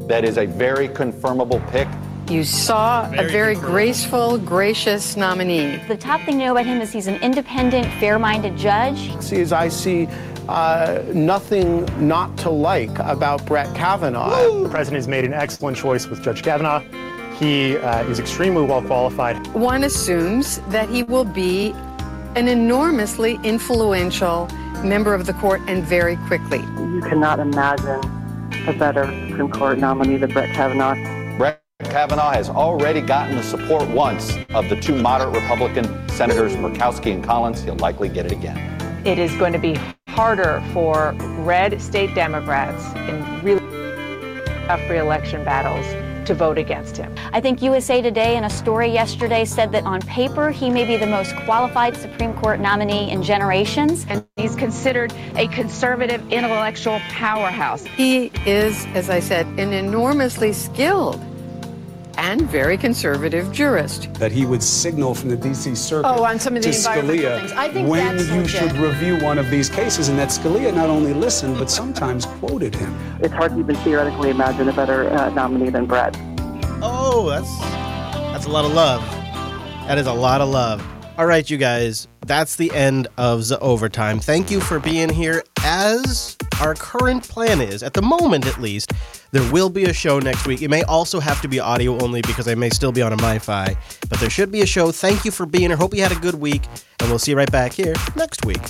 that is a very confirmable pick. You saw very a very graceful, gracious nominee. The top thing to know about him is he's an independent, fair minded judge. See, as I see uh, nothing not to like about Brett Kavanaugh. Woo! The president has made an excellent choice with Judge Kavanaugh. He uh, is extremely well qualified. One assumes that he will be an enormously influential member of the court and very quickly. You cannot imagine a better Supreme Court nominee than Brett Kavanaugh. Brett Kavanaugh has already gotten the support once of the two moderate Republican senators, Murkowski and Collins. He'll likely get it again. It is going to be harder for red state Democrats in really tough reelection battles to vote against him. I think USA Today in a story yesterday said that on paper he may be the most qualified Supreme Court nominee in generations. And he's considered a conservative intellectual powerhouse. He is, as I said, an enormously skilled and very conservative jurist. That he would signal from the D.C. Circuit oh, on some of the to Scalia things. I think when that's you legit. should review one of these cases, and that Scalia not only listened but sometimes quoted him. It's hard to even theoretically imagine a better uh, nominee than Brett. Oh, that's that's a lot of love. That is a lot of love. All right, you guys, that's the end of the overtime. Thank you for being here. As our current plan is, at the moment at least, there will be a show next week. It may also have to be audio only because I may still be on a MiFi, but there should be a show. Thank you for being here. Hope you had a good week, and we'll see you right back here next week.